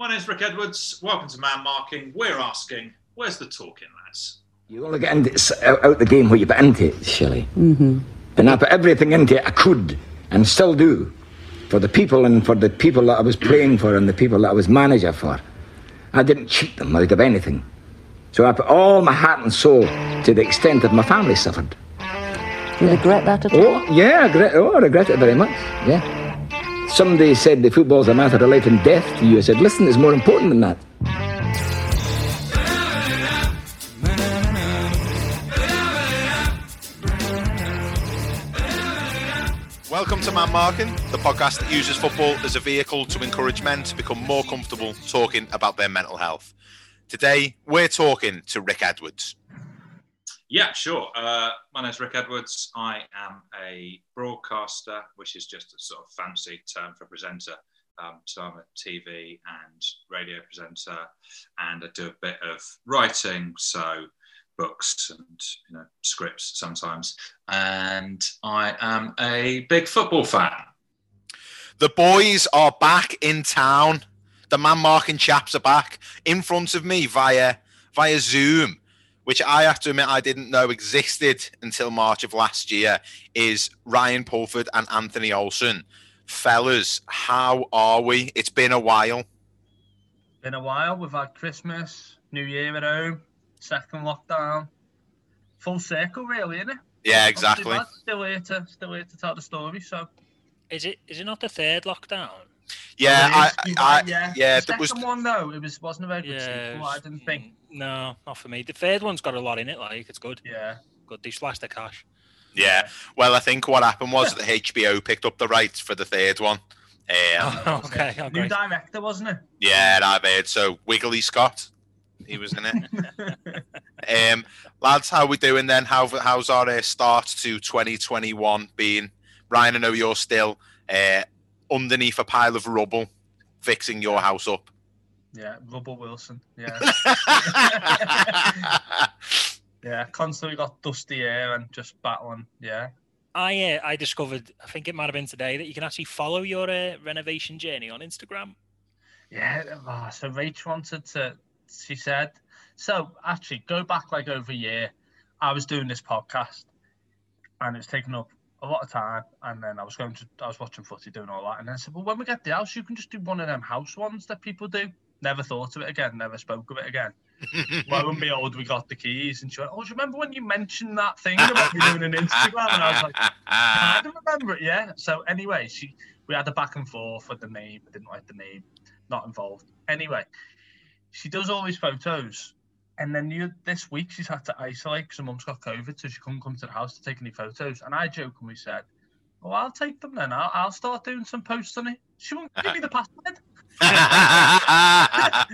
My name's Rick Edwards. Welcome to Man Marking. We're asking, where's the talking, lads? You only get into, s- out, out the game what you put into it, Shelley. Mm-hmm. And I put everything into it I could and still do for the people and for the people that I was playing for and the people that I was manager for. I didn't cheat them out of anything. So I put all my heart and soul to the extent that my family suffered. You regret that at all? Oh, yeah, I regret, oh, I regret it very much. Yeah. Somebody said the football's a matter of life and death to you. I said, listen, it's more important than that. Welcome to Man Marking, the podcast that uses football as a vehicle to encourage men to become more comfortable talking about their mental health. Today, we're talking to Rick Edwards. Yeah, sure. Uh, my name's Rick Edwards. I am a broadcaster, which is just a sort of fancy term for presenter. Um, so I'm a TV and radio presenter, and I do a bit of writing, so books and you know scripts sometimes. And I am a big football fan. The boys are back in town. The Man Marking chaps are back in front of me via via Zoom, which I have to admit I didn't know existed until March of last year. Is Ryan Pulford and Anthony Olsen, fellas? How are we? It's been a while. Been a while. We've had Christmas, New Year at home, second lockdown. Full circle, really, isn't it? Yeah, exactly. bad. Still here to still here to tell the story. So Is it is it not the third lockdown? Yeah, I, You're I, yeah. yeah, The there was second one though, it was wasn't a very good Yeah. sequel. I didn't think. No, not for me. The third one's got a lot in it. Like it's good. Yeah. Good. They slashed the cash. Yeah. Well, I think what happened was that HBO picked up the rights for the third one. Um, okay. Oh, New director, wasn't it? yeah, and I've heard. So Wiggly Scott, he was in it. um, lads, how we doing then? How how's our uh, start to 2021 been? Ryan, I know you're still uh, underneath a pile of rubble, fixing your house up. yeah, Rubble Wilson. Yeah. yeah. Constantly got dusty air and just battling. Yeah. I uh, I discovered. I think it might have been today that you can actually follow your uh, renovation journey on Instagram. Yeah, oh, so Rach wanted to. She said, so actually, go back like over a year. I was doing this podcast, and it's taken up a lot of time. And then I was going to, I was watching footy, doing all that. And then I said, well, when we get the house, you can just do one of them house ones that people do. Never thought of it again. Never spoke of it again. Lo and behold, we got the keys, and she went, oh, do you remember when you mentioned that thing about me doing an Instagram? And I was like, I don't remember it, yeah. So anyway, she we had a back and forth with the name. I didn't like the name, not involved. Anyway, she does all these photos, and then you, this week she's had to isolate because her mum's got COVID, so she couldn't come to the house to take any photos. And I jokingly said, "Well, I'll take them then. I'll, I'll start doing some posts on it." She won't give me the password. I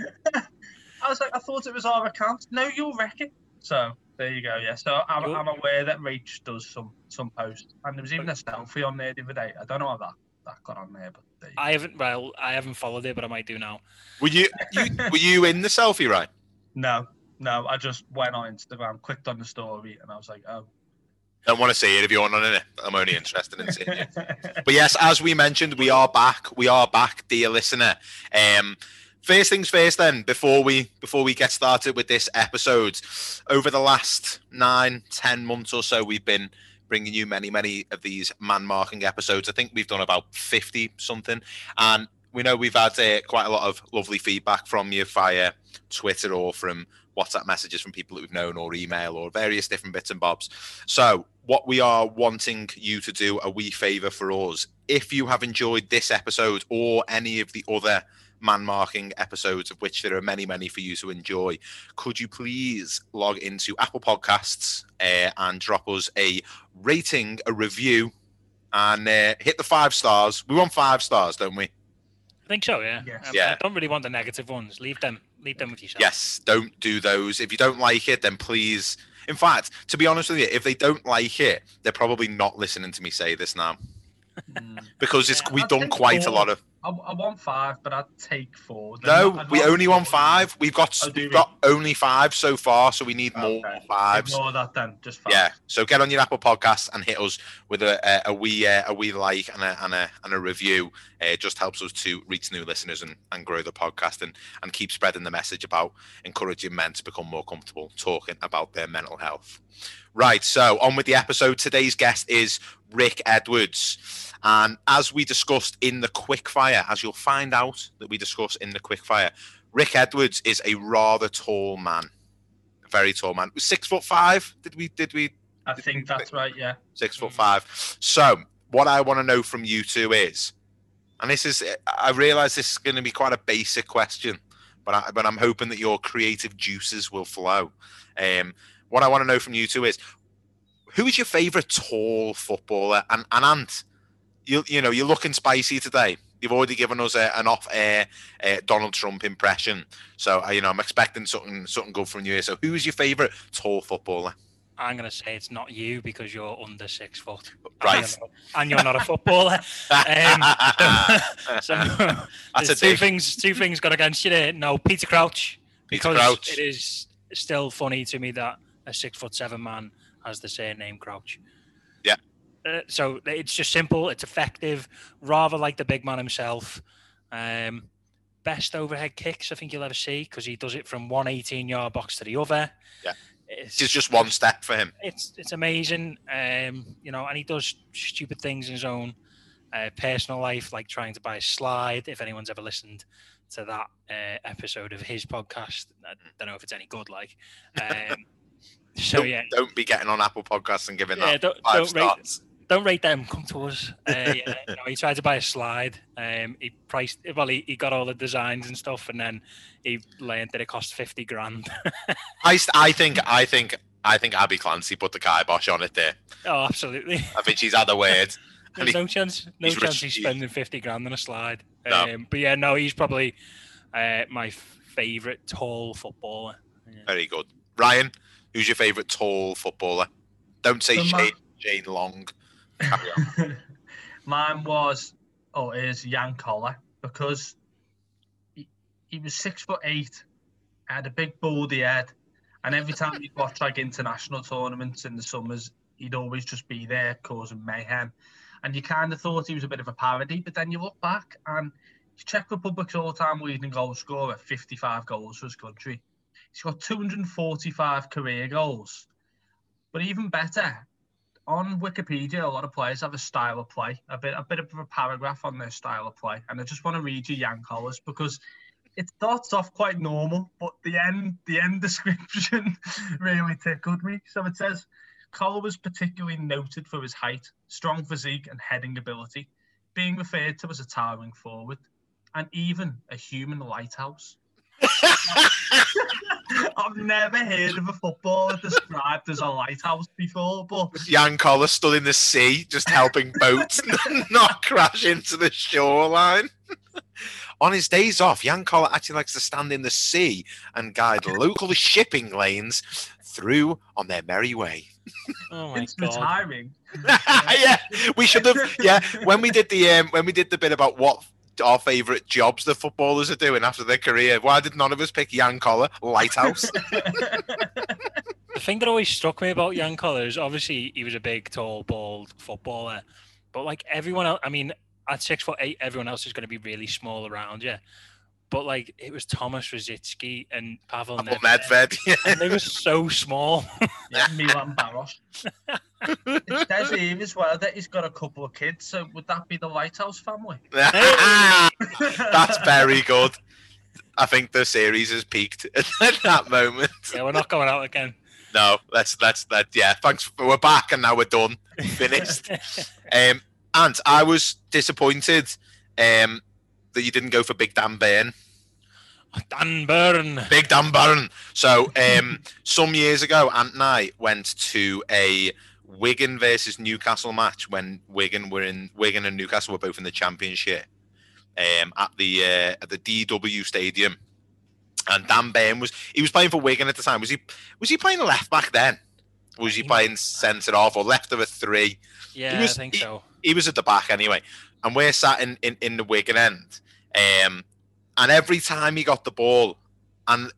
was like, I thought it was our account. No, you'll wreck it. So there you go. Yeah. So I'm, Cool. I'm aware that Rach does some some posts, and there was even a selfie on there the other day. I don't know how that that got on there, but there. I haven't. Well, I haven't followed it, but I might do now. were you, you were you in the selfie, right? no, no. I just went on Instagram, clicked on the story, and I was like, oh. Don't want to see it if you're not in it. I'm only interested in seeing it. But yes, as we mentioned, we are back. We are back, dear listener. Um, first things first, then before we before we get started with this episode, over the last nine, ten months or so, we've been bringing you many, many of these man marking episodes. I think we've done about fifty something, and we know we've had uh, quite a lot of lovely feedback from you via Twitter or from WhatsApp messages from people that we've known or email or various different bits and bobs. So, what we are wanting you to do a wee favor for us, if you have enjoyed this episode or any of the other man marking episodes, of which there are many, many for you to enjoy, could you please log into Apple Podcasts uh, and drop us a rating, a review, and uh, hit the five stars? We want five stars, don't we? I think so. Yeah. Yes. Um, Yeah. I don't really want the negative ones. Leave them. Leave them with yourself. Yes, don't do those. If you don't like it, then please. In fact, to be honest with you, if they don't like it, they're probably not listening to me say this now Mm. because it's Yeah, we've I done think quite a lot of. I, I want five, but I'd take four. No, I'd we only want five. We've got Oh, we've got only five so far, so we need more fives. Ignore that then. Just five. Yeah, so get on your Apple Podcast and hit us with a, a, a wee uh, a wee like and a and a, and a review. Uh, it just helps us to reach new listeners and, and grow the podcast and, and keep spreading the message about encouraging men to become more comfortable talking about their mental health. Right, so on with the episode. Today's guest is Rick Edwards. And as we discussed in the quickfire, as you'll find out that we discuss in the quickfire, Rick Edwards is a rather tall man. A very tall man. Six foot five. Did we did we I think that's right. Yeah. six foot Mm. five. So, what I want to know from you two is, and this is, I realize this is going to be quite a basic question, but I, but I'm hoping that your creative juices will flow. Um, what I want to know from you two is, who is your favorite tall footballer? And and Ant, you you know you're looking spicy today. You've already given us a, an off-air uh, Donald Trump impression, so uh, you know I'm expecting something something good from you. here. So, who is your favorite tall footballer? I'm going to say it's not you because you're under six foot. Right. And you're not, and you're not a footballer. Um, so two dig. things. Two things got against you there. No, Peter Crouch. Peter Because Crouch. it is still funny to me that a six foot seven man has the same name Crouch. Yeah. Uh, so it's just simple. It's effective. Rather like the big man himself. Um, best overhead kicks I think you'll ever see because he does it from one 18 yard box to the other. Yeah. It's It's just one step for him. it's it's amazing. Um, you know, and he does stupid things in his own uh, personal life, like trying to buy a slide. If anyone's ever listened to that uh, episode of his podcast, I don't know if it's any good. Like, um, so don't, yeah, don't be getting on Apple Podcasts and giving yeah, that don't, 5 don't rate stars. Don't rate them. Come to us. Uh, yeah, you know, he tried to buy a slide. Um, he priced well. He, he got all the designs and stuff, and then he learned that it cost fifty grand. I, I think I think I think Abby Clancy put the kibosh on it there. oh, absolutely. I think she's had a word. There's he- no chance, no he's chance rich- he's spending fifty grand on a slide. No. Um, but yeah, no, he's probably uh, my favourite tall footballer. Yeah. Very good. Ryan, who's your favourite tall footballer? Don't say So my- Shane, Shane Long. Mine was, oh, is Jan Koller because he, he was six foot eight, had a big baldy head, and every time you'd watch like international tournaments in the summers, he'd always just be there causing mayhem. And you kind of thought he was a bit of a parody, but then you look back and he's Czech Republic's all-time leading goal scorer, 55 goals for his country. He's got 245 career goals. But even better, on Wikipedia, a lot of players have a style of play, a bit, a bit of a paragraph on their style of play, and I just want to read you Jan Kollers because it starts off quite normal, but the end, the end description really tickled me. So it says, Collar was particularly noted for his height, strong physique, and heading ability, being referred to as a towering forward, and even a human lighthouse. I've never heard of a footballer described as a lighthouse before, but Jan Koller stood in the sea, just helping boats not crash into the shoreline. On his days off, Jan Koller actually likes to stand in the sea and guide local shipping lanes through on their merry way. Oh my it's god! retiring. yeah, we should have. Yeah, when we did the um, when we did the bit about what our favourite jobs the footballers are doing after their career, why did none of us pick Jan Koller, Lighthouse? The thing that always struck me about Jan Koller is obviously he was a big, tall, bald footballer, but like everyone else, I mean, at six foot eight, everyone else is going to be really small around you. But like it was Thomas Rosicky and Pavel Pavel Nedved. Nedved. Yeah. and they were so small. Yeah, Milan Baros. it says here as well that he's got a couple of kids, so would that be the Lighthouse family? That's very good. I think the series has peaked at that moment. yeah, we're not going out again. No, let's let's that. Yeah, thanks. We're back and now we're done, finished. um, and I was disappointed um that you didn't go for Big Dan Burn. Dan Burn. Big Dan Burn. So um, some years ago, Ant and I went to a Wigan versus Newcastle match when Wigan were in Wigan and Newcastle were both in the Championship um, at the uh, at the DW Stadium. And Dan Burn was he was playing for Wigan at the time. Was he was he playing left back then? Was he playing centre off or left of a three? Yeah, was- I think he- so. He was at the back anyway. and we're sat in, in, in the Wigan end. Um, and every time he got the ball, and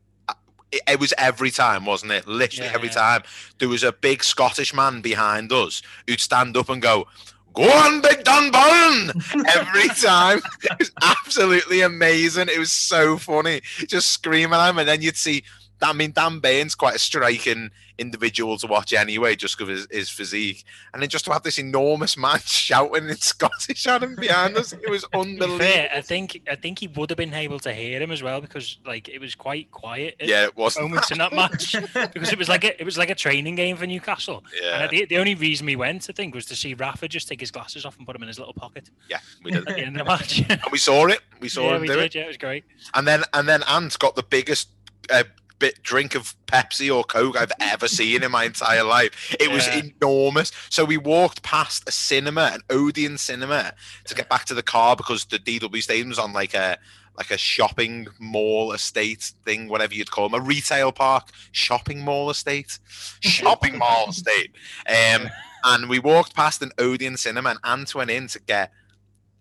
it, it was every time, wasn't it? Literally Yeah, every yeah. time. There was a big Scottish man behind us who'd stand up and go, Go on, Big Dunburn! Every time. It was absolutely amazing. It was so funny. Just screaming at him. And then you'd see, I mean, Dan Burn's quite a striking individual to watch anyway, just because of his, his physique. And then just to have this enormous man shouting in Scottish at him behind us, it was unbelievable. fair, I think I think he would have been able to hear him as well because like it was quite quiet. Yeah, it was. moments in that match because it was like a, it was like a training game for Newcastle. Yeah, And the, the only reason we went, I think, was to see Rafa just take his glasses off and put them in his little pocket yeah, we did. at the end of the match. and we saw it. We saw yeah, him we do did. it. Yeah, it was great. And then and then Ant got the biggest uh, bit drink of Pepsi or Coke I've ever seen in my entire life. It was enormous. So we walked past a cinema, an Odeon cinema, to get back to the car because the DW Stadium was on like a like a shopping mall estate thing, whatever you'd call them, a retail park, shopping mall estate, shopping mall estate. Um, and we walked past an Odeon cinema, and Ant went in to get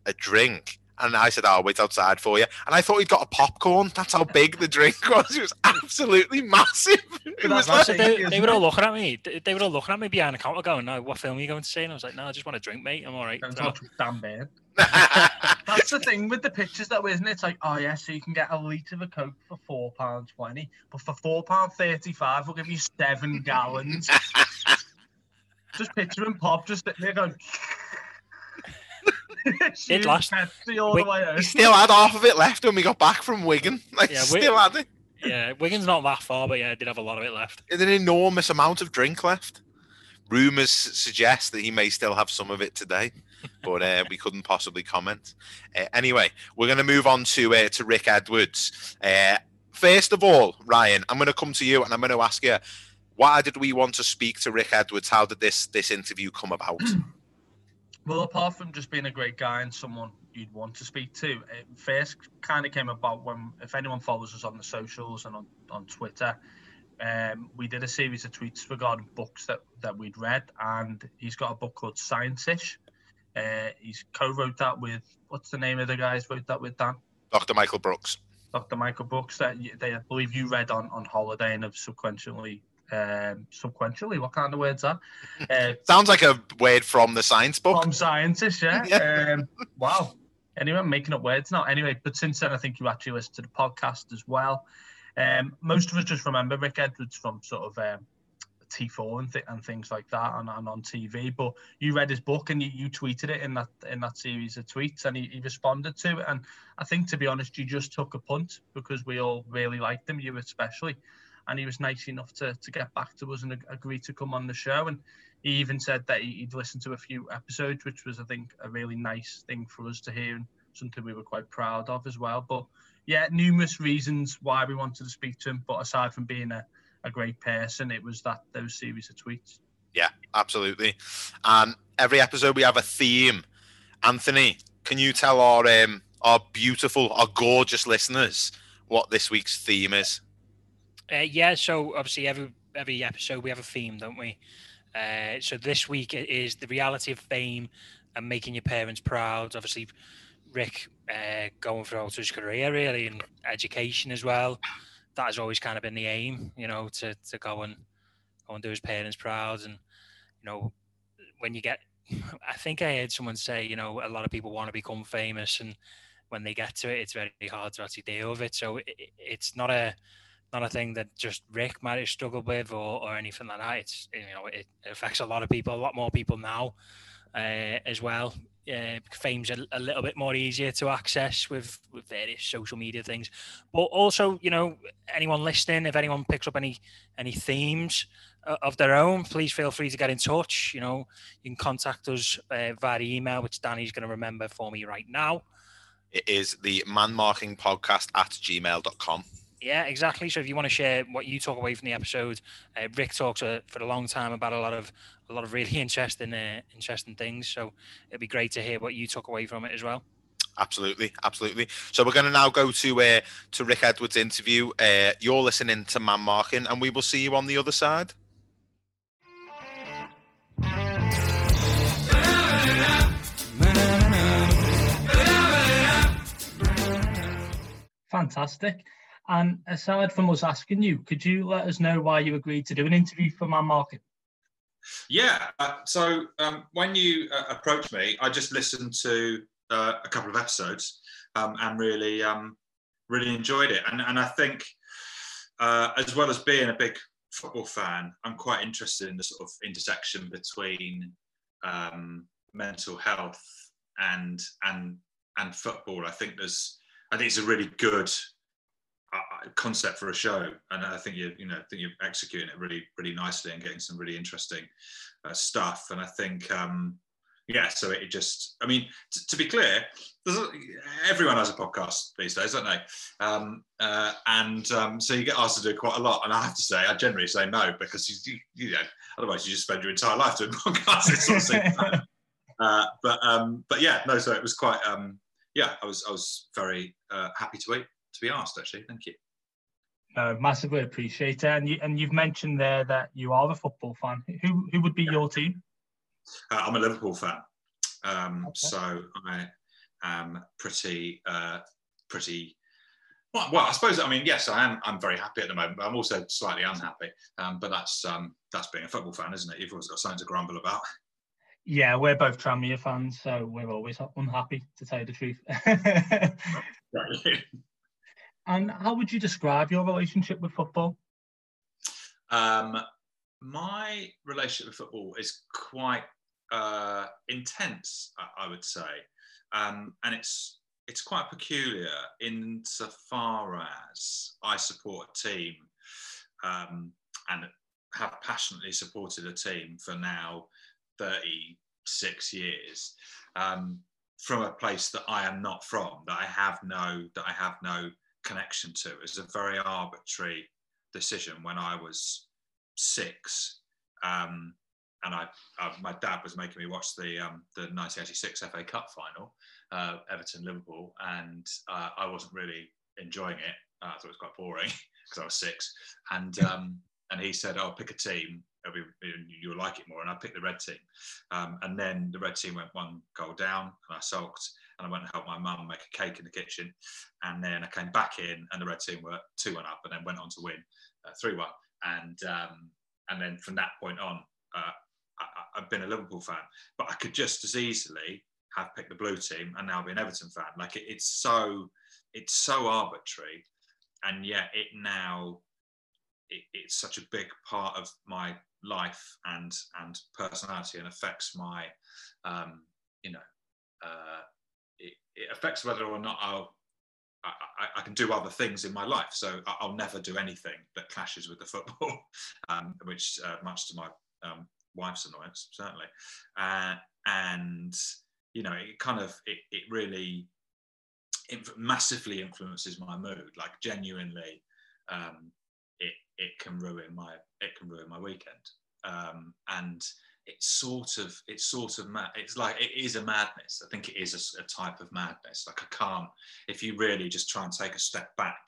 a drink. And I said, oh, I'll wait outside for you. And I thought he'd got a popcorn. That's how big the drink was. It was absolutely massive. It was like, So they, they were all looking at me. They, they were all looking at me behind the counter, going, "No, what film are you going to see?" And I was like, "No, I just want a drink, mate. I'm all right." Don't So- touch Dan That's the thing with the pictures, though, isn't it? It's like, oh yeah, so you can get a litre of a coke for four pound twenty, but for four pound thirty-five, we'll give you seven gallons. just picture him pop just sitting there going. Shooting last- Pepsi all we- the way he still had half of it left when we got back from Wigan. Like, Yeah, we- still had it. yeah, Wigan's not that far, but yeah, I did have a lot of it left. There's an enormous amount of drink left. Rumours suggest that he may still have some of it today, but uh, we couldn't possibly comment. Uh, anyway, we're going to move on to uh, to Rick Edwards. Uh, first of all, Ryan, I'm going to come to you and I'm going to ask you, why did we want to speak to Rick Edwards? How did this this interview come about? Well, apart from just being a great guy and someone you'd want to speak to, it first kind of came about when, if anyone follows us on the socials and on, on Twitter, um, we did a series of tweets regarding books that, that we'd read, and he's got a book called Science-ish. Uh, he's co-wrote that with, what's the name of the guy guys wrote that with, Dan? Dr. Michael Brooks. Dr. Michael Brooks that they I believe you read on, on holiday and have subsequently, um, subsequently, what kind of words are? Uh, Sounds like a word from the science book. From scientists, yeah. Yeah. Um, wow. Anyway, I'm making up words now. Anyway, but since then, I think you actually listened to the podcast as well. Um, most of us just remember Rick Edwards from sort of um, T4 and, th- and things like that and, and on TV. But you read his book and you, you tweeted it in that in that series of tweets and he, he responded to it. And I think, to be honest, you just took a punt because we all really liked him, you especially. And he was nice enough to, to get back to us and ag- agree to come on the show. And he even said that he- he'd listened to a few episodes, which was, I think, a really nice thing for us to hear and something we were quite proud of as well. But yeah, numerous reasons why we wanted to speak to him. But aside from being a, a great person, it was that those series of tweets. Yeah, absolutely. And every episode we have a theme. Anthony, can you tell our um, our beautiful, our gorgeous listeners what this week's theme is? Uh, yeah, so obviously every every episode we have a theme, don't we? Uh, so this week is the reality of fame and making your parents proud. Obviously, Rick uh, going throughout his career really and education as well. That has always kind of been the aim, you know, to to go and go and do his parents proud. And you know, when you get, I think I heard someone say, you know, a lot of people want to become famous, and when they get to it, it's very hard to actually deal with it. So it- it's not a not a thing that just Rick might have struggled with or, or anything like that. It's you know it, affects a lot of people, a lot more people now uh, as well. Uh, fame's a, a little bit more easier to access with with various social media things, but also you know anyone listening, if anyone picks up any any themes uh, of their own, please feel free to get in touch. You know you can contact us uh, via email, which Danny's going to remember for me right now. It is the man marking podcast at gmail.com. Yeah, exactly. So if you want to share what you took away from the episode, uh, Rick talks uh, for a long time about a lot of a lot of really interesting uh, interesting things. So it'd be great to hear what you took away from it as well. Absolutely, absolutely. So we're going to now go to uh, to Rick Edwards' interview. Uh, you're listening to Man Marking, and we will see you on the other side. Fantastic. And aside from us asking you, could you let us know why you agreed to do an interview for Man Marking? Yeah. Uh, so um, when you uh, approached me, I just listened to uh, a couple of episodes um, and really, um, really enjoyed it. And, and I think, uh, as well as being a big football fan, I'm quite interested in the sort of intersection between um, mental health and and and football. I think there's, I think it's a really good concept for a show, and I think you you know I think you're executing it really really nicely and getting some really interesting uh, stuff. And I think um, yeah, so it just I mean t- to be clear, everyone has a podcast these days, don't they? Um, uh, and um, so you get asked to do quite a lot, and I have to say I generally say no because you, you, you know otherwise you just spend your entire life doing podcasts. Of uh, but um, but yeah, no, so it was quite um, yeah, I was I was very uh, happy to wait to be asked. Actually, thank you. Uh, massively appreciate it. And you and you've mentioned there that you are a football fan. Who who would be yeah. your team? Uh, I'm a Liverpool fan, um, okay. so I am pretty uh, pretty. Well, well, I suppose I mean yes, I am. I'm very happy at the moment, but I'm also slightly unhappy. Um, but that's um, that's being a football fan, isn't it? You've always got something to grumble about. Yeah, we're both Tranmere fans, so we're always unhappy to tell you the truth. And how would you describe your relationship with football? Um, my relationship with football is quite uh, intense, I, would say, um, and it's it's quite peculiar insofar as I support a team um, and have passionately supported a team for now 36 years um, from a place that I am not from, that I have no that I have no connection to. It was a very arbitrary decision when I was six. Um, and I, uh, my dad was making me watch the um, the 1986 FA Cup final, uh, Everton Liverpool, and uh, I wasn't really enjoying it. Uh, I thought it was quite boring because I was six. And um, and he said, "I'll "Oh, pick a team. Be, you'll like it more." And I picked the red team. Um, and then the red team went one goal down, and I sulked and I went and helped my mum make a cake in the kitchen. And then I came back in, and the red team were two one up, and then went on to win uh, three uh, one. And um, and then from that point on, uh, I, have been a Liverpool fan, but I could just as easily have picked the blue team and now be an Everton fan. Like it, it's so it's so arbitrary, and yet it now it, it's such a big part of my life and and personality and affects my um, you know uh, it, affects whether or not I'll I, I, can do other things in my life. So I'll never do anything that clashes with the football, um, which uh, much to my um, wife's annoyance, certainly. Uh, and you know, it kind of it, it really it massively influences my mood. Like genuinely, um, it it can ruin my it can ruin my weekend. Um, and it's sort of it's sort of mad. It's like it is a madness. I think it is a, a, type of madness. Like I can't if you really just try and take a step back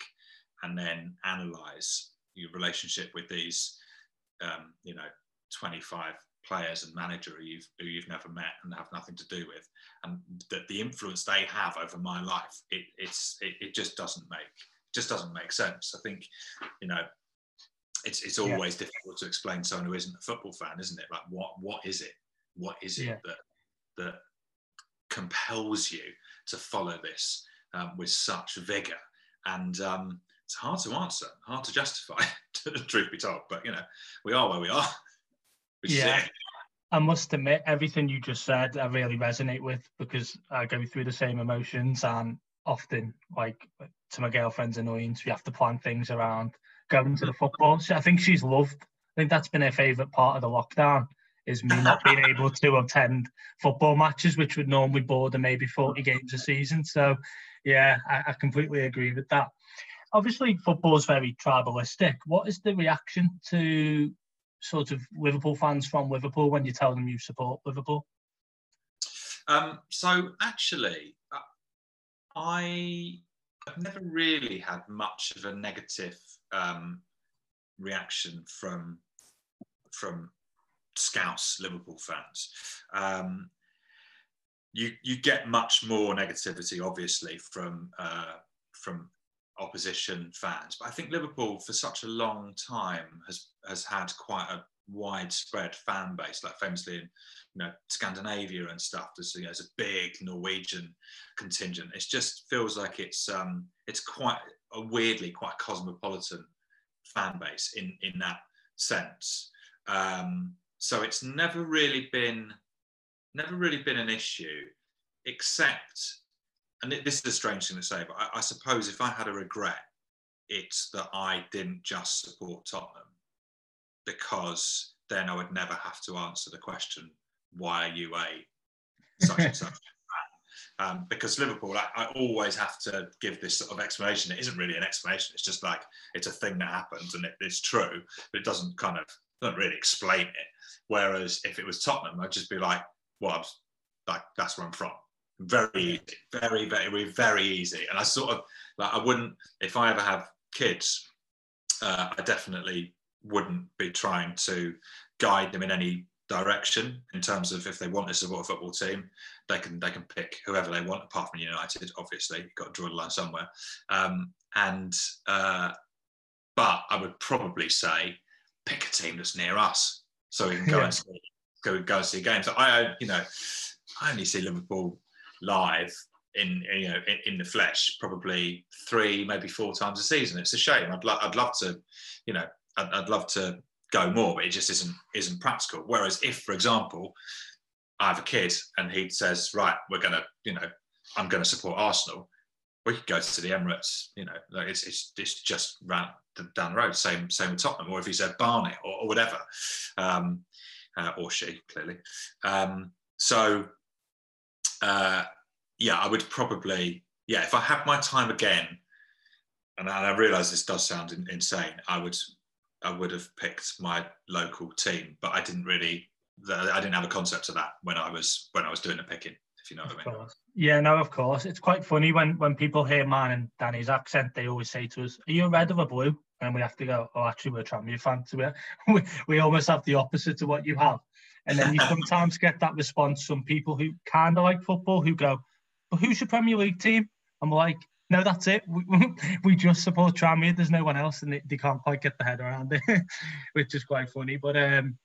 and then analyze your relationship with these, um, you know, 25 players and manager who you've who you've never met and have nothing to do with, and that the influence they have over my life, it it's it, it just doesn't make just doesn't make sense. I think, you know, it's it's always yeah. difficult to explain to someone who isn't a football fan, isn't it? Like what what is it? What is it yeah. that that compels you to follow this um, with such vigor? And um, it's hard to answer, hard to justify, truth be told. But you know, we are where we are. yeah. I must admit, everything you just said, I really resonate with because I go through the same emotions and often, like to my girlfriend's annoyance, we have to plan things around going to the football. I think she's loved. I think that's been her favourite part of the lockdown is me not being able to attend football matches, which would normally border maybe 40 games a season. So, yeah, I, I completely agree with that. Obviously, football is very tribalistic. What is the reaction to sort of Liverpool fans from Liverpool when you tell them you support Liverpool? Um, so, actually, uh, I I've never really had much of a negative um, reaction from from Scouse Liverpool fans. Um, you you get much more negativity, obviously, from uh, from opposition fans. But I think Liverpool, for such a long time, has has had quite a widespread fan base, like famously in you know Scandinavia and stuff. There's, you know, there's a big Norwegian contingent. It just feels like it's um, it's quite a weirdly quite cosmopolitan fan base in in that sense. Um, so it's never really been never really been an issue, except, and this is a strange thing to say, but I, I suppose if I had a regret, it's that I didn't just support Tottenham because then I would never have to answer the question, why are you a such and such? Um, because Liverpool, I, I, always have to give this sort of explanation. It isn't really an explanation. It's just like it's a thing that happens and it, it's true, but it doesn't kind of doesn't really explain it. Whereas if it was Tottenham, I'd just be like, well, I'm, like that's where I'm from. Very easy, very, very, very easy. And I sort of like I wouldn't if I ever have kids, uh, I definitely wouldn't be trying to guide them in any direction in terms of if they want to support a football team, they can they can pick whoever they want, apart from United. Obviously, you've got to draw the line somewhere. Um, and uh, but I would probably say pick a team that's near us, so we can go yeah. and see, go go and see games. So I you know I only see Liverpool live in you know in, in, the flesh probably three maybe four times a season. It's a shame. I'd love I'd love to you know I'd, I'd love to go more, but it just isn't isn't practical. Whereas if, for example, I have a kid and he says, right, we're gonna, you know, I'm gonna support Arsenal, we could go to the Emirates, you know, like it's, it's, it's just round down the road. Same same with Tottenham, or if he said Barnet or, or whatever, um, uh, or she clearly. Um, so uh, yeah, I would probably yeah, if I had my time again, and I realise this does sound insane, I would I would have picked my local team, but I didn't really. I didn't have a concept of that when I was when I was doing the picking. If you know what of I mean. Course. Yeah, no, of course. It's quite funny when when people hear mine and Danny's accent, they always say to us, "Are you a red or a blue?" And we have to go, "Oh, actually, we're a Tranmere fan." So we we almost have the opposite to what you have. And then you sometimes get that response from people who kind of like football who go, "But who's your Premier League team?" I'm like, no, that's it. We, we just support Tranmere. There's no one else, and they, they can't quite get the head around it, which is quite funny. But um,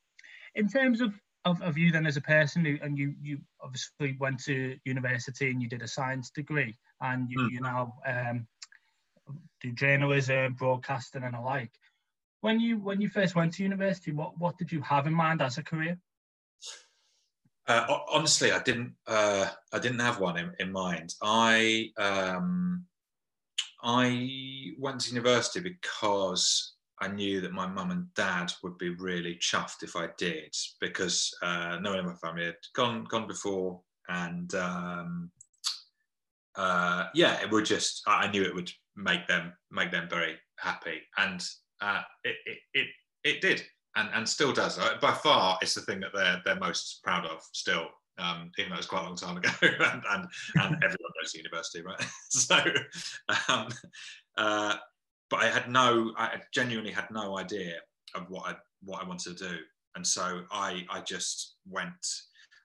in terms of, of, of you then as a person, who, and you you obviously went to university and you did a science degree, and you, mm. you now um, do journalism, broadcasting, and alike. When you when you first went to university, what what did you have in mind as a career? Uh, honestly, I didn't. Uh, I didn't have one in, in mind. I um, I went to university because I knew that my mum and dad would be really chuffed if I did, because uh, no one in my family had gone gone before, and um, uh, yeah, it would just. I knew it would make them make them very happy, and uh, it, it it it did, and and still does. By far, it's the thing that they're they're most proud of still um, even though it's quite a long time ago, and, and, and everyone university, right? so, um, uh, but I had no, I genuinely had no idea of what I what I wanted to do, and so I I just went.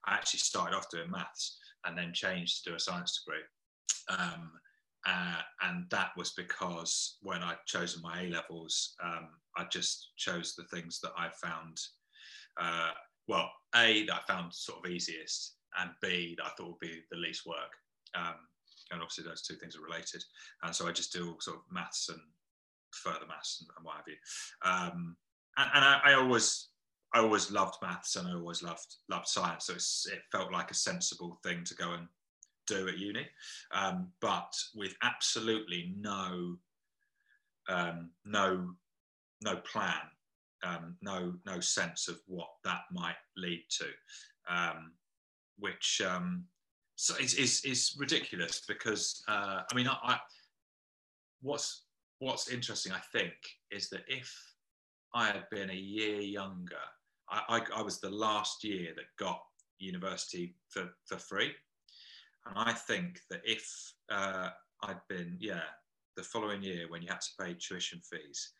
I actually started off doing maths and then changed to do a science degree. Um, uh, and that was because when I'd chosen my A levels, um, I just chose the things that I found uh, well, A, that I found sort of easiest, and B, that I thought would be the least work. Um, and obviously, those two things are related. And so I just do sort of maths and further maths and, and what have you. Um, and, and I, I, always, I always loved maths and I always loved loved science. So it felt like a sensible thing to go and do at uni, um, but with absolutely no, um, no, no plan um, no no sense of what that might lead to, um, which um, so it's, is, is ridiculous because uh, I mean I, I, what's what's interesting I think is that if I had been a year younger, I, I, I was the last year that got university for, for free, and I think that if uh, I'd been yeah the following year when you had to pay tuition fees.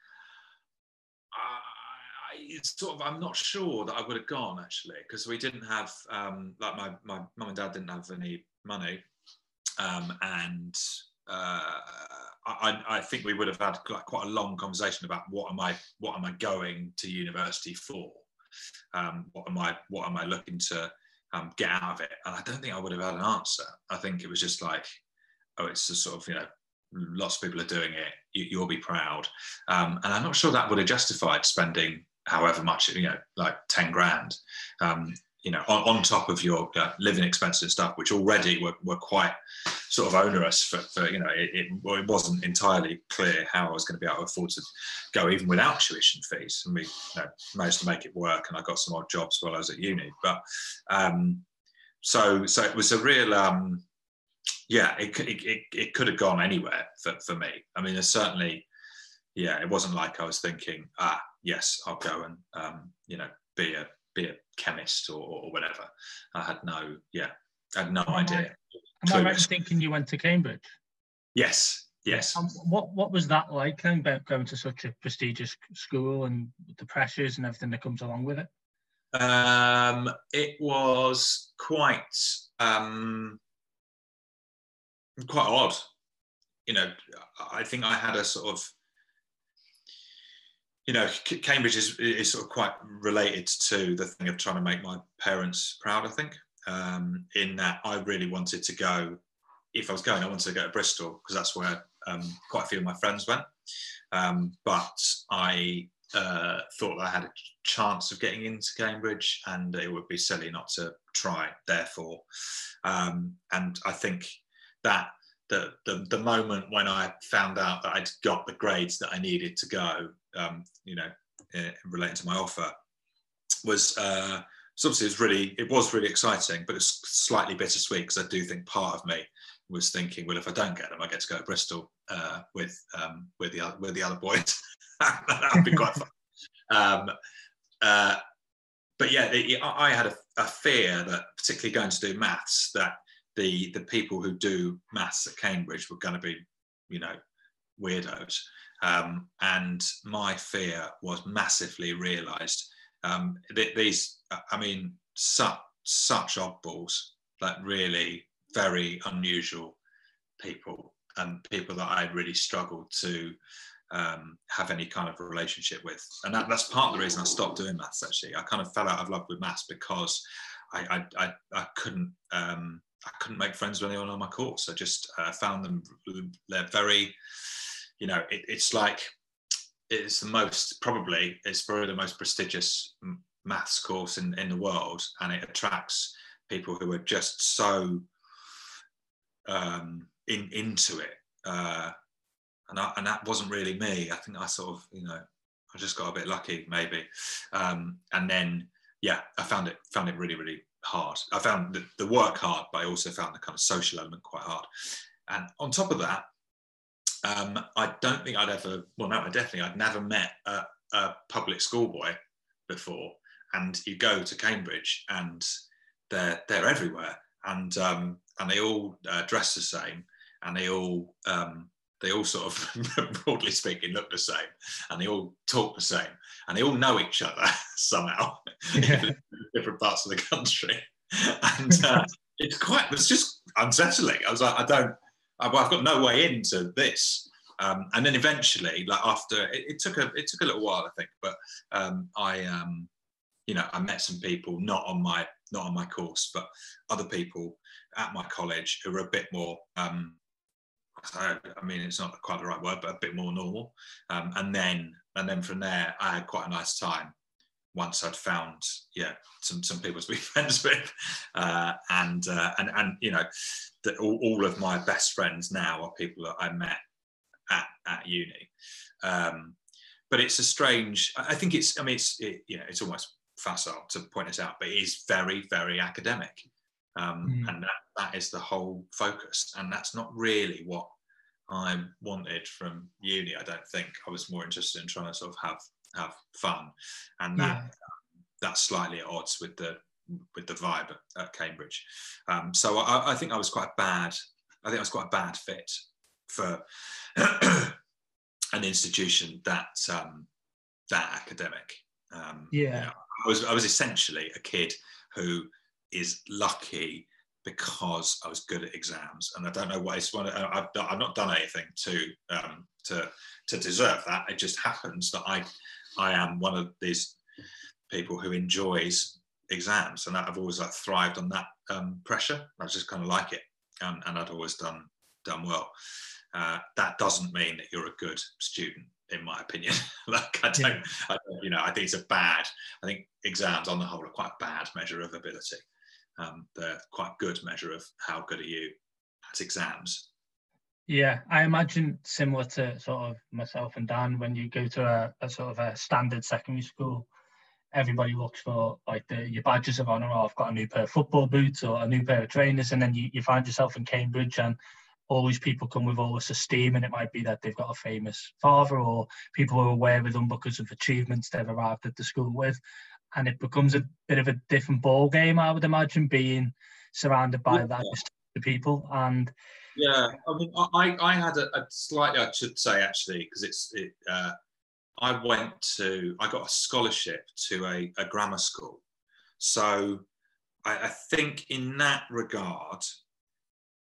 It's sort of I'm not sure that I would have gone actually because we didn't have um, like my my mum and dad didn't have any money, um, and uh, I, I think we would have had quite, a long conversation about what am I what am I going to university for? Um, what am I what am I looking to um, get out of it? And I don't think I would have had an answer. I think it was just like, oh, it's a sort of you know, lots of people are doing it. You, will be proud, um, and I'm not sure that would have justified spending however much you know, like ten grand. Um, you know, on, on top of your uh, living expenses and stuff, which already were, were quite sort of onerous for, for you know, it, it, it, wasn't entirely clear how I was going to be able to afford to go even without tuition fees. And we you know, managed to make it work and I got some odd jobs while I was at uni. But um, so, so it was a real, um, yeah, it, it, it, could have gone anywhere for, for me. I mean, there's certainly, yeah, it wasn't like I was thinking, ah, yes, I'll go and, um, you know, be a be a chemist or, or whatever. I had no, yeah, I had no am idea. I, am I right thinking you went to Cambridge? Yes, yes. Um, what what was that like? Going to such a prestigious school and the pressures and everything that comes along with it. Um, it was quite um, quite odd. You know, I think I had a sort of you know, Cambridge is, is sort of quite related to the thing of trying to make my parents proud, I think, um, in that I really wanted to go, if I was going, I wanted to go to Bristol because that's where um, quite a few of my friends went. Um, but I uh, thought I had a chance of getting into Cambridge and it would be silly not to try, therefore. Um, and I think that the, the, the moment when I found out that I'd got the grades that I needed to go um, you know, uh, relating to my offer, was uh, obviously it was really it was really exciting, but it's slightly bittersweet because I do think part of me was thinking, well, if I don't get them, I get to go to Bristol uh, with um, with the with the other boys. that would be quite fun. Um, uh, but yeah, I had a, a, fear that, particularly going to do maths, that the the people who do maths at Cambridge were going to be, you know, weirdos. Um, and my fear was massively realized. Um, th- these, I mean, such, such oddballs, like really very unusual people and people that I really struggled to um, have any kind of relationship with. And that, that's part of the reason I stopped doing maths actually. I kind of fell out of love with maths because I, I, I, I couldn't um, I couldn't make friends with anyone on my course. I just uh, found them they're very you know, it, it's like it's the most probably it's probably the most prestigious maths course in, in the world, and it attracts people who are just so um, in into it. Uh, and, I, and that wasn't really me. I think I sort of, you know, I just got a bit lucky maybe. Um, and then, yeah, I found it found it really really hard. I found the, the work hard, but I also found the kind of social element quite hard. And on top of that, um, I don't think I'd ever, well, no, I definitely, I'd never met a, a public school boy before. And you go to Cambridge and they're, they're everywhere. And, um, and they all uh, dress the same and they all, um, they all sort of, broadly speaking, look the same and they all talk the same and they all know each other somehow yeah. in different parts of the country. And uh, it's quite, it's just unsettling. I was like, I don't, well, I've got no way into this. Um, and then eventually, like after it, it, took a it took a little while, I think, but um, I um, you know I met some people not on my not on my course, but other people at my college who were a bit more. Um, I, I mean, it's not quite the right word, but a bit more normal. Um, and then and then from there, I had quite a nice time once I'd found yeah some some people to be friends with, uh, and uh, and and you know that all, all, of my best friends now are people that I met at at uni. Um, but it's a strange. I think it's. I mean, it's it, you know, it's almost facile to point it out, but it is very very academic, um, mm. and that that is the whole focus, and that's not really what I wanted from uni. I don't think I was more interested in trying to sort of have have fun, and that yeah. um, that's slightly at odds with the with the vibe at, at Cambridge. Um, so I, I, think I was quite bad. I think I was quite a bad fit for an institution that um, that academic. Um, yeah, you know, I was I was essentially a kid who is lucky because I was good at exams, and I don't know what it's. I've, I've not done anything to um, to to deserve that. It just happens that I I am one of these people who enjoys exams, and I've always like thrived on that um, pressure. I just kind of like it, and, and I'd always done done well. Uh, that doesn't mean that you're a good student, in my opinion. like I don't, yeah. I don't, you know, I think it's a bad. I think exams, on the whole, are quite a bad measure of ability. Um, they're quite good measure of how good are you at exams. Yeah, I imagine similar to sort of myself and Dan when you go to a, a sort of a standard secondary school everybody looks for like the your badges of honour. Oh, I've got a new pair of football boots or a new pair of trainers, and then you, you find yourself in Cambridge and all these people come with all this esteem, and it might be that they've got a famous father or people who are aware of them because of achievements they've arrived at the school with, and it becomes a bit of a different ball game. I would imagine being surrounded by yeah. that the people and. Yeah, I mean, I, I had a, a slightly, I should say actually, because it's it, uh, I went to, I got a scholarship to a, a grammar school. So I, I, think in that regard,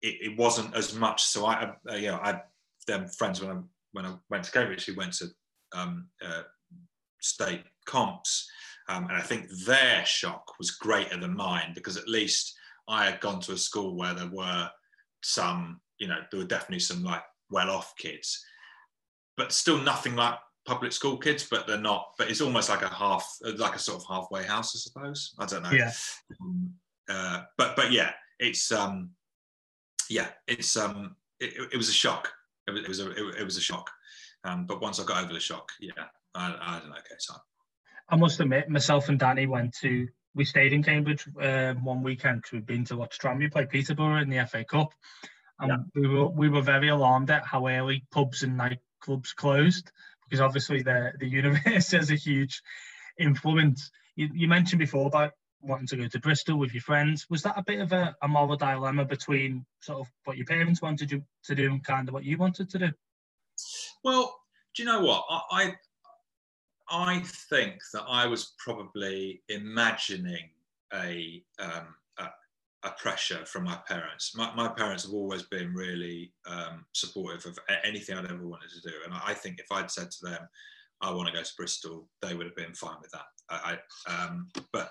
it, it, wasn't as much. So I, uh, you know, I them friends when I, when I went to Cambridge who went to um, uh, state comps. Um, and I think their shock was greater than mine because at least I had gone to a school where there were some, you know, there were definitely some like well off kids, but still nothing like public school kids, but they're not. But it's almost like a half, like a sort of halfway house, I suppose. I don't know. Yeah. Um, uh, but but yeah, it's um, yeah, it's um, it, it was a shock. It was, it was a it, it, was a shock. Um, but once I got over the shock, yeah, I, I don't know. Okay, so I must admit, myself and Danny went to. We stayed in Cambridge uh, one weekend because we'd been to watch Tranmere play Peterborough in the FA Cup, and yeah. we were we were very alarmed at how early pubs and nightclubs closed because obviously the the universe has a huge influence. You, you, mentioned before about wanting to go to Bristol with your friends. Was that a bit of a, a moral dilemma between sort of what your parents wanted you to do and kind of what you wanted to do? Well, do you know what I I think that I was probably imagining a um, a pressure from my parents. My, my parents have always been really um, supportive of anything I'd ever wanted to do. And I think if I'd said to them, I want to go to Bristol, they would have been fine with that. I, I um, but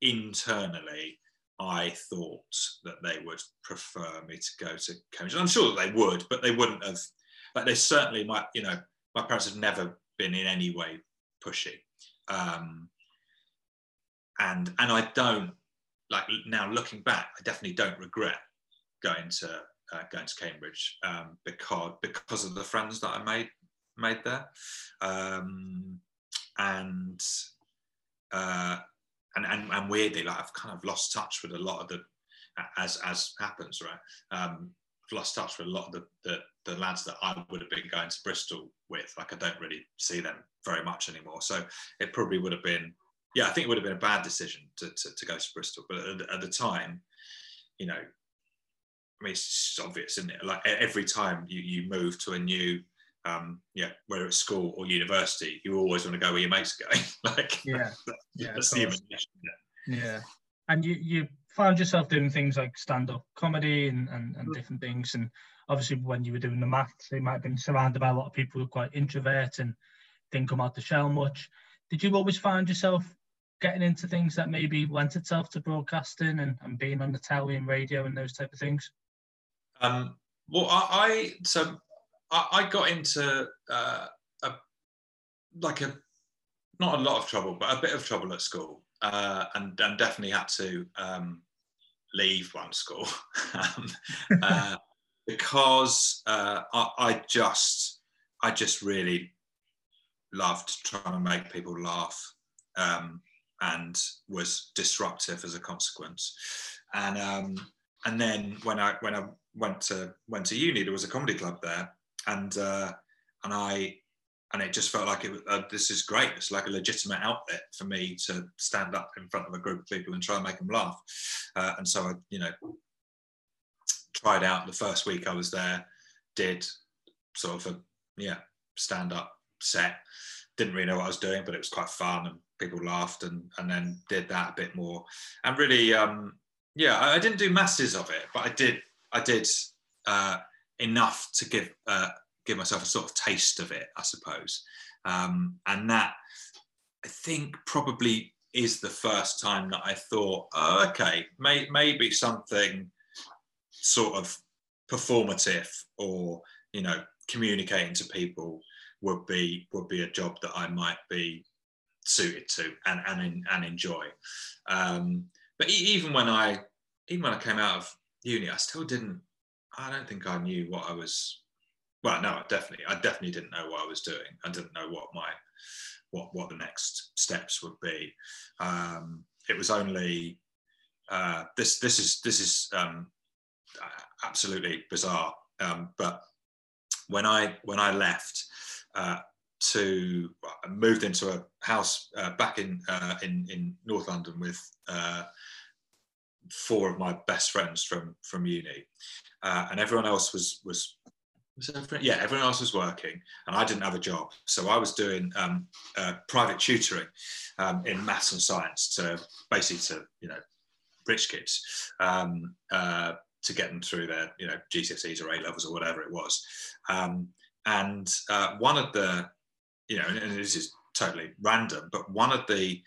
internally, I thought that they would prefer me to go to Cambridge. I'm sure that they would, but they wouldn't have. But they certainly might, you know, my parents have never been in any way pushy. Um, and and I don't like now looking back, I definitely don't regret going to uh, going to Cambridge um, because because of the friends that I made made there, um, and, uh, and and and weirdly, like I've kind of lost touch with a lot of the as as happens, right? Um, I've lost touch with a lot of the, the the lads that I would have been going to Bristol with. Like I don't really see them very much anymore. So it probably would have been yeah, I think it would have been a bad decision to, to, to go to Bristol. But at, at, the time, you know, I mean, it's obvious, isn't it? Like every time you, you move to a new, um, yeah, whether it's school or university, you always want to go where your mates are going. like, yeah, yeah, that's the yeah. yeah. And you, you found yourself doing things like stand-up comedy and, and, and different things. And obviously when you were doing the maths, you might have been surrounded by a lot of people who are quite introvert and didn't come out the shell much. Did you always find yourself getting into things that maybe lent itself to broadcasting and, and being on the telly and radio and those type of things? Um, well, I, I so I, I, got into uh, a like a not a lot of trouble, but a bit of trouble at school, uh, and, and definitely had to um, leave one school um, uh, because uh, I, I just I just really loved trying to make people laugh. Um, and was disruptive as a consequence. And um, and then when I when I went to went to uni, there was a comedy club there, and uh, and I and it just felt like it. Uh, this is great. It's like a legitimate outlet for me to stand up in front of a group of people and try and make them laugh. Uh, and so I, you know, tried out the first week I was there, did sort of a yeah stand up set. Didn't really know what I was doing, but it was quite fun and people laughed and and then did that a bit more and really um yeah, I I didn't do masses of it, but I did. I did uh, enough to give uh, give myself a sort of taste of it, I suppose. Um, and that I think probably is the first time that I thought, oh, okay, may, maybe something sort of performative or you know communicating to people would be would be a job that I might be suited to and and, and enjoy. Um, but even when I even when I came out of uni, I still didn't. I don't think I knew what I was. Well, no, I definitely, I definitely didn't know what I was doing. I didn't know what my what what the next steps would be. Um, it was only uh, this this is this is um, absolutely bizarre. Um, but when I when I left uh, to I moved into a house uh, back in uh, in in North London with uh, four of my best friends from from uni, uh, and everyone else was was. was everyone- yeah, everyone else was working, and I didn't have a job, so I was doing um, uh, private tutoring um, in maths and science to basically to you know rich kids um, uh, to get them through their you know GCSEs or A levels or whatever it was. Um, and uh, one of the you know, and, and this is totally random, but one of the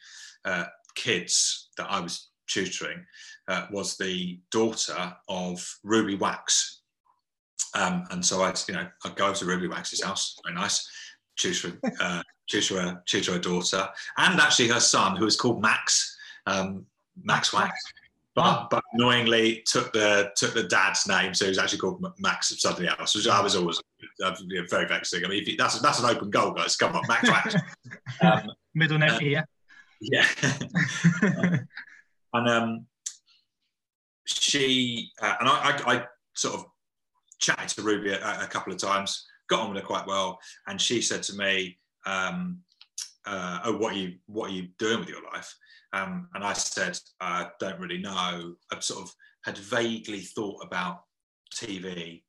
uh, kids that I was tutoring uh, was the daughter of Ruby Wax. Um, and so I, you know, I go to Ruby Wax's house, very nice, tutor, uh, tutor, her, tutor her daughter, and actually her son, who is called Max, um, Max Wax. But, but annoyingly took the took the dad's name, so he was actually called Max something else. Which I was always uh, very vexing. I mean, if you, that's that's an open goal, guys. Come on, Max Wax. um, Middle neck Uh, here. yeah. and um, she uh, and I, I, I sort of chatted to Ruby a, a couple of times, got on with her quite well, and she said to me, um, uh, "Oh, what are you what are you doing with your life?" Um, and I said, "I don't really know." I sort of had vaguely thought about TV.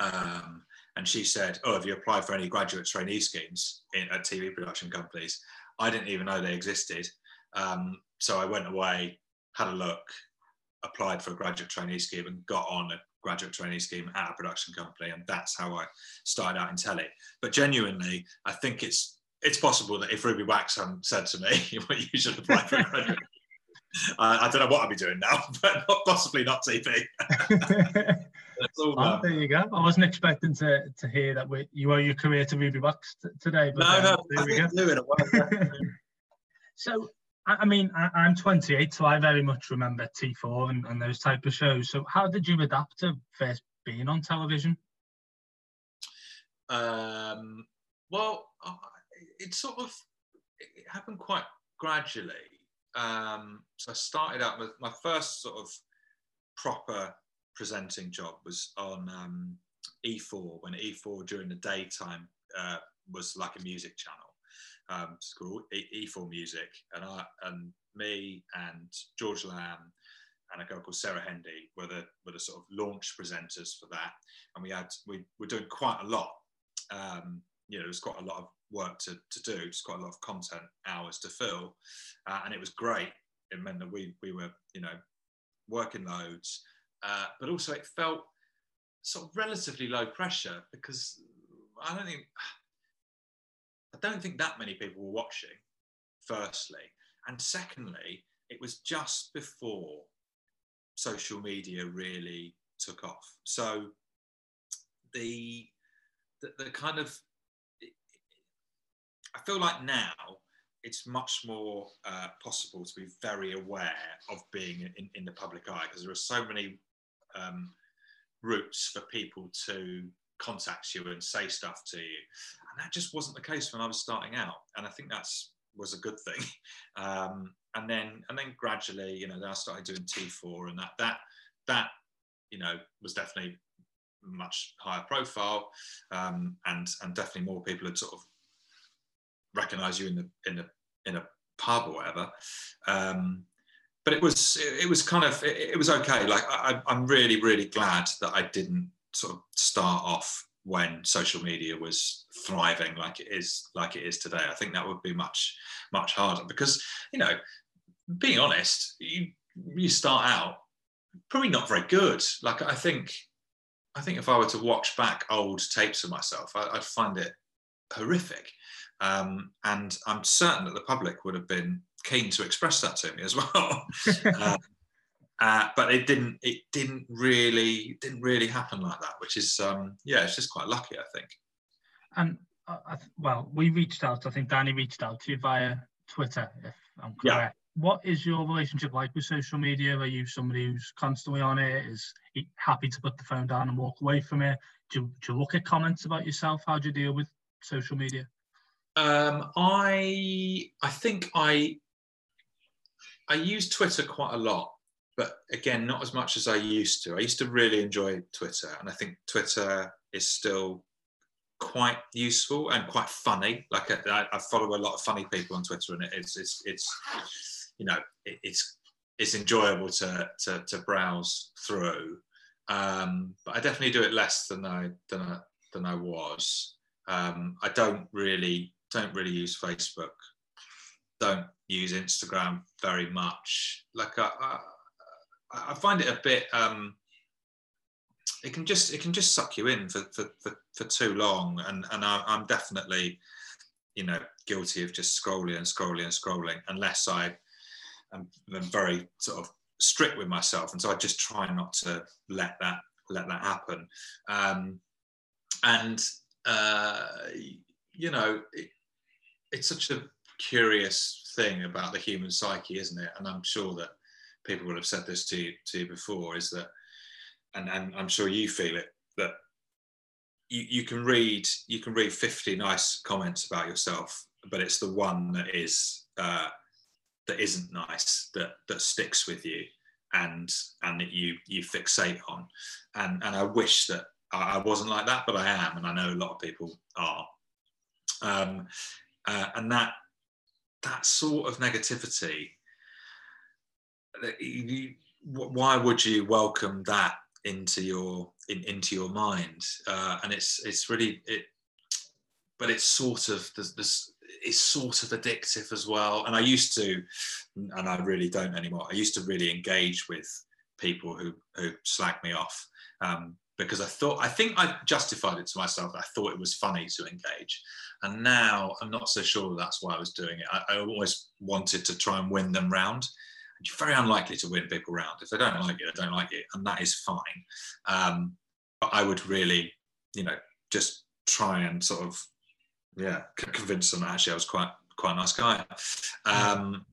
Um, and she said, "Oh, have you applied for any graduate trainee schemes in, at TV production companies?" I didn't even know they existed. Um, so I went away, had a look, applied for a graduate trainee scheme, and got on a graduate trainee scheme at a production company, and that's how I started out in telly. But genuinely, I think it's it's possible that if Ruby Wax hadn't said to me, "Well, you should apply for a graduate," I, I don't know what I'd be doing now, but not, possibly not TV. All, Oh, um, there you go. I wasn't expecting to, to hear that we, you owe your career to Ruby Wax t- today. But no, um, no, there we go. So, I I mean, I, I'm 28, so I very much remember T4 and, and those type of shows. So, how did you adapt to first being on television? Um, well, I- it sort of it happened quite gradually. Um, so I started out with my first sort of proper presenting job was on um, E4 when E4 during the daytime uh, was like a music channel. Um, it's called E- E4 Music, and I and me and George Lamb and a girl called Sarah Hendy were the were the sort of launch presenters for that, and we had we were doing quite a lot. Um, you know, there was quite a lot of work to, to do, just quite a lot of content hours to fill, uh, and it was great. It meant that we we were you know working loads, uh, but also it felt sort of relatively low pressure because I don't think I don't think that many people were watching. Firstly, and secondly, it was just before social media really took off. So the the, the kind of I feel like now it's much more uh, possible to be very aware of being in, in the public eye because there are so many um, routes for people to contact you and say stuff to you. And that just wasn't the case when I was starting out. And I think that's was a good thing. Um, and then and then gradually, you know, then I started doing T4 and that that that, you know, was definitely much higher profile. Um, and and definitely more people had sort of recognize you in the in the in a pub or whatever. Um, but it was it, was kind of it, it was okay. Like I, I'm really really glad that I didn't sort of start off when social media was thriving like it is like it is today. I think that would be much much harder because you know being honest, you you start out probably not very good. Like I think, I think if I were to watch back old tapes of myself, I, would find it horrific. Um, and I'm certain that the public would have been keen to express that to me as well. uh, uh, but it didn't. It didn't really didn't really happen like that, which is um, yeah, it's just quite lucky, I think. And uh, well, we reached out. I think Danny reached out to you via Twitter, if I'm correct. Yeah. What is your relationship like with social media? Are you somebody who's constantly on it? Is happy to put the phone down and walk away from it? Do do you look at comments about yourself? How do you deal with social media? Um, I I think I I use Twitter quite a lot, but again, not as much as I used to. I used to really enjoy Twitter, and I think Twitter is still quite useful and quite funny. Like I, I follow a lot of funny people on Twitter, and it's it's it's you know it, it's it's enjoyable to to, to browse through. Um, but I definitely do it less than I than I than I was. Um, I don't really don't really use Facebook. Don't use Instagram very much. Like I, I, I find it a bit. Um, it can just it can just suck you in for for, for, for too long, and and I, I'm definitely, you know, guilty of just scrolling and scrolling and scrolling unless I am very sort of strict with myself, and so I just try not to let that let that happen. Um, and uh, you know, it's such a curious thing about the human psyche, isn't it? And I'm sure that people will have said this to you, to you before, is that, and, and I'm sure you feel it, that you, you can read you can read 50 nice comments about yourself, but it's the one that is uh, that isn't nice that that sticks with you and and that you you fixate on. And and I wish that I wasn't like that, but I am, and I know a lot of people are. Um, uh, and that that sort of negativity, why would you welcome that into your in, into your mind? Uh, and it's it's really it, but it's sort of there's, there's it's sort of addictive as well. And I used to, and I really don't anymore. I used to really engage with people who who slag me off. Um, because I thought I think I justified it to myself. I thought it was funny to engage, and now I'm not so sure that's why I was doing it. I, I always wanted to try and win them round. You're very unlikely to win people round. If they don't like you, they don't like you, and that is fine. Um, but I would really, you know, just try and sort of, yeah, convince them that actually I was quite quite a nice guy. Um,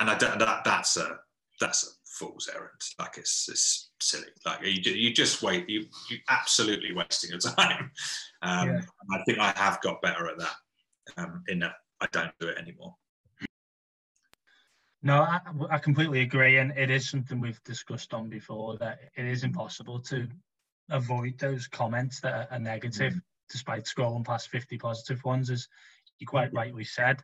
and I, don't that that's a that's a fool's errand. Like it's, it's silly. Like you, you just wait. You you absolutely wasting your time. Um, yeah. I think I have got better at that. Um, in that I don't do it anymore. No, I, I completely agree, and it is something we've discussed on before that it is impossible to avoid those comments that are negative, mm-hmm. despite scrolling past 50 positive ones, as you quite rightly said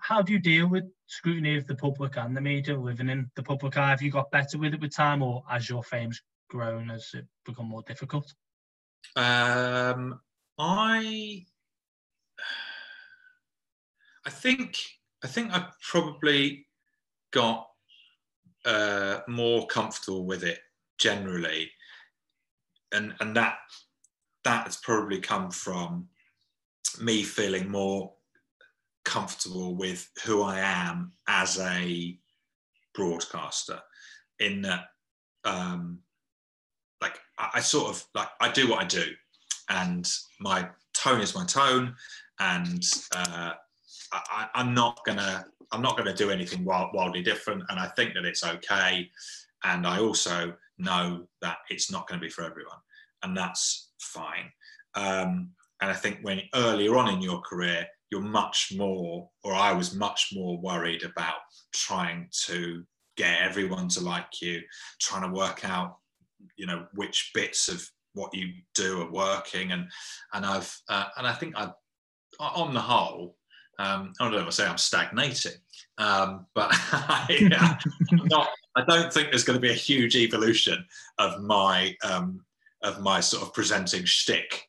how do you deal with scrutiny of the public and the media living in the public eye? Have you got better with it with time, or as your fame's grown, has it become more difficult? Um, I, I think, I think I've probably got uh, more comfortable with it generally, and and that that has probably come from me feeling more comfortable with who I am as a broadcaster in that um, like I, I, sort of like I do what I do and my tone is my tone and uh, I, am not gonna I'm not gonna do anything wild, wildly different and I think that it's okay and I also know that it's not going to be for everyone and that's fine. Um, and I think when earlier on in your career you're much more, or I was much more worried about trying to get everyone to like you, trying to work out, you know, which bits of what you do are working, and and I've uh, and I think I, on the whole, um, I don't know if I say I'm stagnating, um, but I, not, I don't think there's going to be a huge evolution of my um, of my sort of presenting shtick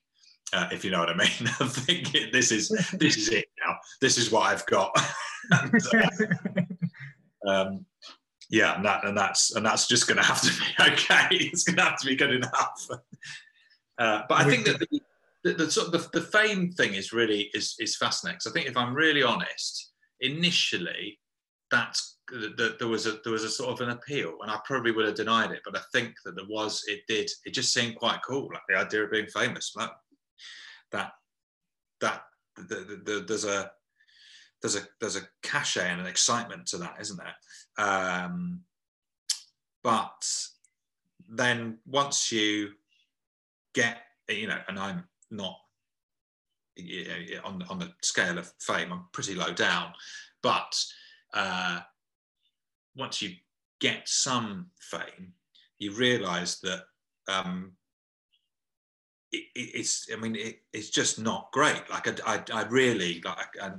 uh, if you know what I mean. I think this is this is it now. This is what I've got. and, uh, um, yeah, and, that, and that's and that's just going to have to be okay. It's going to have to be good enough. Uh, but I think that the, the, the sort of the, the fame thing is really is is fascinating. So I think if I'm really honest, initially that's that there was a there was a sort of an appeal, and I probably would have denied it, but I think that there was it did it just seemed quite cool, like the idea of being famous, like that that the, the, the, there's a there's a there's a cachet and an excitement to that, isn't there? Um, but then once you get you know, and I'm not on on the scale of fame, I'm pretty low down, but uh, once you get some fame, you realise that um, it, it's I mean it, it's just not great. Like I, I, I really like I,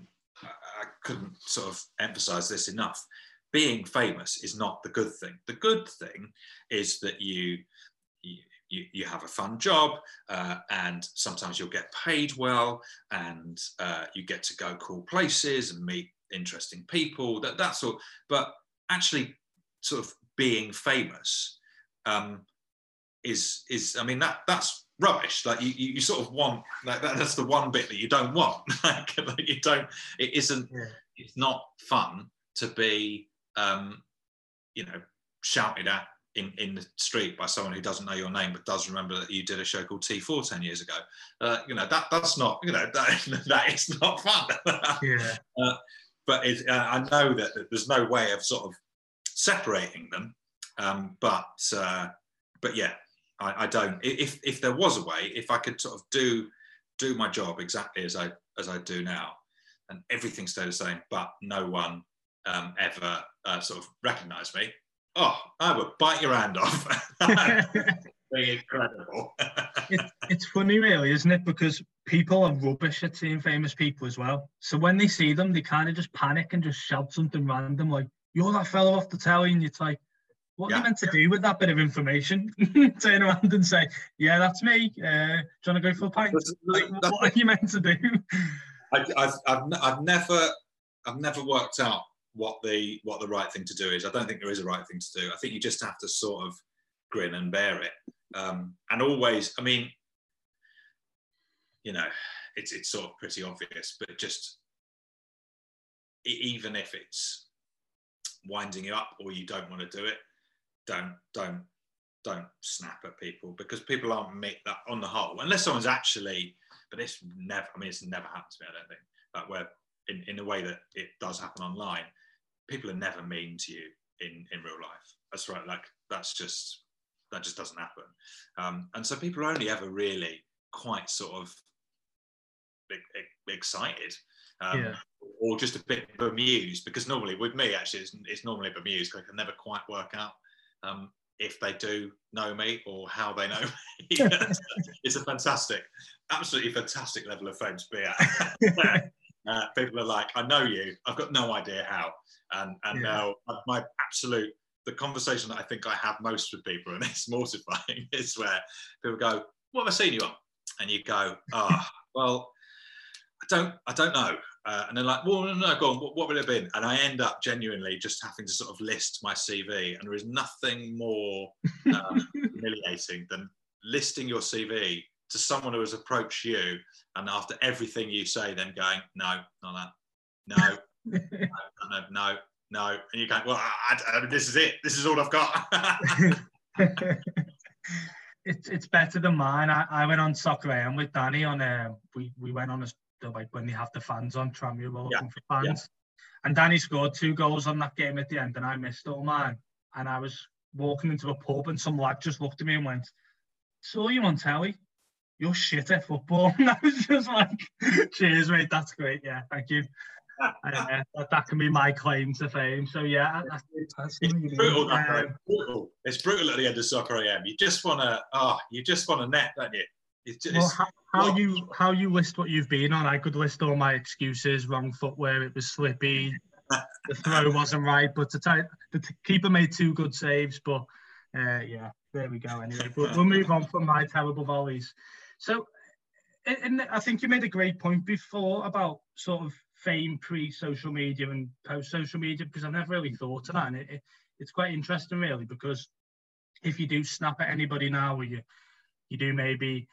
I couldn't sort of emphasize this enough. Being famous is not the good thing. The good thing is that you you, you, have a fun job uh, and sometimes you'll get paid well and uh, you get to go cool places and meet interesting people that that's all but actually sort of being famous um, is is i mean that that's rubbish like you, you sort of want like that, that's the one bit that you don't want like, like you don't it isn't yeah. it's not fun to be um you know shouted at in, in the street by someone who doesn't know your name but does remember that you did a show called T4 10 years ago. Uh, you know that that's not you know that, that is not fun. yeah. Uh, but it, uh, I know that, that, there's no way of sort of separating them. Um, but uh, but yeah, I, I, don't. If if there was a way, if I could sort of do do my job exactly as I as I do now, and everything stayed the same, but no one um, ever uh, sort of recognised me, oh, I would bite your hand off. incredible. it, it's funny, really, isn't it? Because people are rubbish at seeing famous people as well. So when they see them, they kind of just panic and just shout something random like, You're that fellow off the telly. And it's like, what yeah. are you meant to do with that bit of information? Turn around and say, Yeah, that's me. Uh, want to go for a pint? Like, what are you meant to do? I, I've, I've, I've never I've never worked out what the what the right thing to do is. I don't think there is a right thing to do. I think you just have to sort of grin and bear it. Um, and always, I mean, you know, it's it's sort of pretty obvious, but just even if it's winding you up or you don't want to do it, don't don't don't snap at people because people aren't make that on the whole, unless someone's actually. But it's never. I mean, it's never happened to me. I don't think that where in in a way that it does happen online, people are never mean to you in in real life. That's right. Like that's just that just doesn't happen. Um, and so people are only ever really quite sort of excited um, yeah. or just a bit bemused because normally with me actually it's, it's normally bemused because I can never quite work out um, if they do know me or how they know me it's a fantastic absolutely fantastic level of fame to be at uh, people are like I know you I've got no idea how and and yeah. now my absolute the conversation that I think I have most with people, and it's mortifying, is where people go, "What have I seen you on?" And you go, "Ah, oh, well, I don't, I don't know." Uh, and they're like, "Well, no, no, go on. What, what would it have been?" And I end up genuinely just having to sort of list my CV, and there is nothing more um, humiliating than listing your CV to someone who has approached you, and after everything you say, then going, "No, not that. No, no, no, no, no. And you go, well, I, I, this is it. This is all I've got. it's it's better than mine. I, I went on soccer AM with Danny on. Uh, we we went on a like when they have the fans on Tranmere yeah. for fans, yeah. and Danny scored two goals on that game at the end, and I missed all mine. And I was walking into a pub, and some lad just looked at me and went, "Saw you on telly." You're shit at football. And I was just like, cheers, mate. That's great. Yeah, thank you uh, that, that, can be my claim to fame. So yeah, that's, that's it's brutal. Um, brutal. It's brutal at the end of soccer I AM. You just want to, oh, you just want to net, don't you? Just, well, how, how you how you list what you've been on? I could list all my excuses: wrong footwear, it was slippy, the throw wasn't right. But tie, the keeper made two good saves. But uh, yeah, there we go. Anyway, but we'll move on from my terrible volleys. So, and I think you made a great point before about sort of fame pre social media and post social media because I never really thought of that. And it, it, it's quite interesting really because if you do snap at anybody now, or you you do maybe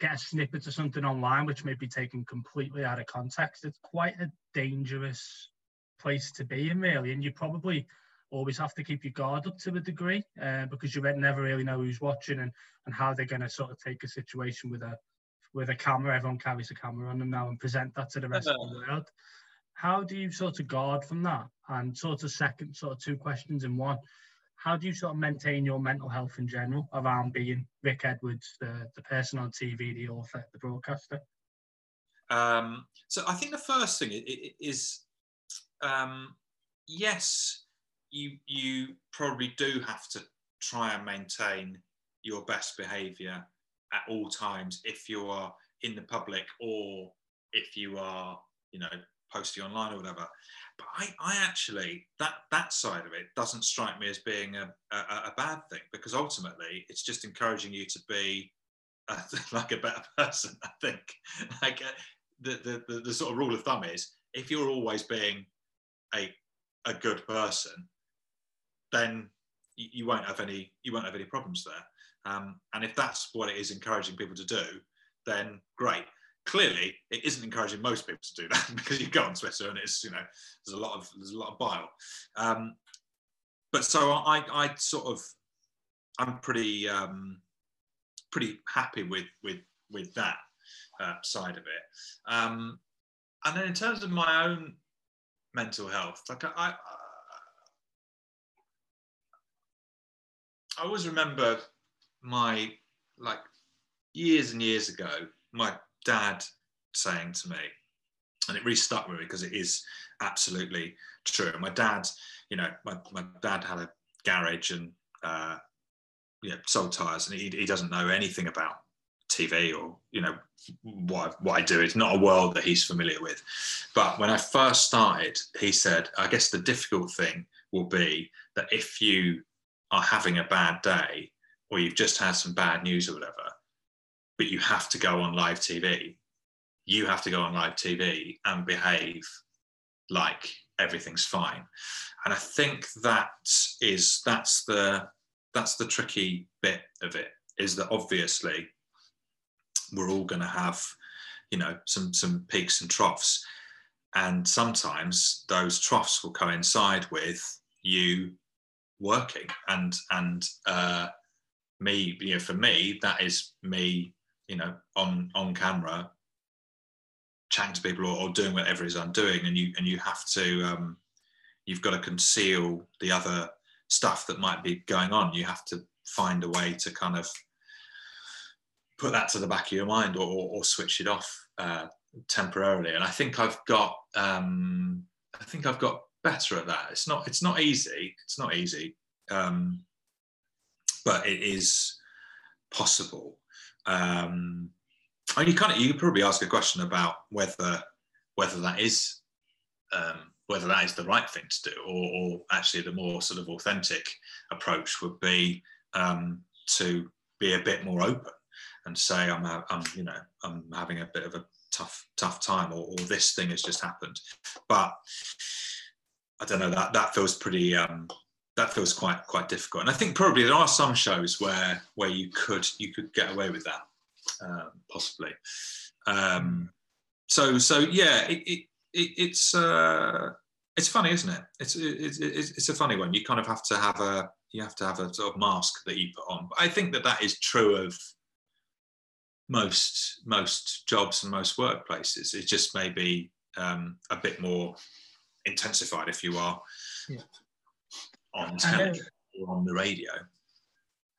get a snippet of something online which may be taken completely out of context, it's quite a dangerous place to be in really, and you probably always have to keep your guard up to a degree uh, because you never really know who's watching and, and how they're going to sort of take a situation with a with a camera. Everyone carries a camera on them now and present that to the rest of the world. How do you sort of guard from that? And sort of second, sort of two questions in one. How do you sort of maintain your mental health in general around being Rick Edwards, the, the person on TV, the author, the broadcaster? Um, so I think the first thing is, um, yes, you you probably do have to try and maintain your best behavior at all times if you are in the public or if you are you know posting online or whatever but i, I actually that that side of it doesn't strike me as being a, a, a bad thing because ultimately it's just encouraging you to be a, like a better person i think like uh, the, the, the, the sort of rule of thumb is if you're always being a, a good person then you, you won't have any you won't have any problems there. Um, and if that's what it is encouraging people to do, then great. Clearly, it isn't encouraging most people to do that because you go on Twitter and it's you know there's a lot of there's a lot of bile. Um, but so I, I sort of I'm pretty um, pretty happy with with with that uh, side of it. Um, and then in terms of my own mental health, like I, I always remember my like years and years ago, my dad saying to me, and it really stuck with me because it is absolutely true. My dad, you know, my, my dad had a garage and uh, sold tires, and he, he doesn't know anything about TV or you know what what I do. It's not a world that he's familiar with. But when I first started, he said, I guess the difficult thing will be that if you are having a bad day or you've just had some bad news or whatever, but you have to go on live TV, you have to go on live TV and behave like everything's fine. And I think that is that's the that's the tricky bit of it is that obviously we're all going to have you know some some peaks and troughs. And sometimes those troughs will coincide with you working. And and uh, me you know for me that is me you know on on camera chatting to people or, or doing whatever it is i'm doing and you and you have to um, you've got to conceal the other stuff that might be going on you have to find a way to kind of put that to the back of your mind or, or, or switch it off uh, temporarily and i think i've got um, i think i've got better at that. It's not it's not easy. It's not easy, um, but it is possible. Um, and you kind of you could probably ask a question about whether whether that is um, whether that is the right thing to do, or, or, actually the more sort of authentic approach would be um, to be a bit more open and say I'm, I'm you know I'm having a bit of a tough tough time, or, or this thing has just happened, but I don't know that that feels pretty um, that feels quite quite difficult. And I think probably there are some shows where where you could you could get away with that um, possibly. Um, so so yeah, it, it, it it's uh, it's funny, isn't it? It's, it's it's a funny one. You kind of have to have a you have to have a sort of mask that you put on. But I think that that is true of most most jobs and most workplaces. It just maybe um, a bit more intensified if you are yeah. On television or on the radio.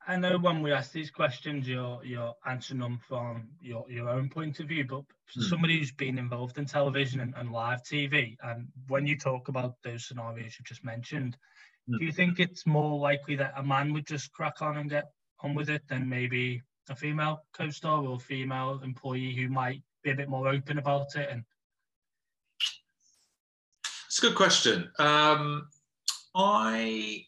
I know when we ask these questions, you're you're answering them from your, your own point of view, but hmm. somebody who's been involved in television and, and, live TV, and when you talk about those scenarios you've just mentioned, hmm. do you think it's more likely that a man would just crack on and get on with it than maybe a female co-star or female employee who might be a bit more open about it and it's a good question. Um, I,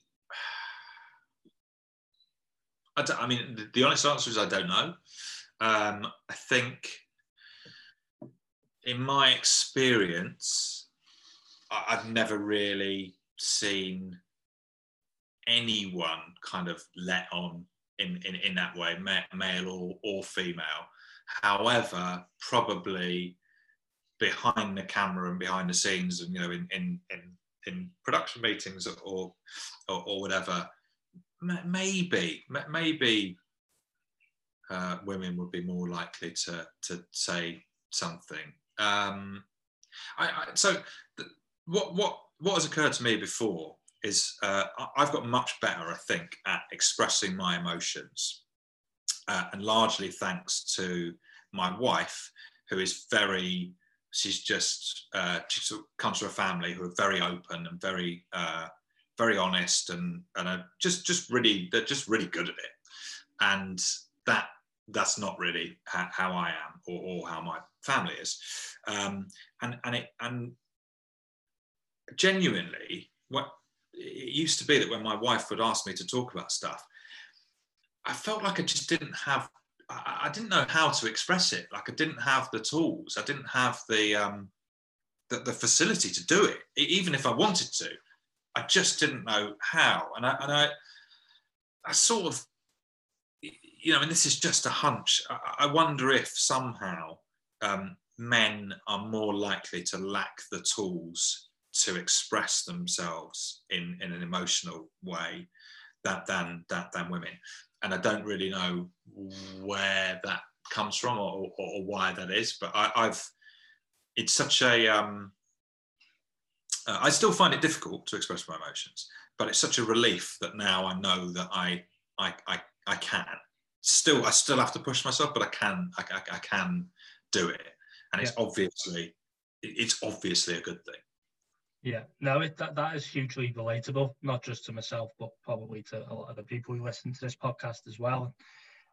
I, I, mean, the, the, honest answer is I don't know. Um, I think, in my experience, I, I've never really seen anyone kind of let on in, in, in that way, male or, or female. However, probably behind the camera and behind the scenes and you know in in in, in production meetings or, or, or whatever maybe maybe uh, women would be more likely to to say something um, I, I, so th- what what what has occurred to me before is uh, I've got much better, I think, at expressing my emotions, uh, and largely thanks to my wife, who is very. She's just uh, she sort of comes from a family who are very open and very uh, very honest and and are just just really they're just really good at it, and that that's not really how, how I am or, or, how my family is, um, and and it and genuinely what it used to be that when my wife would ask me to talk about stuff, I felt like I just didn't have, I, didn't know how to express it. Like I didn't have the tools, I didn't have the, um, the, the facility to do it, even if I wanted to. I just didn't know how. And I, and I, I sort of, you know, and this is just a hunch. I, I wonder if somehow um, men are more likely to lack the tools to express themselves in, in an emotional way that, than, that, than women. And I don't really know where that comes from or, or, or why that is, but I, have it's such a um, uh, I still find it difficult to express my emotions, but it's such a relief that now I know that I I I, I can. Still, I still have to push myself, but I can I, I, I can do it, and yeah. it's obviously it's obviously a good thing. Yeah, no, it, that, that is hugely relatable, not just to myself, but probably to a lot of the people who listen to this podcast as well.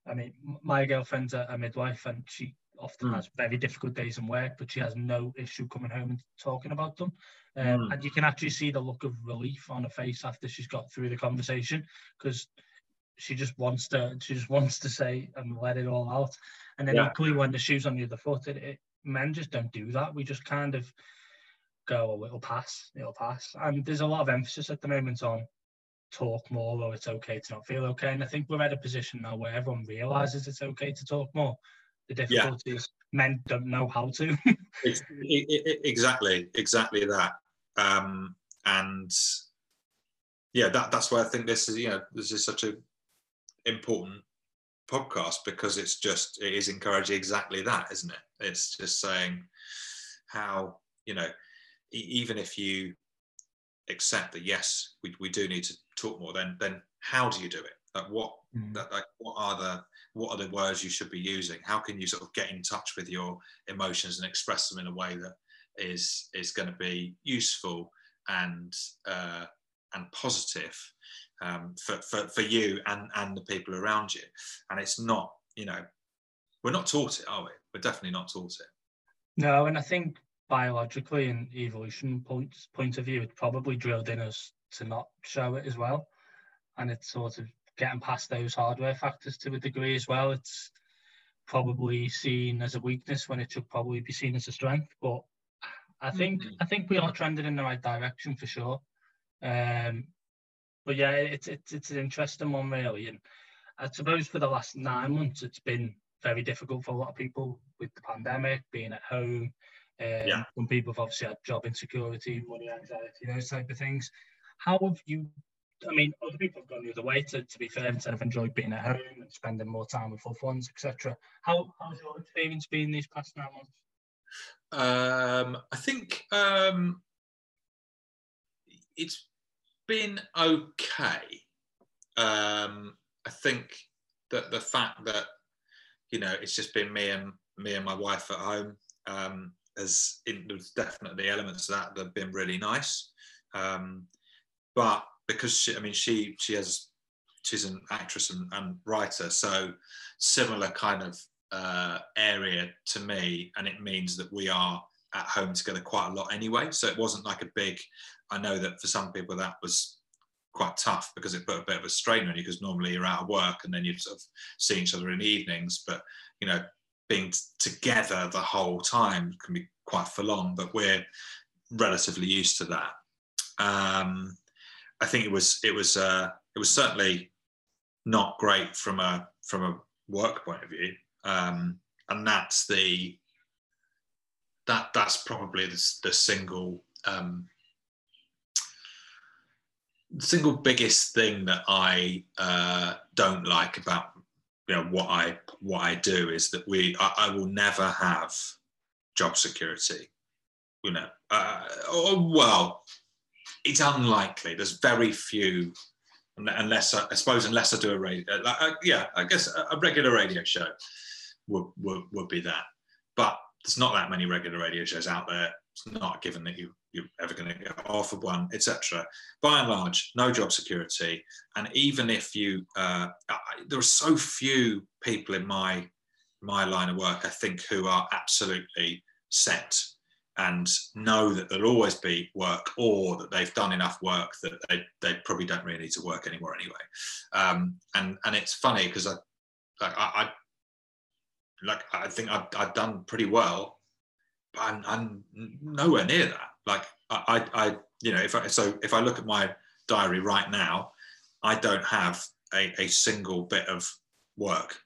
I mean, my girlfriend's a, a midwife and she often mm. has very difficult days in work, but she has no issue coming home and talking about them. Um, mm. And you can actually see the look of relief on her face after she's got through the conversation because she just wants to she just wants to say and let it all out. And then yeah. equally when the shoes on the other foot, it, it, men just don't do that. We just kind of go, it'll pass, it'll pass. And there's a lot of emphasis at the moment on talk more or it's okay to not feel okay. And I think we're at a position now where everyone realizes it's okay to talk more. The difficulty yeah. is men don't know how to. it, it, exactly, exactly that. Um, and yeah, that, that's why I think this is, you know, this is such an important podcast because it's just, it is encouraging exactly that, isn't it? It's just saying how, you know, even if you accept that yes, we, we do need to talk more, then then how do you do it? Like what mm. that, like what are the what are the words you should be using? How can you sort of get in touch with your emotions and express them in a way that is is going to be useful and uh, and positive um, for, for, for you and, and the people around you. And it's not, you know, we're not taught it, are we? We're definitely not taught it. No, and I think biologically and evolution points point of view, it probably drilled in us to not show it as well. And it's sort of getting past those hardware factors to a degree as well. It's probably seen as a weakness when it should probably be seen as a strength. But I think mm-hmm. I think we are trending in the right direction for sure. Um, but yeah, it's it's it's an interesting one really, and I suppose for the last nine months it's been very difficult for a lot of people with the pandemic, being at home, um, yeah. Some people have obviously had job insecurity, money anxiety, those type of things. How have you? I mean, other people have gone the other way. To, to be fair, instead of enjoyed being at home and spending more time with loved ones, etc. How how's your experience been these past nine months? Um, I think um, it's been okay. Um, I think that the fact that you know it's just been me and me and my wife at home um, as there's definitely elements of that that have been really nice. Um, but because she, I mean, she she has she's an actress and, and writer, so similar kind of uh, area to me, and it means that we are at home together quite a lot anyway. So it wasn't like a big. I know that for some people that was quite tough because it put a bit of a strain on you because normally you're out of work and then you sort of see each other in the evenings. But you know, being t- together the whole time can be quite full on, but we're relatively used to that. Um, I think it was it was uh, it was certainly not great from a from a work point of view, um, and that's the that that's probably the, the single um, the single biggest thing that I uh, don't like about you know what I what I do is that we I, I will never have job security. You know, uh, oh, well, it's unlikely. There's very few, unless I, I suppose unless I do a radio, uh, uh, yeah, I guess a, a regular radio show would, would would be that. But there's not that many regular radio shows out there. It's not given that you you're ever going to get offered one, etc. By and large, no job security, and even if you, uh, I, there are so few people in my my line of work, I think, who are absolutely set and know that there'll always be work or that they've done enough work that they, they probably don't really need to work anymore anyway. Um, and and it's funny because I like I, I like I think I've, I've done pretty well, I'm, I'm nowhere near that. Like I, I, you know, if I so if I look at my diary right now, I don't have a, a single bit of work,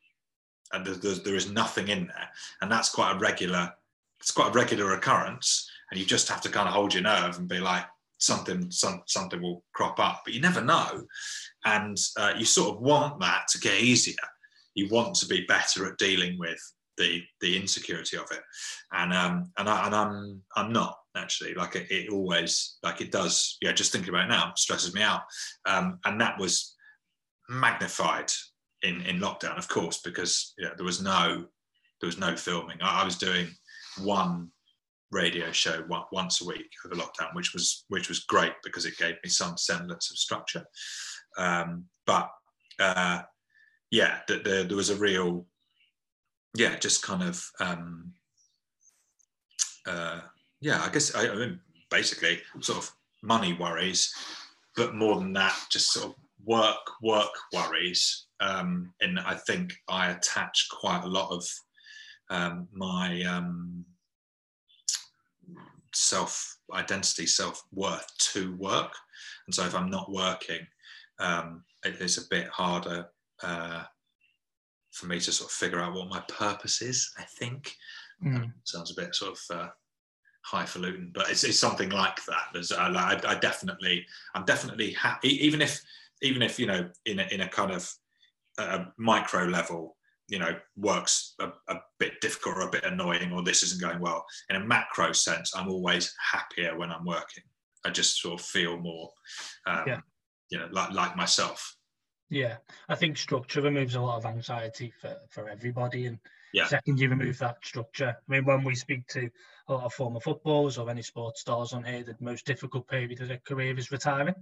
and there's, there is nothing in there, and that's quite a regular it's quite a regular occurrence. And you just have to kind of hold your nerve and be like something some, something will crop up. But you never know. And uh, you sort of want that to get easier. You want to be better at dealing with the the insecurity of it. And um and, I, and i'm i'm not actually. Like it, it always like it does yeah just thinking about it now stresses me out. Um and that was magnified in in lockdown of course because yeah, there was no there was no filming. I, I was doing one radio show once a week over lockdown, which was which was great because it gave me some semblance of structure. Um, but uh, yeah, the, the, there was a real, yeah, just kind of um, uh, yeah. I guess I, I mean basically sort of money worries, but more than that, just sort of work work worries. Um, and I think I attach quite a lot of um, my um, self identity, self worth to work. And so if I'm not working, um, it, it's a bit harder uh, for me to sort of figure out what my purpose is. I think mm. sounds a bit sort of uh, highfalutin, but it's, it's something like that. There's, uh, I, I definitely, I'm definitely happy, even if, even if you know, in a, in a kind of a micro level, you know works a, a, bit difficult or a bit annoying or this isn't going well in a macro sense i'm always happier when i'm working i just sort of feel more um, yeah. you know like, like myself yeah i think structure removes a lot of anxiety for for everybody and yeah. second you remove that structure i mean when we speak to a lot of former footballers or any sports stars on here the most difficult period of their career is retiring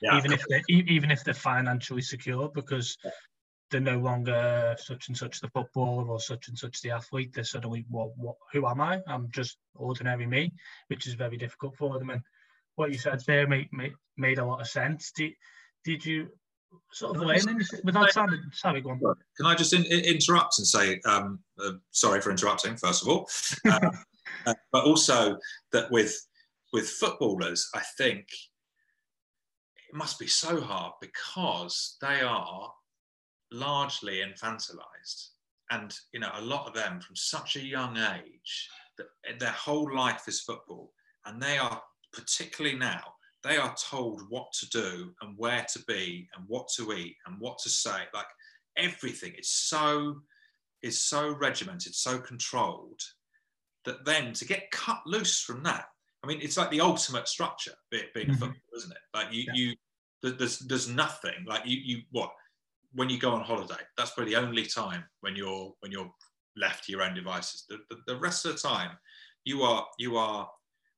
yeah. even if they're even if they're financially secure because they're no longer such and such the footballer or such and such the athlete. They're suddenly, what, what, who am I? I'm just ordinary me, which is very difficult for them. And what you said there made, made, made a lot of sense. Did, did you sort of learn anything without sounding, sorry, go on. Can I just in, in, interrupt and say, um, uh, sorry for interrupting, first of all, uh, uh, but also that with, with footballers, I think it must be so hard because they are largely infantilized. And, you know, a lot of them from such a young age that their whole life is football. And they are, particularly now, they are told what to do and where to be and what to eat and what to say. Like everything is so is so regimented, so controlled that then to get cut loose from that, I mean, it's like the ultimate structure being mm-hmm. football, isn't it? Like you, yeah. you, there's there's nothing like you you what when you go on holiday, that's probably the only time when you're when you're left to your own devices. The, the, the rest of the time, you are you are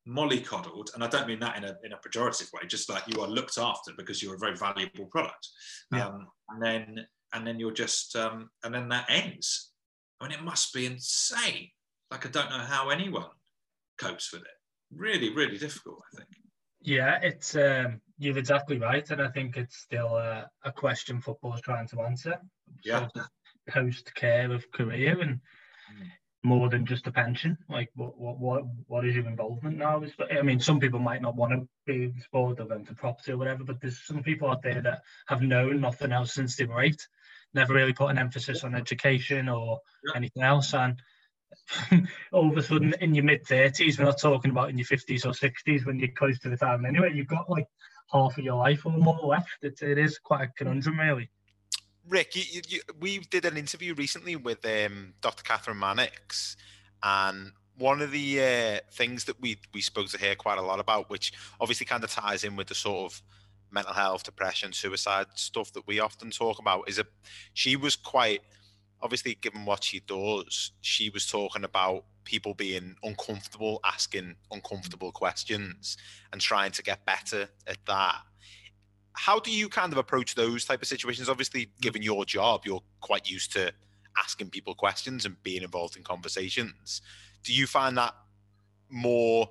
mollycoddled, and I don't mean that in a in a pejorative way. Just like you are looked after because you're a very valuable product. Yeah. Um, and then and then you're just um, and then that ends. I mean, it must be insane. Like I don't know how anyone copes with it. Really, really difficult. I think. Yeah, it's um, you're exactly right, and I think it's still a, a question football's trying to answer. Yeah. Post care of career, and mm. More than just a pension? Like, what what what, what is your involvement now? I mean, some people might not want to be in sport or into property or whatever, but there's some people out there that have known nothing else since they were eight, never really put an emphasis on education or anything else, and all of a sudden in your mid 30s, we're not talking about in your 50s or 60s when you're close to the time anyway, you've got like half of your life or more left. It, it is quite a conundrum, really. Rick, you, you, we did an interview recently with um, Dr. Kathryn Mannix, and one of the uh, things that we we spoke to her quite a lot about, which obviously kind of ties in with the sort of mental health, depression, suicide stuff that we often talk about, is a she was quite obviously given what she does, she was talking about people being uncomfortable asking uncomfortable questions and trying to get better at that how do you kind of approach those type of situations? Obviously, given mm-hmm. your job, you're quite used to asking people questions and being involved in conversations. Do you find that more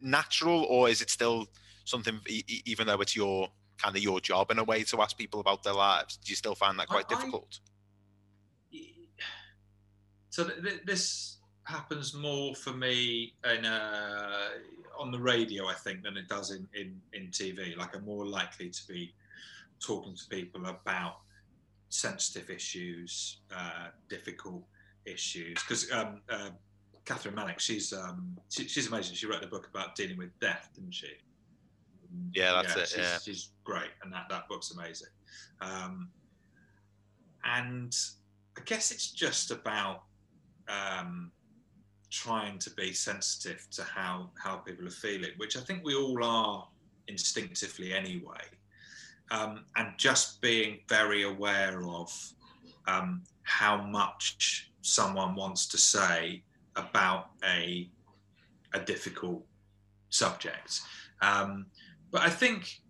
natural, or is it still something, even though it's your kind of your job in a way to ask people about their lives? Do you still find that quite I, difficult? I, so th- this happens more for me in a on the radio, I think, than it does in, in, in TV. Like I'm more likely to be talking to people about sensitive issues, uh, difficult issues. Because um, uh, Kathryn Mannix, she's um, she, she's amazing. She wrote a book about dealing with death, didn't she? Yeah, that's yeah, it. She's, yeah, she's great, and that that book's amazing. Um, and I guess it's just about um, trying to be sensitive to how how people are feeling, which I think we all are instinctively anyway, um, and just being very aware of um, how much someone wants to say about a a difficult subject. Um, but I think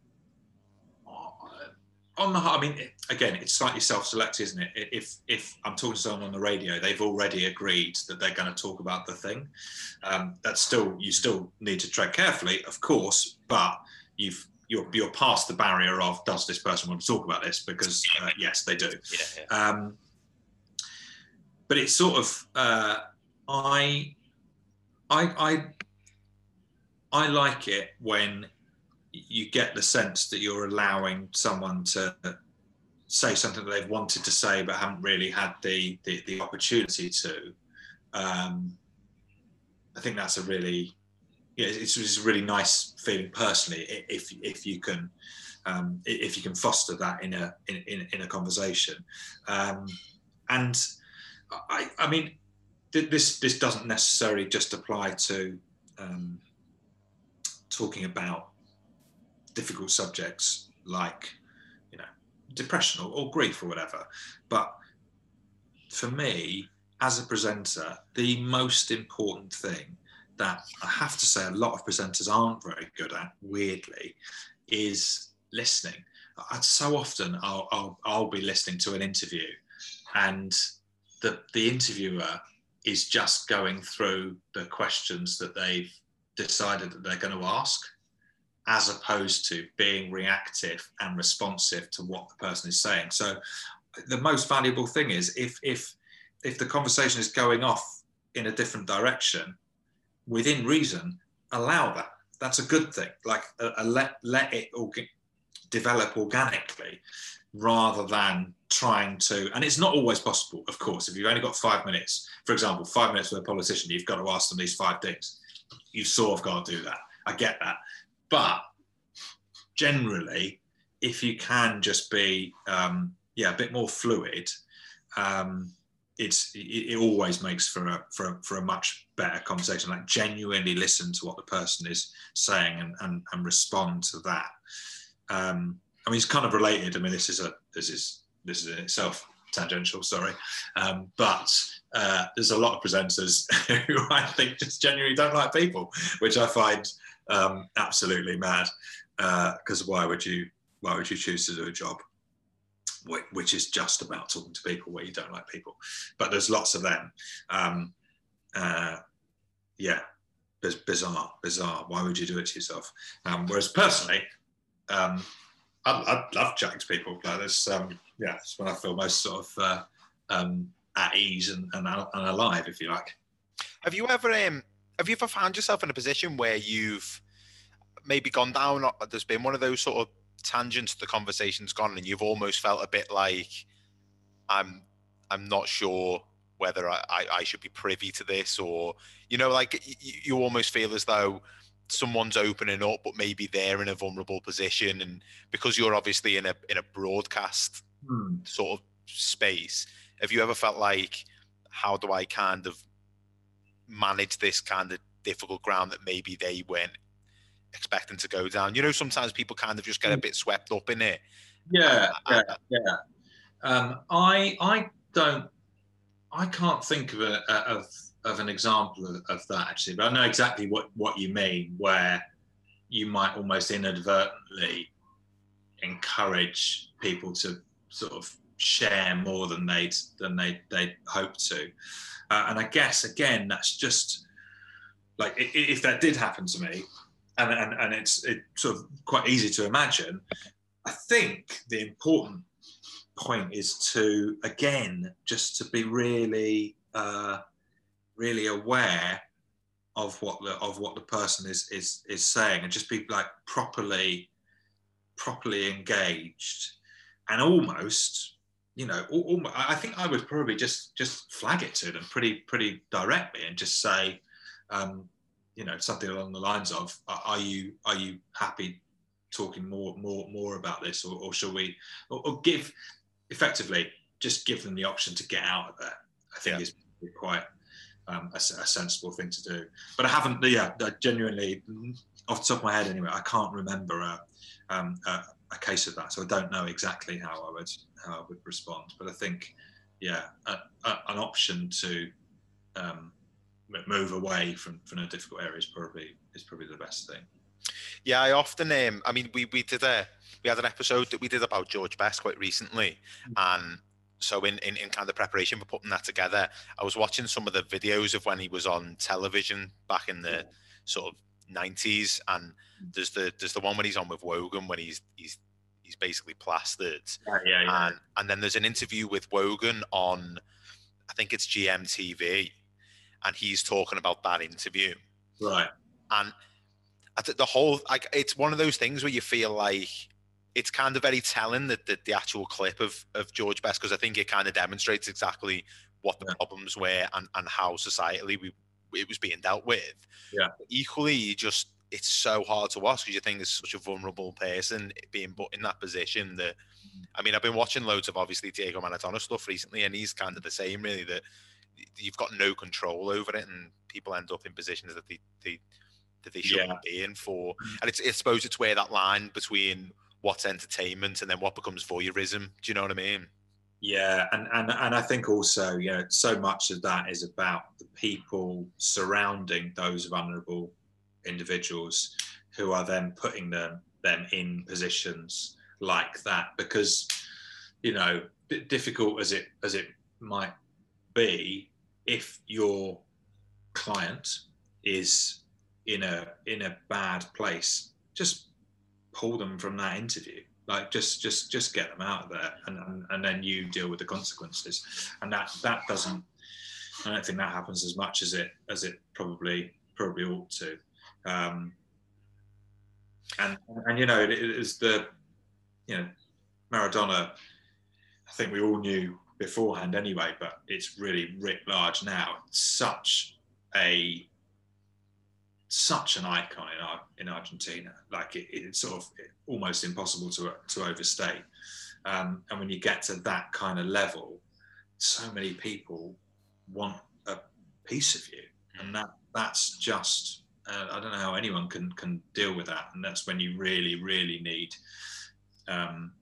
on the I mean, again, it's slightly self-selected, isn't it? If if I'm talking to someone on the radio, they've already agreed that they're going to talk about the thing. Um, that's still you still need to tread carefully, of course, but you've you're you're past the barrier of does this person want to talk about this? Because uh, yes, they do. Yeah, yeah. Um, but it's sort of uh, I I I I like it when you get the sense that you're allowing someone to say something that they've wanted to say but haven't really had the the, the opportunity to. Um, I think that's a really yeah, it's, it's, a really nice feeling personally if if you can um, if you can foster that in a in, in, in a conversation, um, and I I mean this this doesn't necessarily just apply to um, talking about difficult subjects like, you know, depression or, or grief or whatever. But for me, as a presenter, the most important thing that I have to say a lot of presenters aren't very good at, weirdly, is listening. I'd so often I'll, I'll, I'll be listening to an interview and the, the interviewer is just going through the questions that they've decided that they're going to ask as opposed to being reactive and responsive to what the person is saying. So the most valuable thing is if if if the conversation is going off in a different direction, within reason, allow that. That's a good thing. Like a, a let let it orga- develop organically, rather than trying to. And it's not always possible, of course. If you've only got five minutes, for example, five minutes with a politician, you've got to ask them these five things. You've sort of got to do that. I get that. But generally, if you can just be um, yeah a bit more fluid, um, it's it, it, always makes for a, for a for a much better conversation. Like genuinely listen to what the person is saying and and, and respond to that. Um, I mean, it's kind of related. I mean, this is a this is this is in itself tangential. Sorry, um, but uh, there's a lot of presenters who I think just genuinely don't like people, which I find um, absolutely mad. Because uh, why would you why would you choose to do a job which is just about talking to people where you don't like people? But there's lots of them. Um, uh, yeah, bizarre, bizarre. Why would you do it to yourself? Um, whereas personally, um, I, I, love chatting to people. Like this, um, yeah, it's when I feel most sort of uh, um, at ease and, and, and alive, if you like. Have you ever um have you ever found yourself in a position where you've maybe gone down or there's been one of those sort of tangents the conversation's gone and you've almost felt a bit like I'm I'm not sure whether I, I, I should be privy to this or you know like you, you almost feel as though someone's opening up but maybe they're in a vulnerable position and because you're obviously in a in a broadcast Hmm. sort of space have you ever felt like how do i kind of manage this kind of difficult ground that maybe they weren't expecting to go down you know sometimes people kind of just get a bit swept up in it Yeah, Uh, yeah, yeah. Um, I I don't I can't think of a of of an example of, of that actually, but I know exactly what what you mean. Where you might almost inadvertently encourage people to sort of share more than they'd than they they'd hoped to, uh, and I guess again that's just like if that did happen to me, and and, and it's it sort of quite easy to imagine. I think the important point is to again just to be really uh, really aware of what the of what the person is is is saying and just be like properly properly engaged and almost you know al- almo- I think I would probably just just flag it to them pretty pretty directly and just say um, you know something along the lines of are you are you happy talking more more more about this or, or shall we or, or give effectively just give them the option to get out of there i think Yeah. is quite um, a, a sensible thing to do but i haven't yeah I genuinely off the top of my head anyway i can't remember a, um, a, a case of that so i don't know exactly how i would how i would respond. But i think yeah a, a, an option to um, move away from from a difficult area is probably is probably the best thing. Yeah, I often um I mean we we did a we had an episode that we did about George Best quite recently. And so in, in, in kind of preparation for putting that together, I was watching some of the videos of when he was on television back in the sort of nineties. And there's the there's the one when he's on with Wogan when he's he's he's basically plastered. yeah yeah And and then there's an interview with Wogan on I think it's GMTV and he's talking about that interview right and the whole like it's one of those things where you feel like it's kind of very telling that the, the actual clip of of George Best because I think it kind of demonstrates exactly what the Yeah. problems were and and how societally we it was being dealt with. Yeah. Equally, you just it's so hard to watch because you think it's such a vulnerable person being put in that position that mm. I mean I've been watching loads of obviously Diego Maradona stuff recently and he's kind of the same really that you've got no control over it and people end up in positions that they they that they shouldn't Yeah. be in for. Mm. And it's I suppose it's where that line between what's entertainment and then what becomes voyeurism do you know what I mean? Yeah, and, and and I think also, you know, so much of that is about the people surrounding those vulnerable individuals who are then putting them them in positions like that because, you know, di- difficult as it as it might be, if your client is in a in a bad place, just pull them from that interview. Like just just just get them out of there and, and and then you deal with the consequences. And that that doesn't i don't think that happens as much as it as it probably probably ought to um and and you know it is the you know maradona i think we all knew beforehand anyway but it's really writ large now such a such an icon in Ar- in Argentina. Like it, it's sort of almost impossible to to overstate. Um, and when you get to that kind of level, so many people want a piece of you, and that that's just uh, I don't know how anyone can can deal with that. And that's when you really really need um,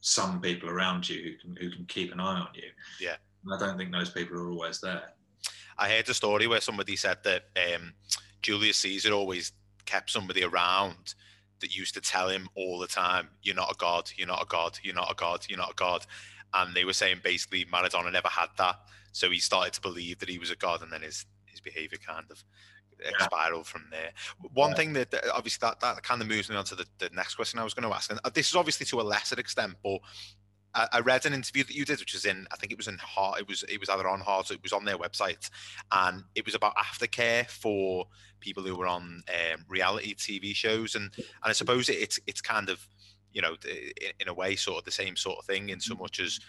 some people around you who can who can keep an eye on you. Yeah. And I don't think those people are always there. I heard a story where somebody said that um, Julius Caesar always kept somebody around that used to tell him all the time, "You're not a god. You're not a god. You're not a god. You're not a god." And they were saying basically Maradona never had that, so he started to believe that he was a god, and then his his behavior kind of Yeah. spiraled from there. One Yeah. thing that obviously that, that kind of moves me on to the, the next question I was going to ask, and this is obviously to a lesser extent, but I, I read an interview that you did, which was in I think it was in Heart. It was it was either on Heart, or it was on their website, and it was about aftercare for people who were on um, reality TV shows, and and I suppose it, it's it's kind of you know in, in a way sort of the same sort of thing in so much as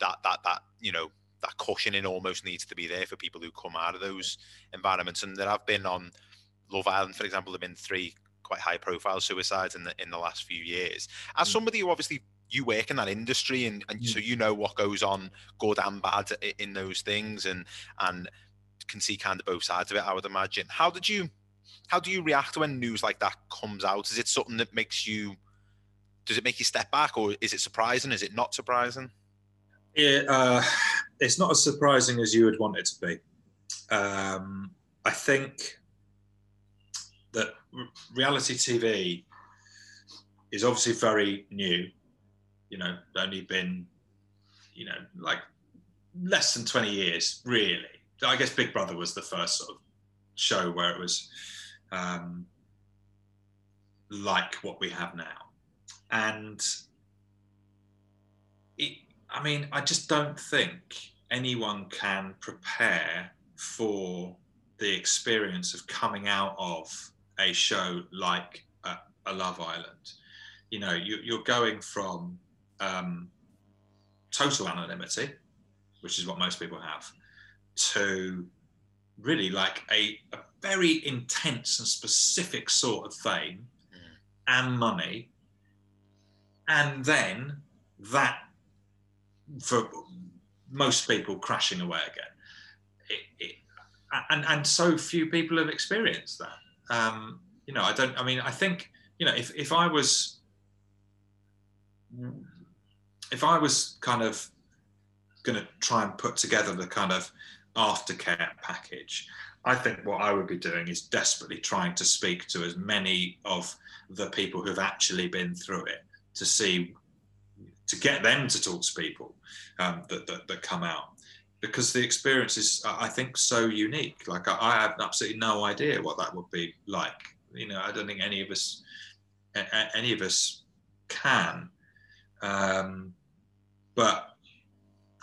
that that that you know that cushioning almost needs to be there for people who come out of those environments. And there have been on Love Island, for example, there have been three quite high profile suicides in the in the last few years. As mm. somebody who obviously you work in that industry and, and mm. so you know what goes on good and bad in those things and and can see kind of both sides of it, I would imagine. How did you how do you react when news like that comes out? Is it something that makes you does it make you step back or is it surprising? Is it not surprising? Uh, it's not as surprising as you would want it to be. Um, I think that reality TV is obviously very new. You know, only been, you know, like less than 20 years, really. I guess Big Brother was the first sort of show where it was um, like what we have now. And I mean, I just don't think anyone can prepare for the experience of coming out of a show like a, a Love Island. You know, you, are going from um, total anonymity, which is what most people have, to really like a, a very intense and specific sort of fame mm. and money. And then that, for most people, crashing away again. It, it, and, and so few people have experienced that um, you know, I don't. I mean, I think you know, if if I was if I was kind of going to try and put together the kind of aftercare package, I think what I would be doing is desperately trying to speak to as many of the people who've actually been through it to see to get them to talk to people um, that, that, that come out because the experience is, I think, so unique. Like I, I have absolutely no idea what that would be like. You know, I don't think any of us, any of us, can. Um, but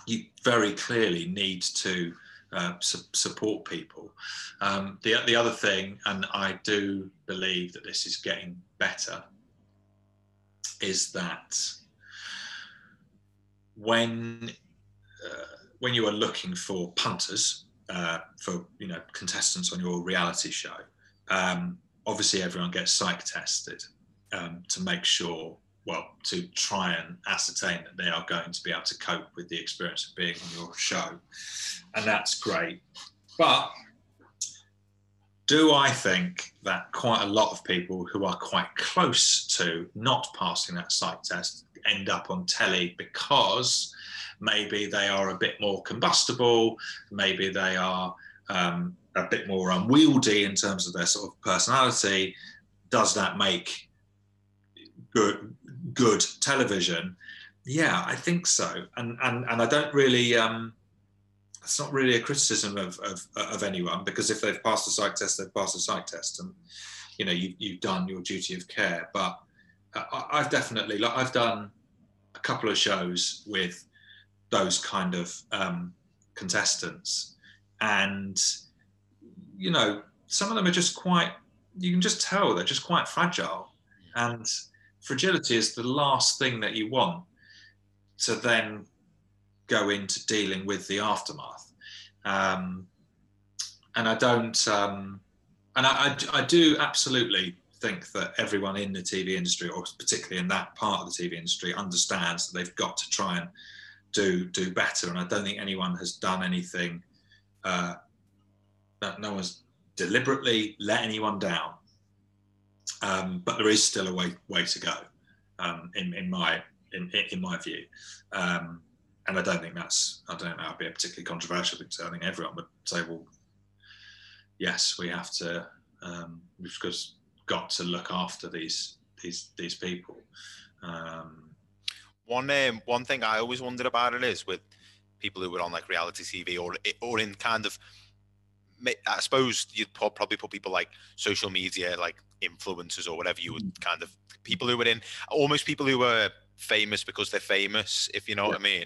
you very clearly need to uh, su- support people. Um, the the other thing, and I do believe that this is getting better, is that when uh, when you are looking for punters uh, for you know contestants on your reality show, um, obviously everyone gets psych tested um, to make sure, well, to try and ascertain that they are going to be able to cope with the experience of being on your show, and that's great. But do I think that quite a lot of people who are quite close to not passing that psych test end up on telly because maybe they are a bit more combustible, maybe they are um, a bit more unwieldy in terms of their sort of personality. Does that make good good television? Yeah, I think so. And and and I don't really. Um, it's not really a criticism of, of, of anyone because if they've passed the psych test, they've passed the psych test, and you know you, you've done your duty of care. But uh, I've definitely, like, I've done a couple of shows with those kind of um, contestants. And, you know, some of them are just quite, you can just tell they're just quite fragile. And fragility is the last thing that you want to then go into dealing with the aftermath. Um, and I don't, um, and I, I, I, do absolutely think that everyone in the TV industry, or particularly in that part of the TV industry, understands that they've got to try and do do better. And I don't think anyone has done anything uh, that no one's deliberately let anyone down. Um, but there is still a way way to go, um, in in my in in my view. Um, and I don't think that's I don't know that'd be a particularly controversial thing. So I think everyone would say, well, yes, we have to um, just got to look after these these these people. Um, one um, one thing I always wondered about it is with people who were on like reality TV or or in kind of I suppose you'd probably put people like social media, like influencers or whatever you would kind of people who were in almost people who were famous because they're famous, if you know what I mean.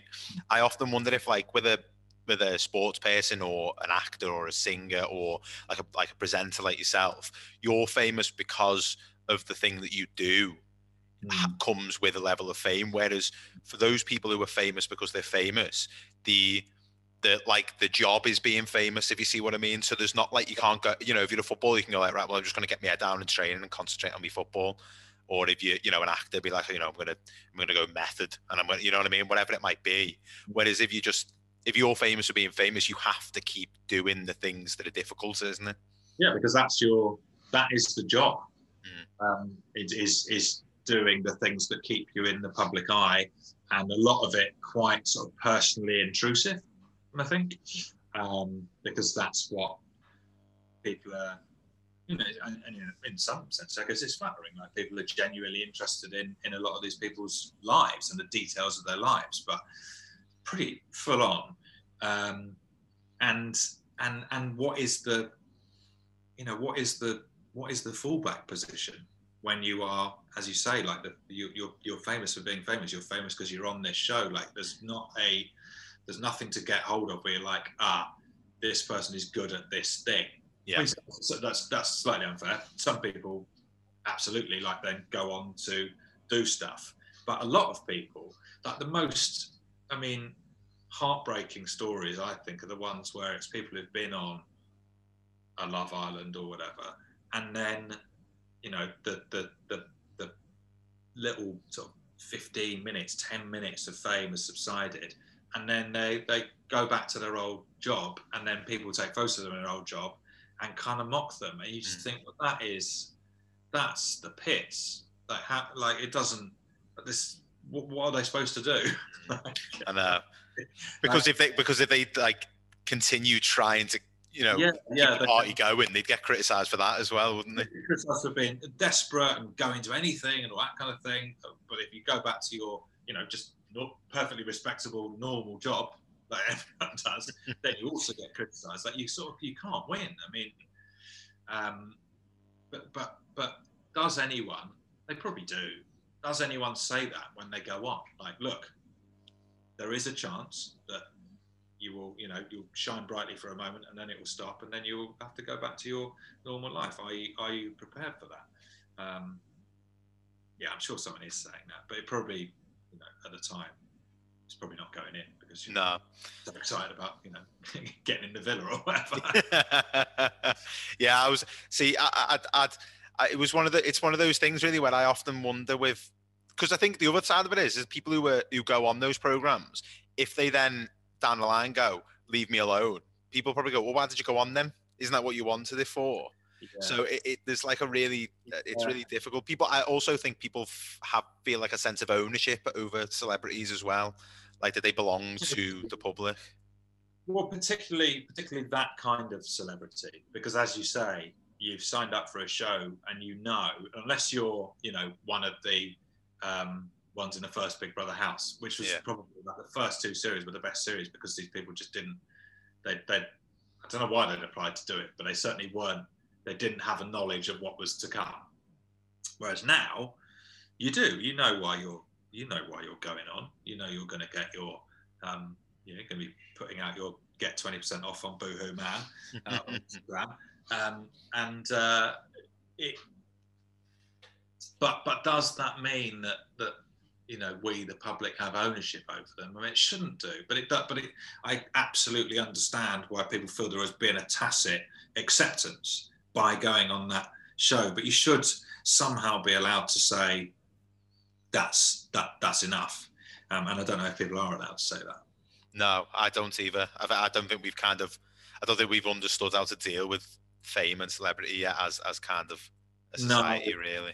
I often wonder if like with a with a sports person or an actor or a singer or like a like a presenter like yourself, you're famous because of the thing that you do Mm. comes with a level of fame. Whereas for those people who are famous because they're famous, the the like the job is being famous, if you see what I mean. So there's not like you can't go, you know, if you're a footballer, you can go like, right, well, I'm just gonna get my head down and train and concentrate on my football. Or if you, you know, an actor, be like, you know, I'm gonna, I'm gonna go method, and I'm gonna, you know what I mean, whatever it might be. Whereas if you just, if you're famous for being famous, you have to keep doing the things that are difficult, isn't it? Yeah, because that's your that is the job. Mm. Um, it is is doing the things that keep you in the public eye, and a lot of it quite sort of personally intrusive. I think um, because that's what people are. You know, and, and you know, in some sense, I guess it's flattering. Like people are genuinely interested in in a lot of these people's lives and the details of their lives, but pretty full on. Um, and and and what is the you know what is the what is the fallback position when you are as you say like the, you, you're you're famous for being famous. You're famous because you're on this show. Like there's not a there's nothing to get hold of where you're like ah this person is good at this thing. Yeah. So that's that's slightly unfair. Some people absolutely like then go on to do stuff. But a lot of people like the most i mean heartbreaking stories i think are the ones where it's people who've been on a Love Island or whatever, and then you know the the the, the little sort of fifteen minutes, ten minutes of fame has subsided, and then they they go back to their old job, and then people take photos of them in their old job and kind of mock them, and you just Mm. think, well, that is that's the pits. Like how like it doesn't. This what, what are they supposed to do? And uh, because if they because if they like continue trying to, you know, yeah, yeah. the party going, they'd get criticised for that as well, wouldn't they? criticised for being desperate and going to anything and all that kind of thing. But if you go back to your, you know, just not perfectly respectable, normal job that everyone does, then you also get criticised. Like you sort of you can't win. I mean, um, but but but does anyone? They probably do. Does anyone say that when they go on? Like, look, there is a chance that you will, you know, you'll shine brightly for a moment and then it will stop and then you'll have to go back to your normal life. Are you, are you prepared for that? Um, yeah, I'm sure someone is saying that, but it probably, you know, at the time, it's probably not going in because you're No. so excited about, you know, getting in the villa or whatever. yeah, I was. See, I, I, I'd, I, it was one of the. It's one of those things really where I often wonder with, because I think the other side of it is, is people who are who go on those programs, if they then down the line go, leave me alone. People probably go, well, why did you go on then? Isn't that what you wanted it for? Yeah. So it, it there's like a really, uh, it's Yeah. really difficult. People, I also think people f- have feel like a sense of ownership over celebrities as well, like that they belong to the public. Well, particularly particularly that kind of celebrity, because as you say, you've signed up for a show, and you know, unless you're, you know, one of the um, ones in the first Big Brother house, which was Yeah. probably like the first two series were the best series because these people just didn't. They, they, I don't know why they'd applied to do it, but they certainly weren't. They didn't have a knowledge of what was to come. Whereas now, you do. You know why you're. You know why you're going on. You know you're going to get your um, you know, going to be putting out your get 20% off on Boohoo Man uh, on Instagram. Um, and uh, it, but but does that mean that that you know we the public have ownership over them? I mean, it shouldn't do. But it but it I absolutely understand why people feel there has been a tacit acceptance by going on that show. But you should somehow be allowed to say that's that that's enough. Um, and I don't know if people are allowed to say that. No, I don't either. I, I don't think we've kind of, I don't think we've understood how to deal with fame and celebrity yet as as kind of a No. society, really.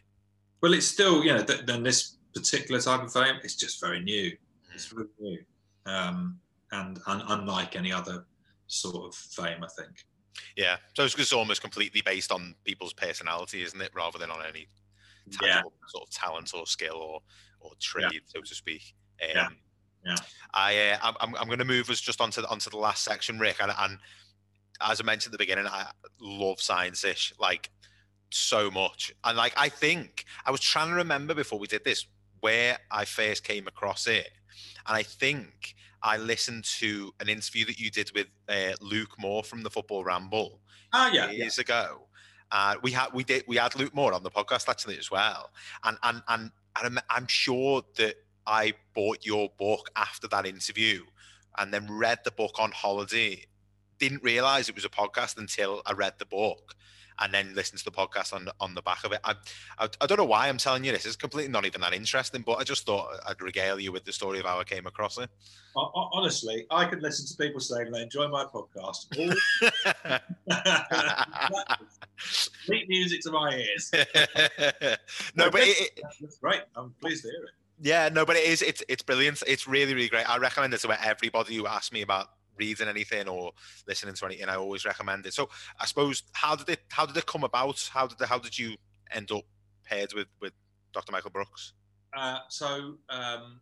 Well, it's still, you know, th- then this particular type of fame, it's just very new. It's really new, um, and un- unlike any other sort of fame, I think. Yeah, so it's, it's almost completely based on people's personality, isn't it, rather than on any Yeah, sort of talent or skill or or trade, so to speak. Um, Yeah. Yeah. I uh, I'm I'm going to move us just onto the, onto the last section, Rick, and, and as I mentioned at the beginning, I love science ish like so much, and like I think I was trying to remember before we did this where I first came across it, and I think I listened to an interview that you did with uh, Luke Moore from the Football Ramble Ah, yeah, years ago. Uh, we had we did we had Luke Moore on the podcast actually as well, and and and, and I'm, I'm sure that I bought your book after that interview, and then read the book on holiday. Didn't realize it was a podcast until I read the book, and then listened to the podcast on on the back of it. I, I I don't know why I'm telling you this. It's completely not even that interesting, but I just thought I'd regale you with the story of how I came across it. Hon- hon- Honestly, I could listen to people saying they enjoy my podcast. Sweet music to my ears. no, but it, it, That's great. I'm pleased to hear it. Yeah, no, but it is. It's it's brilliant. It's really really great. I recommend it to everybody who asks me about reading anything or listening to anything. I always recommend it. So I suppose how did it how did it come about? How did how did you end up paired with with Dr. Michael Brooks? Uh, so um,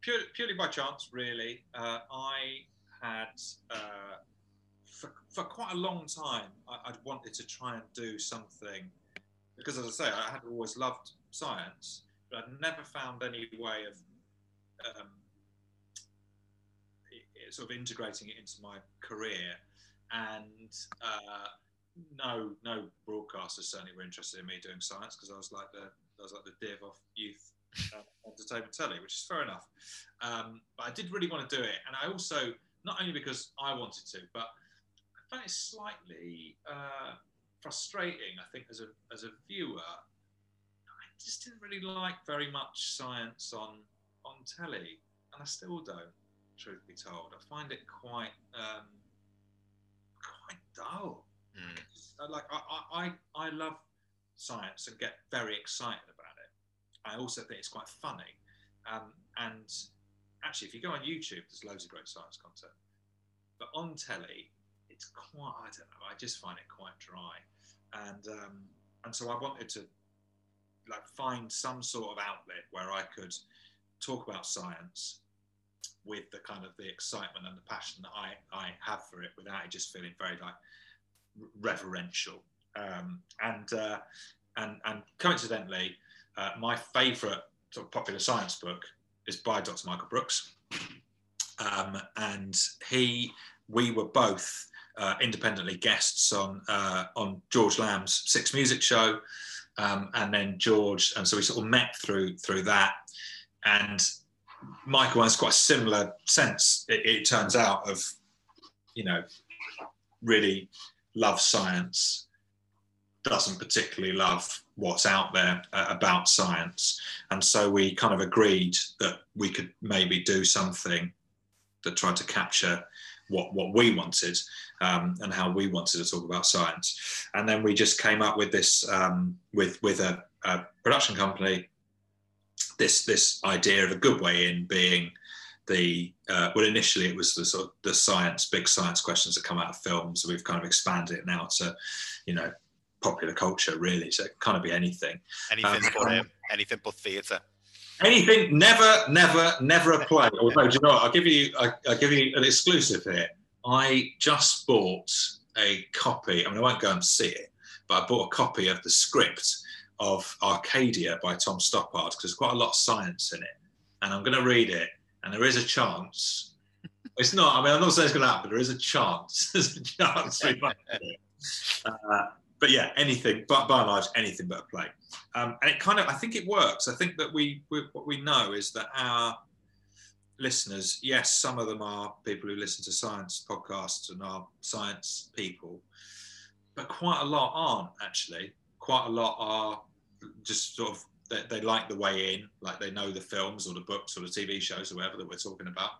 purely, purely by chance, really, uh, I had uh, for, for quite a long time I, I'd wanted to try and do something because, as I say, I had always loved science, but I'd never found any way of um, sort of integrating it into my career. And uh, no, no broadcasters certainly were interested in me doing science because I was like the I was like the div off youth uh, entertainment telly, which is fair enough. Um, but I did really want to do it, and I also not only because I wanted to, but I found it slightly uh, frustrating. I think as a as a viewer, I just didn't really like very much science on on telly, and I still don't. Truth be told, I find it quite um, quite dull. Mm. I like I, I, I I love science and get very excited about it. I also think it's quite funny. Um, and actually, if you go on YouTube, there's loads of great science content. But on telly, it's quite I don't know. I just find it quite dry. And um, and so I wanted to like find some sort of outlet where I could talk about science with the kind of the excitement and the passion that I, I have for it without it just feeling very like reverential. Um, and, uh, and and coincidentally, uh, my favourite sort of popular science book is by Dr. Michael Brooks, um, and he we were both uh, independently guests on uh, on George Lamb's Six Music Show, um, and then George, and so we sort of met through through that, and Michael has quite a similar sense. It, it turns out of, you know, really loves science, doesn't particularly love what's out there uh, about science. And so we kind of agreed that we could maybe do something that tried to capture what, what we wanted um, and how we wanted to talk about science. And then we just came up with this um, with, with a, a production company, this, this idea of a good way in being the uh, well initially it was the sort of the science big science questions that come out of films so we've kind of expanded it now to you know popular culture really. So it can kind of be anything. Anything Um, but um, anything but theatre. anything never never never a play. Although do you know what? I'll give you I, i'll give you an exclusive here. I just bought a copy i mean i won't go and see it but i bought a copy of the script of arcadia by tom stoppard because there's quite a lot of science in it and i'm going to read it and there is a chance. It's not i mean i'm not saying it's going to happen but there is a chance. There's a chance we might do it. Uh, but yeah anything but by and large anything but a play. Um, and it kind of i think it works. I think that we, we what we know is that our listeners yes some of them are people who listen to science podcasts and are science people but quite a lot aren't actually. Quite a lot are just sort of they, they like the way in like they know the films or the books or the tv shows or whatever that we're talking about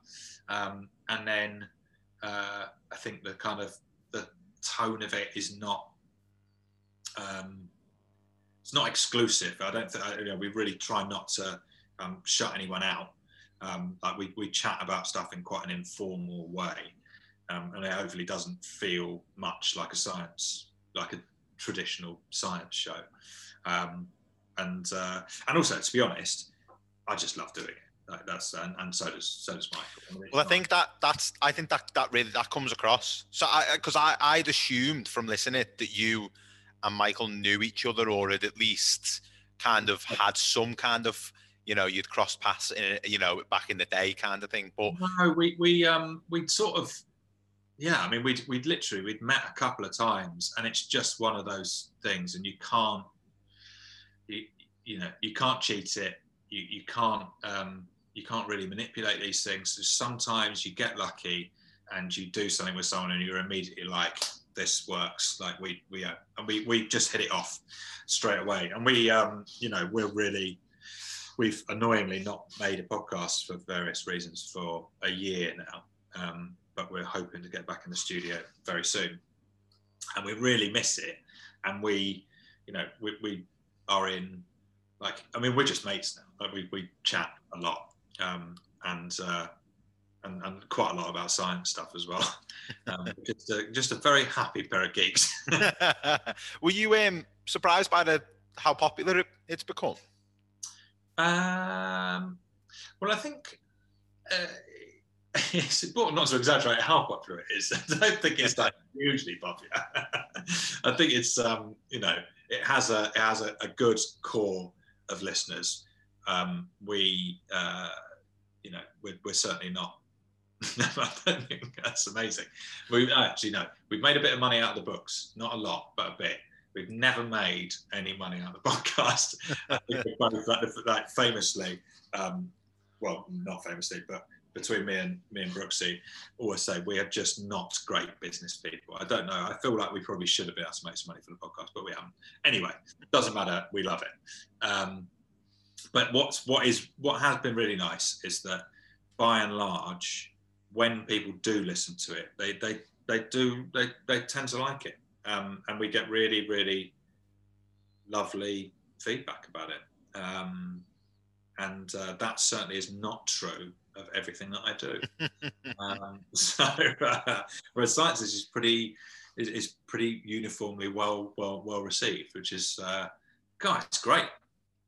um, and then uh, i think the kind of the tone of it is not um, it's not exclusive. I don't think you know, we really try not to um, shut anyone out. Um, like we, we chat about stuff in quite an informal way, um, and it hopefully doesn't feel much like a science, like a traditional science show. Um, and uh, and also, to be honest, I just love doing it. Like that's and, and so does so does Michael. I Well, I think that that's I think that that really that comes across. So I because I I'd assumed from listening that you and Michael knew each other or had at least kind of had some kind of you know you'd cross paths in you know back in the day kind of thing. But no, we we um we'd sort of yeah, I mean we'd we'd literally we'd met a couple of times, and it's just one of those things, and you can't you know you can't cheat it. You you can't um you can't really manipulate these things. So sometimes you get lucky and you do something with someone and you're immediately like this works. Like we we uh, and we we just hit it off straight away. And we um you know we're really we've annoyingly not made a podcast for various reasons for a year now. Um but we're hoping to get back in the studio very soon. And we really miss it. And we you know we, we are in like i mean we're just mates now like we, we chat a lot um and uh and, and quite a lot about science stuff as well. Um, just, a, just a very happy pair of geeks. were you um, surprised by the how popular it, it's become? Um, well, I think uh, it's important not to exaggerate how popular it is. I don't think it's like hugely popular. I think it's um, you know it has a it has a, a good core of listeners. Um, we uh, you know we're, we're certainly not that's amazing. We actually no, we've made a bit of money out of the books, not a lot, but a bit. We've never made any money out of the podcast. I think we both like, like famously, um, well, not famously, but between me and me and Brooksy, always say we are just not great business people. I don't know. I feel like we probably should have been able to make some money for the podcast, but we haven't. Anyway, doesn't matter. We love it. Um, but what's what is what has been really nice is that by and large, when people do listen to it, they they they do they they tend to like it, um, and we get really really lovely feedback about it. Um, and uh, that certainly is not true of everything that I do. um, so, uh, whereas science is pretty is, is, pretty uniformly well well well received, which is uh, God, it's great.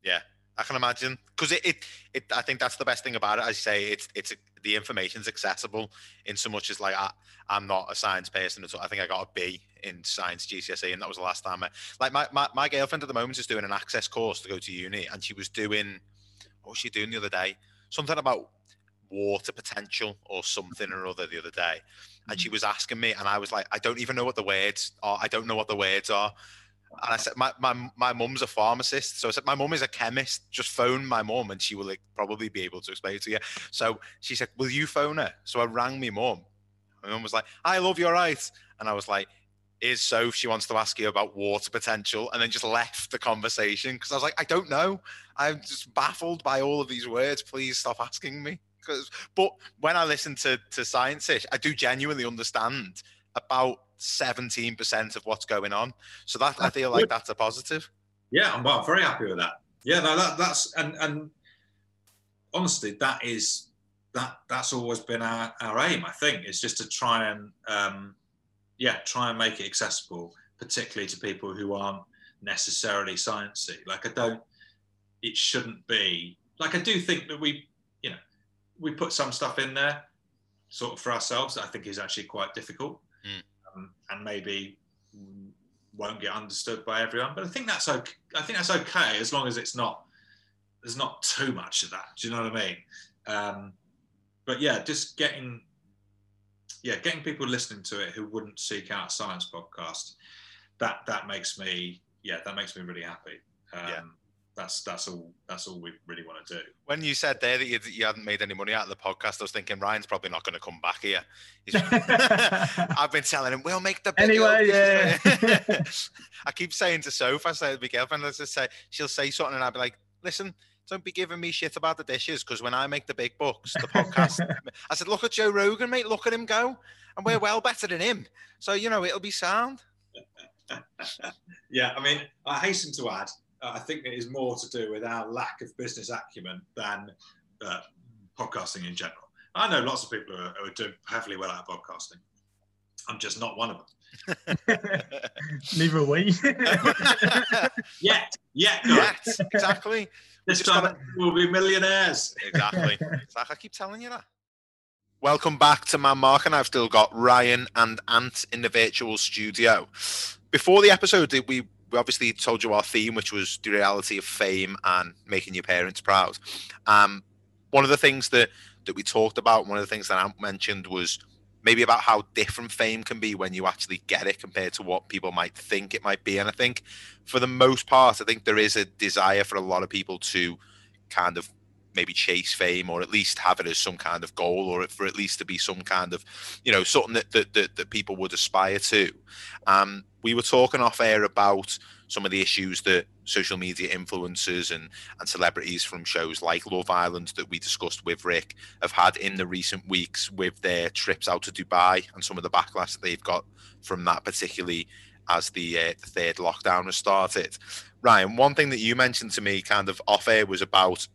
Yeah, I can imagine because it, it, it I think that's the best thing about it. As you say, it's it's the information's accessible in so much as like I, I'm not a science person. So I think I got a B in science GCSE, and that was the last time. I, like my, my my girlfriend at the moment is doing an access course to go to uni, and she was doing what was she doing the other day? Something about water potential or something or other the other day, and she mm. was asking me, and I was like, I don't even know what the words are. I don't know what the words are. And I said, my, my, my mum's a pharmacist. So I said, my mum is a chemist. Just phone my mum and she will like, probably be able to explain it to you. So she said, will you phone her? So I rang my mum. My mum was like, I love your right. And I was like, is so she wants to ask you about water potential and then just left the conversation because I was like, I don't know. I'm just baffled by all of these words. Please stop asking me. Because, but when I listen to to science I do genuinely understand about 17% of what's going on. So that I feel like that's a positive. Yeah, I'm, well, I'm very happy with that. Yeah, no, that, that's and and honestly, that is that that's always been our, our aim. I think is just to try and um, yeah, try and make it accessible, particularly to people who aren't necessarily sciencey. Like I don't, it shouldn't be like I do think that we, you know, we put some stuff in there, sort of for ourselves that I think is actually quite difficult um, and maybe won't get understood by everyone. But I think that's okay. I think that's okay as long as it's not there's not too much of that. Do you know what I mean? Um, but yeah, just getting yeah getting people listening to it who wouldn't seek out a science podcast that that makes me yeah that makes me really happy. Um, yeah that's that's all that's all we really want to do. When you said there that you, you hadn't made any money out of the podcast, I was thinking Ryan's probably not going to come back here. I've been telling him we'll make the anyway. Yeah. I keep saying to Sophie, I say to my girlfriend, let's just say she'll say something, and I'll be like, "Listen, don't be giving me shit about the dishes because when I make the big bucks, the podcast." I said, "Look at Joe Rogan, mate. Look at him go, and we're well better than him. So you know it'll be sound." yeah, I mean, I hasten to add I think it is more to do with our lack of business acumen than uh, podcasting in general. I know lots of people who are, who are doing perfectly well at podcasting. I'm just not one of them. Neither are we. yet, yet, yet, exactly. This time gotta... we'll be millionaires. Exactly. It's like I keep telling you that. Welcome back to Man Mark, and I've still got Ryan and Ant in the virtual studio. Before the episode, did we we obviously told you our theme, which was the reality of fame and making your parents proud. Um, one of the things that that we talked about, one of the things that I mentioned was maybe about how different fame can be when you actually get it compared to what people might think it might be. And I think for the most part, I think there is a desire for a lot of people to kind of maybe chase fame or at least have it as some kind of goal or for at least to be some kind of you know something that that, that, that people would aspire to um, we were talking off air about some of the issues that social media influencers and and celebrities from shows like Love Island that we discussed with Rick have had in the recent weeks with their trips out to Dubai and some of the backlash that they've got from that particularly as the, uh, the third lockdown has started. Ryan, one thing that you mentioned to me kind of off air was about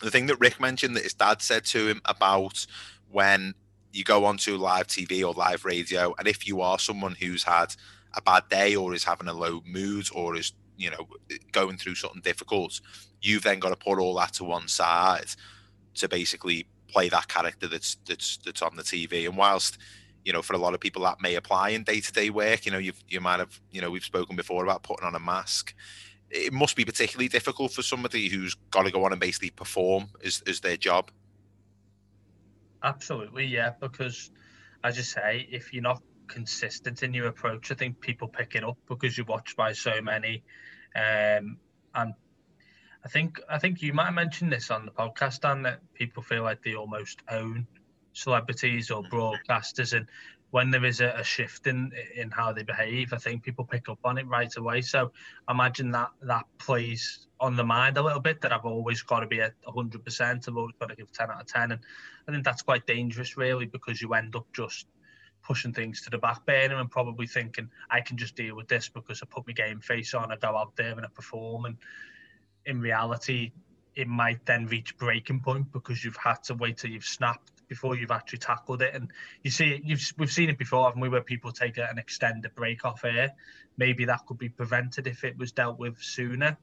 the thing that Rick mentioned that his dad said to him about when you go onto live TV or live radio, and if you are someone who's had a bad day or is having a low mood or is you know going through something difficult, you've then got to put all that to one side to basically play that character that's that's that's on the TV. And whilst you know, for a lot of people that may apply in day to day work, you know, you you might have you know we've spoken before about putting on a mask it must be particularly difficult for somebody who's got to go on and basically perform as, as their job. Absolutely, yeah. Because, as you say, if you're not consistent in your approach, I think people pick it up because you're watched by so many. Um, and I think I think you might have mentioned this on the podcast, Dan, that people feel like they almost own celebrities or broadcasters, and when there is a, a, shift in in how they behave, I think people pick up on it right away. So imagine that that plays on the mind a little bit that I've always got to be at 100%. I've always got to give 10 out of 10. And I think that's quite dangerous, really, because you end up just pushing things to the back burner and probably thinking, I can just deal with this because I put my game face on, I go out there and I perform. And in reality, it might then reach breaking point because you've had to wait till you've snapped before you've actually tackled it. And you see, you've we've seen it before, haven't we, where people take an extended break off here. Maybe that could be prevented if it was dealt with sooner.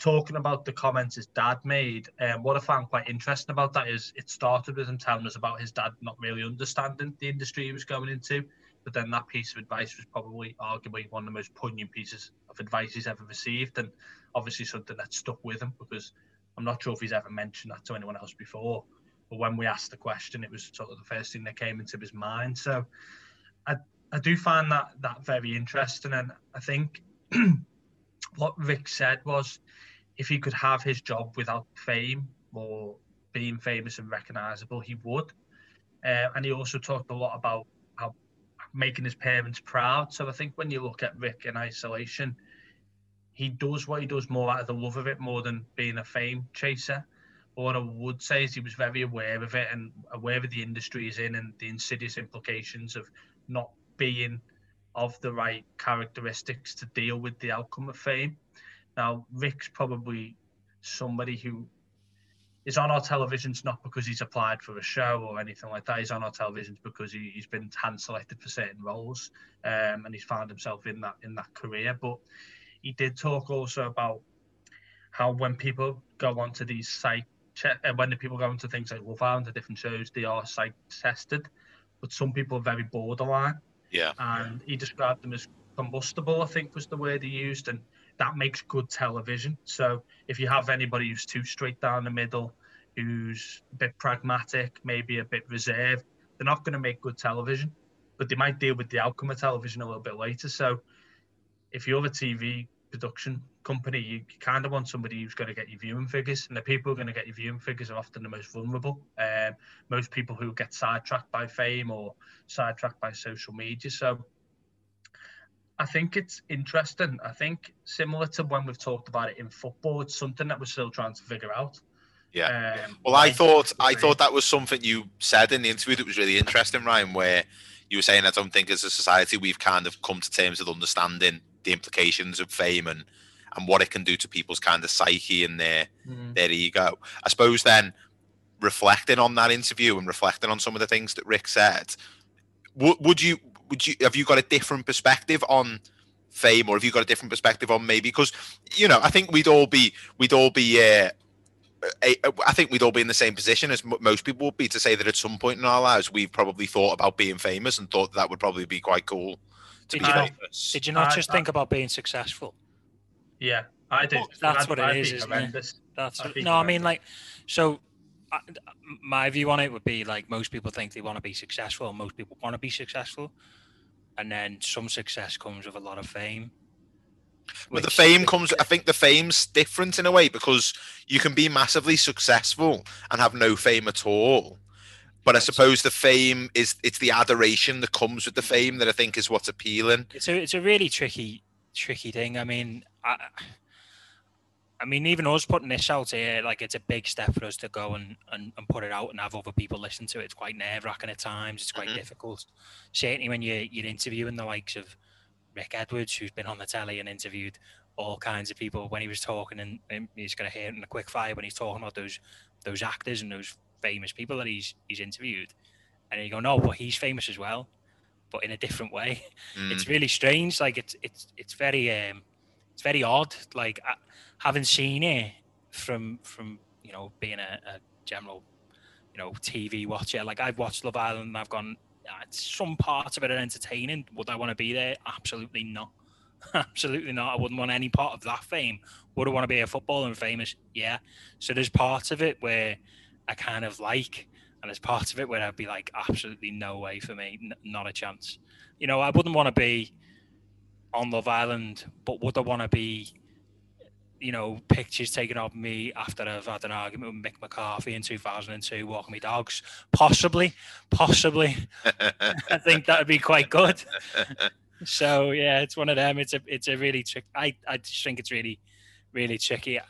Talking about the comments his dad made, um, what I found quite interesting about that is it started with him telling us about his dad not really understanding the industry he was going into. But then that piece of advice was probably arguably one of the most poignant pieces of advice he's ever received, and obviously something that stuck with him because I'm not sure if he's ever mentioned that to anyone else before but when we asked the question, it was sort of the first thing that came into his mind. So I, I do find that that very interesting, and I think what Rick said was if he could have his job without fame or being famous and recognizable, he would. Uh, and he also talked a lot about how making his parents proud. So I think when you look at Rick in isolation, he does what he does more out of the love of it more than being a fame chaser. But what I would say is he was very aware of it and aware of the industry he's in and the insidious implications of not being of the right characteristics to deal with the outcome of fame. Now, Rick's probably somebody who is on our televisions not because he's applied for a show or anything like that. He's on our televisions because he, has been hand selected for certain roles um, and he's found himself in that in that career. But he did talk also about how when people go onto these sites uh, when the people go into things like Love Island, the different shows, they are site tested, but some people are very borderline. Yeah. And he described them as combustible, I think was the word he used, and that makes good television. So if you have anybody who's too straight down the middle, who's a bit pragmatic, maybe a bit reserved, they're not going to make good television, but they might deal with the outcome of television a little bit later. So if you're a TV production company, you kind of want somebody who's going to get your viewing figures, and the people who are going to get your viewing figures are often the most vulnerable. Um, most people who get sidetracked by fame or sidetracked by social media. So I think it's interesting. I think similar to when we've talked about it in football, it's something that we're still trying to figure out. Yeah. Um, well, I thought I thought that was something you said in the interview that was really interesting, Ryan, where you were saying I don't think as a society we've kind of come to terms with understanding the implications of fame and and what it can do to people's kind of psyche and their mm. their ego. I suppose then reflecting on that interview and reflecting on some of the things that Rick said, would, would you would you have you got a different perspective on fame or have you got a different perspective on maybe because you know I think we'd all be we'd all be uh, I think we'd all be in the same position as most people would be to say that at some point in our lives we've probably thought about being famous and thought that would probably be quite cool. Did you, not, did you not just think about being successful? Yeah, I do. That's I'd- what it I'd is, isn't it? That's what- think no, I mean like, so I, my view on it would be like most people think they want to be successful, and most people want to be successful, and then some success comes with a lot of fame. But the fame comes. I think the fame's different in a way because you can be massively successful and have no fame at all. But I suppose the fame is it's the adoration that comes with the fame that I think is what's appealing. it's a it's a really tricky tricky thing. I mean, I, I mean, even us putting this out here, like it's a big step for us to go and, and, and put it out and have other people listen to it. It's quite nerve wracking at times. It's quite Mhm. difficult. Certainly when you you're interviewing the likes of Rick Edwards, who's been on the telly and interviewed all kinds of people when he was talking, and, and he's going to hear it in a quick fire when he's talking about those those actors and those famous people that he's he's interviewed, and you go, no, but he's famous as well, but in a different way Mm. it's really strange. Like it's it's it's very um it's very odd. Like I, having seen it from from you know being a, a general you know TV watcher. Like I've watched Love Island and I've gone. "Ah, some parts of it are entertaining. Would I want to be there? Absolutely not. Absolutely not. I wouldn't want any part of that fame. Would I want to be a footballer and famous? Yeah. So there's parts of it where I kind of like, and there's parts of it where I'd be like, absolutely no way for me, N- not a chance you know, I wouldn't want to be on Love Island, but would I want to be, you know, pictures taken of me after I've had an argument with Mick McCarthy in 2002 walking my dogs? Possibly, possibly. I think that would be quite good. So yeah, it's one of them. It's a it's a really trick. I I just think it's really really tricky. I,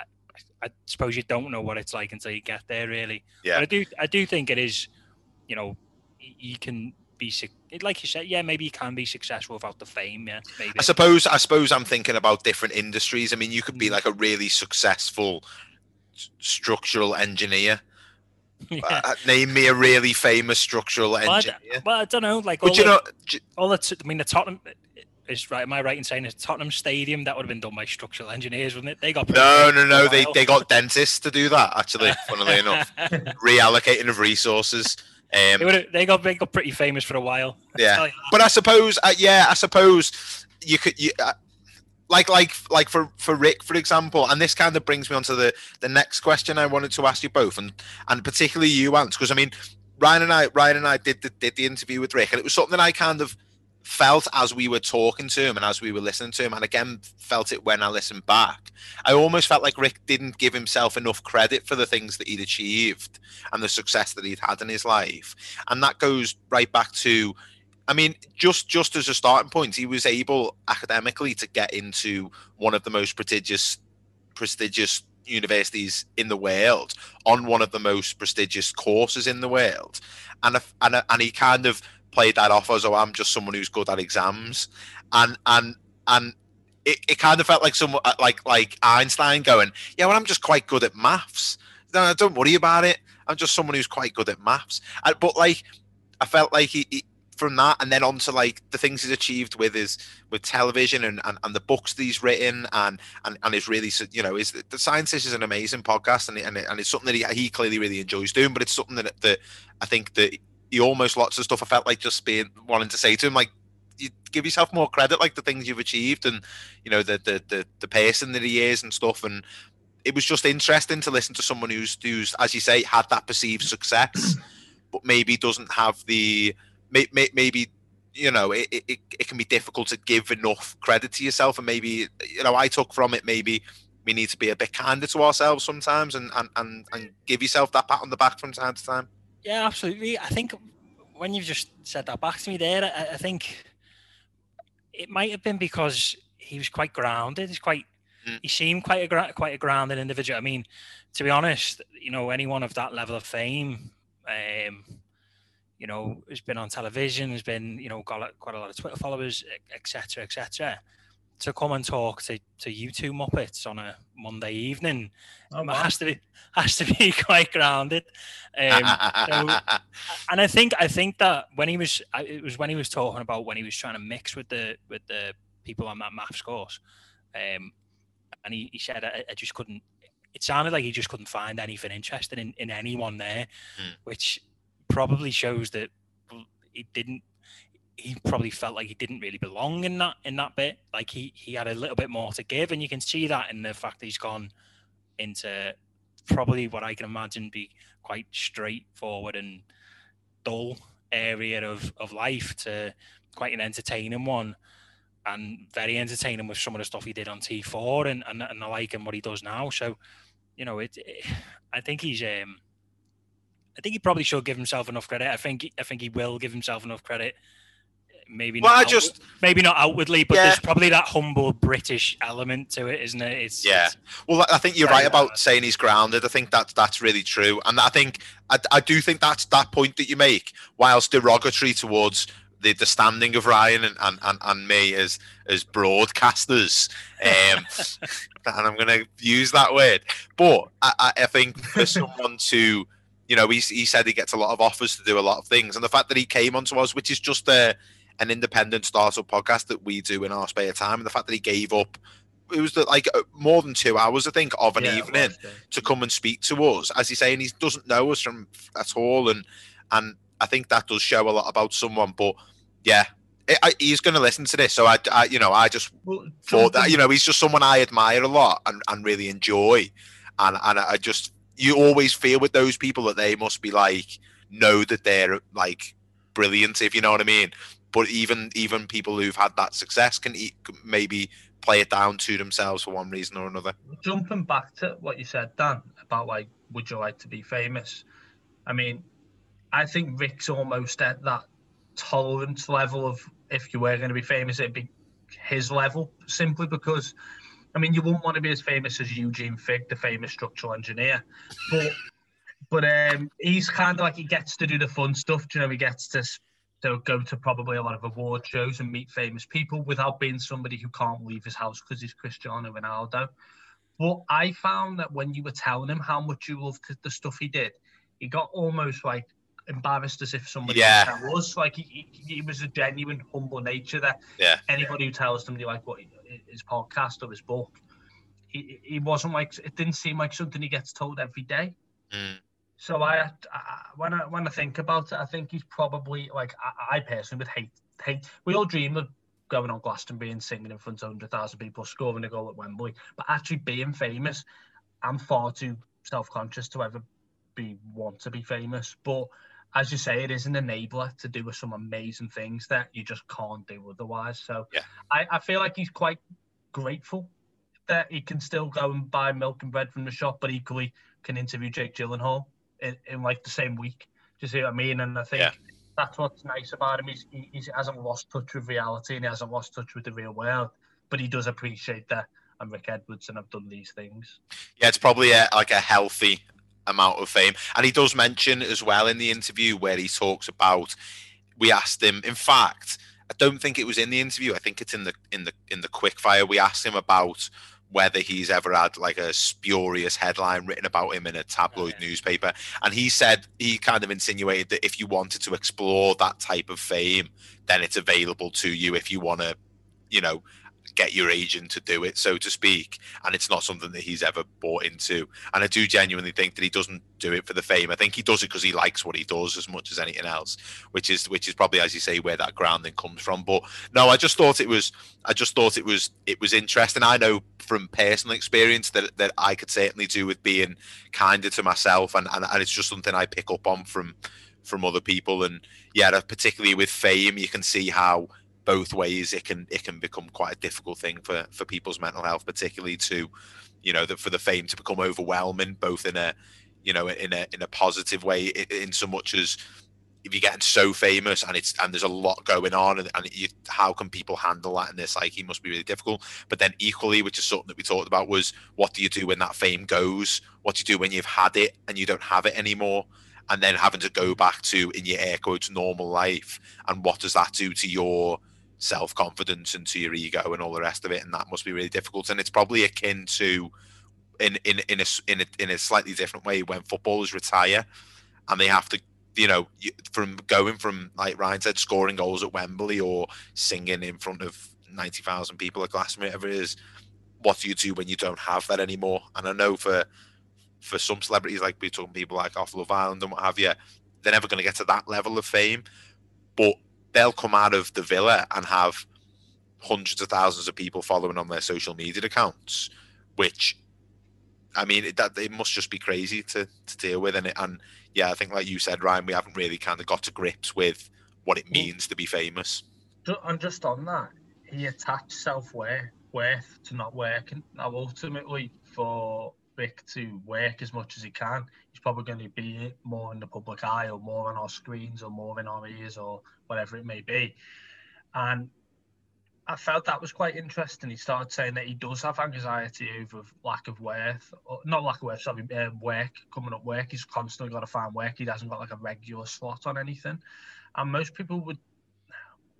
I suppose you don't know what it's like until you get there, really. Yeah. But I do I do think it is, you know, you can be like you said. Yeah, maybe you can be successful without the fame. Yeah, maybe. I suppose I suppose I'm thinking about different industries. I mean, you could be Mm. like a really successful structural engineer. yeah. Uh, name me a really famous structural Well, I, engineer. well, I don't know. Like all But you the, know, all the I mean, the Tottenham is right. Am I right in saying it's Tottenham Stadium that would have been done by structural engineers, wouldn't it? They got no, no, no. They they got dentists to do that. Actually, funnily enough, reallocating of resources. They, Um, have, they got they got pretty famous for a while. Yeah. Tell you that. but I suppose, uh, yeah, I suppose you could, you, uh, like, like, like for for Rick, for example, and this kind of brings me on to the the next question I wanted to ask you both, and and particularly you, Ant, because I mean, Ryan and I, Ryan and I did the, did the interview with Rick, and it was something I kind of felt as we were talking to him and as we were listening to him, and again felt it when I listened back. I almost felt like Rick didn't give himself enough credit for the things that he'd achieved and the success that he'd had in his life, and that goes right back to I mean, just just as a starting point, he was able academically to get into one of the most prestigious prestigious universities in the world on one of the most prestigious courses in the world, and and and he kind of played that off as oh I'm just someone who's good at exams, and and and it, it kind of felt like some uh, like like Einstein going yeah well I'm just quite good at maths. No, don't worry about it. I'm just someone who's quite good at maths. But like I felt like he, he from that and then on to like the things he's achieved with his with television and, and, and the books that he's written and and, and is really you know is the scientist is an amazing podcast and, and, and it's something that he, he clearly really enjoys doing but it's something that, that i think that he almost lots of stuff i felt like just being wanting to say to him like you give yourself more credit like the things you've achieved and you know the the the, the person that he is and stuff. And it was just interesting to listen to someone who's who's as you say had that perceived success but maybe doesn't have the may, may, maybe you know it, it, it can be difficult to give enough credit to yourself. And maybe you know i took from it maybe we need to be a bit kinder to ourselves sometimes and and and, and give yourself that pat on the back from time to time Yeah, absolutely. I think when you've just said that back to me there, I, I think it might have been because he was quite grounded. He's quite. Mm. He seemed quite a gra- quite a grounded individual. I mean, to be honest, you know, anyone of that level of fame, um, you know, has been on television, has been, you know, got quite a lot of Twitter followers, etc., etc. To come and talk to, to you two muppets on a Monday evening Oh, it wow. has to be has to be quite grounded. Um, so, and I think I think that when he was it was when he was talking about when he was trying to mix with the with the people on that maths course, um, and he, he said I, I just couldn't. It sounded like he just couldn't find anything interesting in, in anyone there, Hmm. which probably shows that he didn't. He probably felt like he didn't really belong in that in that bit. Like he he had a little bit more to give, and you can see that in the fact that he's gone into probably what I can imagine be quite straightforward and dull area of of life to quite an entertaining one and very entertaining with some of the stuff he did on T4 and and, and I like him what he does now. So, you know, it, it I think he's um I think he probably should give himself enough credit. I think I think he will give himself enough credit. Maybe Well, not I outward- just- maybe not outwardly, but Yeah. there's probably that humble British element to it, isn't it? It's Yeah. it's- Well, I think you're right about saying he's grounded. I think that's that's really true, and I think I, I do think that's that point that you make, whilst derogatory towards the, the standing of Ryan and, and, and, and me as as broadcasters, um, and I'm going to use that word. But I, I, I think for someone to, you know, he, he said he gets a lot of offers to do a lot of things, and the fact that he came onto us, which is just a an independent startup podcast that we do in our spare time, and the fact that he gave up. It was the, like uh, more than two hours, I think, of an Yeah, evening to come and speak to us, as he's saying, he doesn't know us from at all, and and I think that does show a lot about someone. But yeah, I, I, he's going to listen to this, so I, I, you know, I just Well, thought that you know he's just someone I admire a lot and, and really enjoy, and and I just you always feel with those people that they must be like know that they're like brilliant, if you know what I mean. But even even people who've had that success can e- maybe play it down to themselves for one reason or another. jumping back to what you said, Dan, about like, would you like to be famous? I mean, I think Rick's almost at that tolerance level of if you were going to be famous, it'd be his level, simply because, I mean, you wouldn't want to be as famous as Eugene Fig, the famous structural engineer, but but um, he's kind of like he gets to do the fun stuff. You know, he gets to to go to probably a lot of award shows and meet famous people without being somebody who can't leave his house because he's Cristiano Ronaldo. But I found that when you were telling him how much you loved the stuff he did, he got almost like embarrassed as if somebody Yeah. was. Like he, he, he was a genuine, humble nature that Yeah. anybody who tells somebody like what his podcast or his book, he, he wasn't like it didn't seem like something he gets told every day. Mm. So I, I when I when I think about it, I think he's probably like I, I personally would hate hate. We all dream of going on Glastonbury and singing in front of hundred thousand people, scoring a goal at Wembley, but actually being famous, I'm far too self conscious to ever be want to be famous. But as you say, it is an enabler to do some amazing things that you just can't do otherwise. So Yeah. I, I feel like he's quite grateful that he can still go and buy milk and bread from the shop, but equally can interview Jake Gyllenhaal in, in like the same week. Do you see what I mean? And I think Yeah. that's what's nice about him. He's, he, he hasn't lost touch with reality and he hasn't lost touch with the real world, but he does appreciate that. I'm Rick Edwards and I've done these things. Yeah, it's probably a, like a healthy amount of fame. And he does mention as well in the interview where he talks about we asked him in fact, I don't think it was in the interview, I think it's in the in the in the quick fire. We asked him about whether he's ever had like a spurious headline written about him in a tabloid Yeah. newspaper. And he said he kind of insinuated that if you wanted to explore that type of fame, then it's available to you if you want to, you know, get your agent to do it, so to speak. And it's not something that he's ever bought into. And I do genuinely think that he doesn't do it for the fame. I think he does it because he likes what he does as much as anything else, which is which is probably, as you say, where that grounding comes from. But no, I just thought it was I just thought it was it was interesting. I know from personal experience that that I could certainly do with being kinder to myself and, and, and it's just something I pick up on from from other people. And yeah, particularly with fame, you can see how both ways it can it can become quite a difficult thing for for people's mental health particularly to you know that for the fame to become overwhelming both in a you know in a in a positive way in, so much as if you're getting so famous and it's and there's a lot going on and, and you, how can people handle that in this? Like he must be really difficult. But then equally which is something that we talked about was what do you do when that fame goes? What do you do when you've had it and you don't have it anymore? And then having to go back to in your air quotes normal life and what does that do to your self confidence and to your ego and all the rest of it, and that must be really difficult. And it's probably akin to in in in a in a, in a slightly different way when footballers retire and they have to. You know, from going from like Ryan said, scoring goals at Wembley or singing in front of ninety thousand people at Glastonbury, whatever it is. What do you do when you don't have that anymore? And I know for for some celebrities, like we're talking people like off Love Island and what have you, they're never going to get to that level of fame. But they'll come out of the villa and have hundreds of thousands of people following on their social media accounts, which I mean, it, that it must just be crazy to to deal with, and it, and yeah, I think like you said, Ryan, we haven't really kind of got to grips with what it means to be famous. And just on that, he attached self worth to not working. Now, ultimately, for Rick to work as much as he can, he's probably going to be more in the public eye or more on our screens or more in our ears or whatever it may be. And I felt that was quite interesting. He started saying that he does have anxiety over lack of worth, or not lack of worth, sorry, um, work coming up work. He's constantly got to find work. He hasn't got like a regular slot on anything, and most people would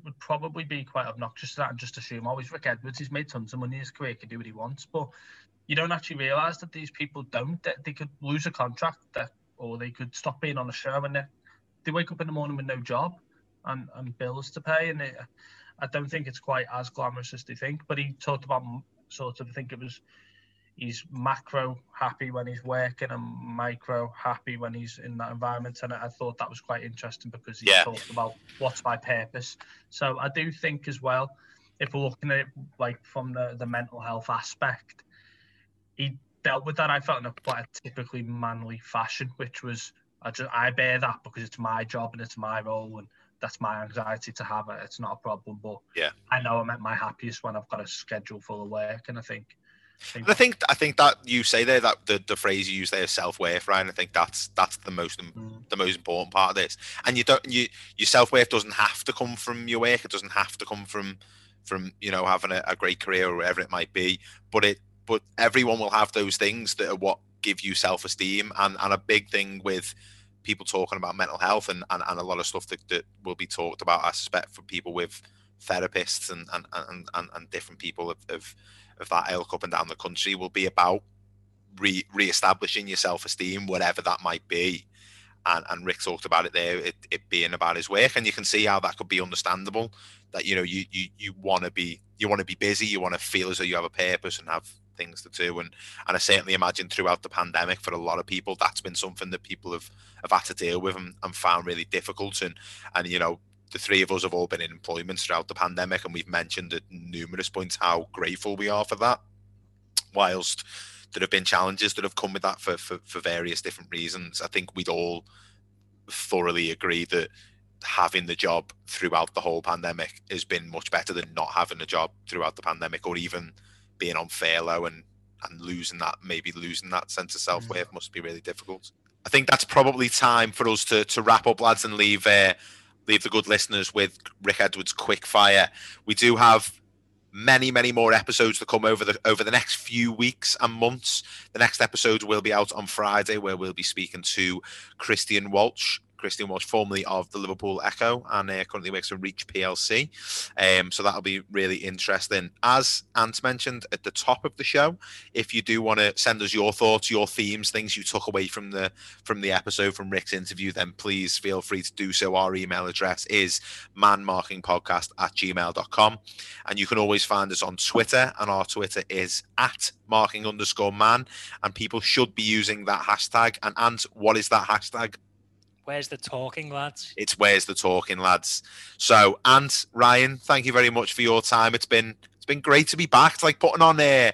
would probably be quite obnoxious to that and just assume, oh, he's Rick Edwards. He's made tons of money. in His career can do what he wants, but you don't actually realise that these people don't. That they could lose a contract, that, or they could stop being on a show, and they, they wake up in the morning with no job and, and bills to pay, and it, I don't think it's quite as glamorous as they think. But he talked about sort of, I think it was, he's macro happy when he's working and micro happy when he's in that environment. And I thought that was quite interesting because he yeah. talked about what's my purpose. So I do think as well, if we're looking at it like from the, the mental health aspect, he dealt with that. I felt in a quite a typically manly fashion, which was I just I bear that because it's my job and it's my role and that's my anxiety to have it. It's not a problem, but yeah, I know I'm at my happiest when I've got a schedule full of work, and I think. I think, I think I think that you say there that the, the phrase you use there self worth, Ryan. I think that's that's the most mm. the most important part of this. And you don't you your self worth doesn't have to come from your work. It doesn't have to come from from you know having a, a great career or whatever it might be. But it but everyone will have those things that are what give you self esteem. And and a big thing with people talking about mental health and, and, and a lot of stuff that, that will be talked about, I suspect, for people with therapists and and, and, and, and different people of, of, of that ilk up and down the country will be about re re-establishing your self-esteem, whatever that might be. And, and Rick talked about it there, it, it being about his work, and you can see how that could be understandable. That you know, you you you want to be you want to be busy, you want to feel as though you have a purpose and have things to do. And and I certainly imagine throughout the pandemic, for a lot of people, that's been something that people have have had to deal with and, and found really difficult. And and you know, the three of us have all been in employment throughout the pandemic, and we've mentioned at numerous points how grateful we are for that. Whilst there have been challenges that have come with that for, for, for various different reasons, I think we'd all thoroughly agree that having the job throughout the whole pandemic has been much better than not having a job throughout the pandemic or even being on furlough and and losing that maybe losing that sense of self worth mm. must be really difficult. I think that's probably time for us to to wrap up, lads, and leave uh, leave the good listeners with Rick Edwards quick fire. We do have many many more episodes to come over the over the next few weeks and months the next episode will be out on friday where we'll be speaking to christian walsh Christian Walsh, formerly of the Liverpool Echo, and uh, currently works for Reach PLC. Um, so that'll be really interesting. As Ant mentioned at the top of the show, if you do want to send us your thoughts, your themes, things you took away from the from the episode from Rick's interview, then please feel free to do so. Our email address is manmarkingpodcast at gmail.com. And you can always find us on Twitter, and our Twitter is at marking underscore man. And people should be using that hashtag. And Ant, what is that hashtag? Where's the talking, lads? It's where's the talking, lads. So, Ant Ryan, thank you very much for your time. It's been it's been great to be back. It's like putting on a,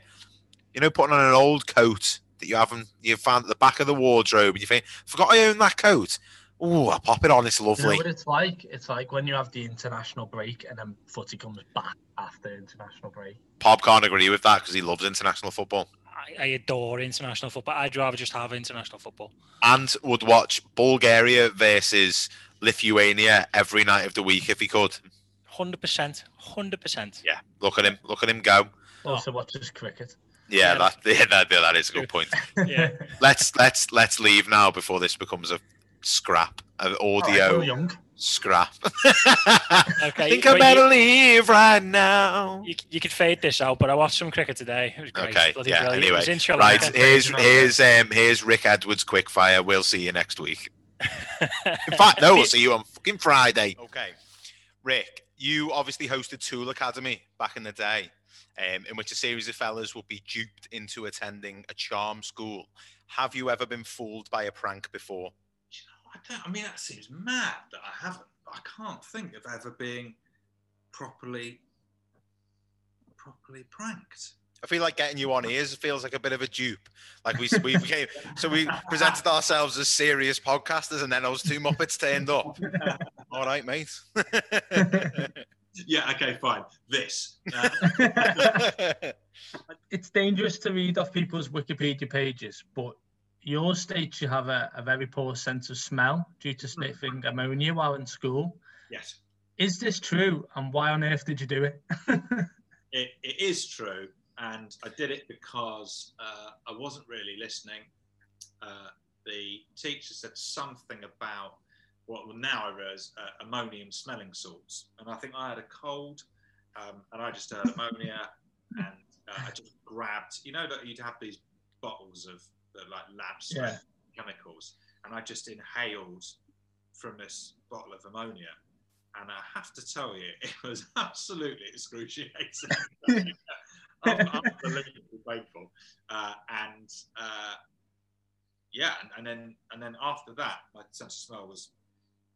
you know, putting on an old coat that you haven't you found at the back of the wardrobe, and you think, forgot I own that coat. Oh, I pop it on. It's lovely. You know what it's like? It's like when you have the international break and then footy comes back after international break. Pop can't agree with that because he loves international football. I, I adore international football. I'd rather just have international football. And would watch Bulgaria versus Lithuania every night of the week if he could. Hundred percent, hundred percent. Yeah, look at him, look at him go. Also watches cricket. Yeah, yeah. That, yeah, that that is a good point. yeah. Let's let's let's leave now before this becomes a scrap of audio. Right, scrap. okay, I think I better you, leave right now. You, you could fade this out, but I watched some cricket today. It was great. Okay, Bloody yeah. Brilliant. Anyway, right. Here's here's um here's Rick Edwards quickfire. We'll see you next week. In fact, no, we'll see you on fucking Friday. Okay, Rick, you obviously hosted Tool Academy back in the day. Um, in which a series of fellas would be duped into attending a charm school. Have you ever been fooled by a prank before? I don't. I mean, that seems mad that I haven't. I can't think of ever being properly properly pranked. I feel like getting you on ears feels like a bit of a dupe. Like we we became so we presented ourselves as serious podcasters, and then those two muppets turned up. All right, mate. Yeah, okay, fine. This. Uh, it's dangerous to read off people's Wikipedia pages, but yours states you have a, a very poor sense of smell due to sniffing ammonia while in school. yes, Is this true? And why on earth did you do it? it, it is true. And I did it because uh, I wasn't really listening. Uh, the teacher said something about what well, now I realize uh, ammonium smelling salts. And I think I had a cold um, and I just heard ammonia and uh, I just grabbed, you know, that you'd have these bottles of the like lab Yeah. chemicals and I just inhaled from this bottle of ammonia. And I have to tell you, it was absolutely excruciating. Un- Unbelievably painful. Uh, and uh, yeah, and, and then and then after that, my sense of smell was,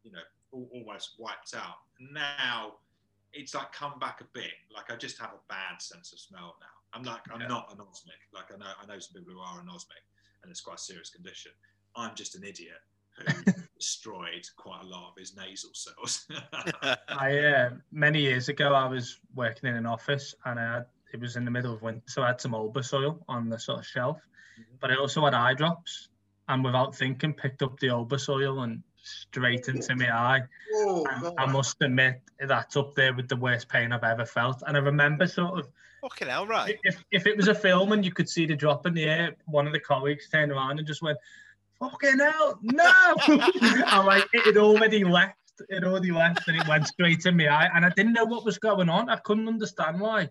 you know, al- almost wiped out. Now it's like come back a bit. Like I just have a bad sense of smell now. I'm like I'm Yeah. not anosmic. Like I know I know some people who are anosmic, and it's quite a serious condition. I'm just an idiot who destroyed quite a lot of his nasal cells. I uh, many years ago I was working in an office and I had, it was in the middle of winter, so I had some Olbas oil on the sort of shelf, Mhm. but I also had eye drops, and without thinking, picked up the Olbas oil and straight into my oh, eye. oh, And I must admit that's up there with the worst pain I've ever felt. And I remember sort of Fucking hell, right? if, if it was a film and you could see the drop in the air, one of the colleagues turned around and just went, "Fucking hell, no!" I'm like, it had already left. It already left, and it went straight in my eye, and I didn't know what was going on. I couldn't understand why.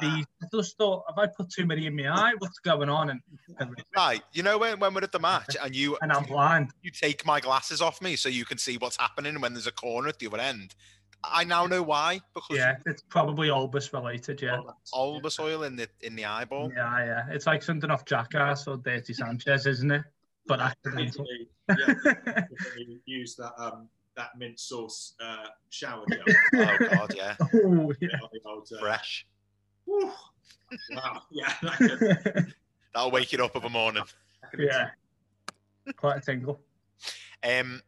The I just thought, have I put too many in my eye? What's going on? And Right. You know when, when we're at the match and you and I'm blind. you take my glasses off me so you can see what's happening when there's a corner at the other end. I now know why because Yeah, it's probably Olbas related. Yeah, Olbas oil in the in the eyeball. yeah, yeah. It's like something off Jackass or Dirty Sanchez, isn't it? But accidental. Basically, yeah, use that um, that mint sauce uh, shower gel. Oh god, yeah, Oh, yeah. Yeah, old, uh, fresh. Whew. Wow. Yeah. that could- That'll wake you up of a morning. yeah. Quite a tingle. Um,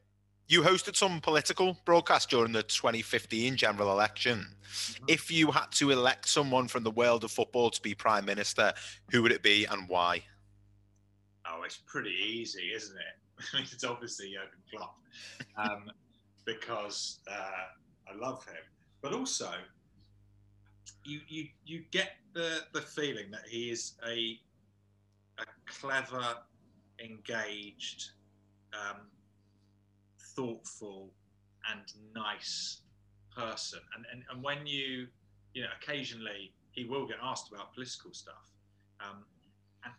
you hosted some political broadcasts during the 2015 general election. If you had to elect someone from the world of football to be prime minister, who would it be and why? Oh, it's pretty easy, isn't it? I mean, it's obviously Jurgen Klopp um, because uh, I love him, but also you you you get the the feeling that he is a a clever, engaged, um, thoughtful, and nice person. And, and and when you you know occasionally he will get asked about political stuff. Um, and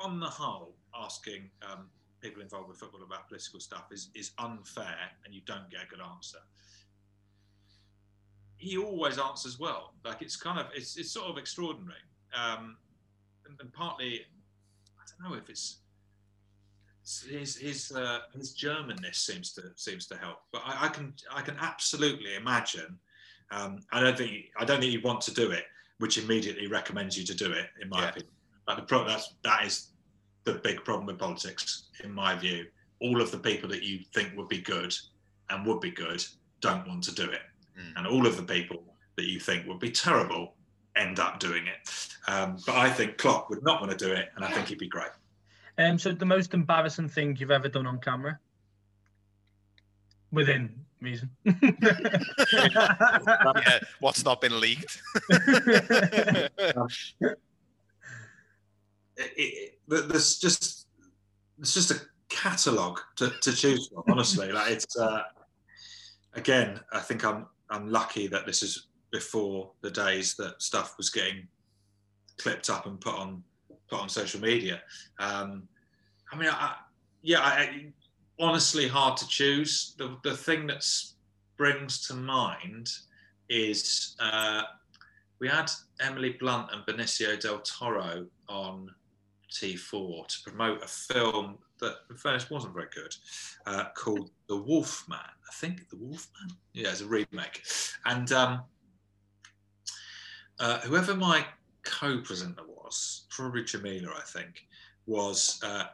on the whole, asking um, people involved with football about political stuff is, is unfair and you don't get a good answer. He always answers well. Like it's kind of, it's, it's sort of extraordinary. Um, and, and partly, I don't know if it's, his his uh, his Germanness seems to seems to help, but I, I can I can absolutely imagine. Um, I don't think I don't think you want to do it, which immediately recommends you to do it, in my Yeah. opinion. Like the pro- that's that is the big problem with politics, in my view. All of the people that you think would be good and would be good don't want to do it, Mm. and all of the people that you think would be terrible end up doing it. Um, but I think Klopp would not want to do it, and I think he'd be great. Um, so the most embarrassing thing you've ever done on camera? Within reason. yeah, what's not been leaked? it, it, it- there's just it's just a catalogue to, to choose from. Honestly, like it's uh, again, I think I'm I'm lucky that this is before the days that stuff was getting clipped up and put on put on social media. Um, I mean, I, yeah, I, honestly, hard to choose. The the thing that springs to mind is uh, we had Emily Blunt and Benicio del Toro on T4 to promote a film that, in fairness, wasn't very good, uh, called The Wolfman. I think The Wolfman. Yeah, it's a remake, and um, uh, whoever my co-presenter was, probably Jameela, I think, was uh,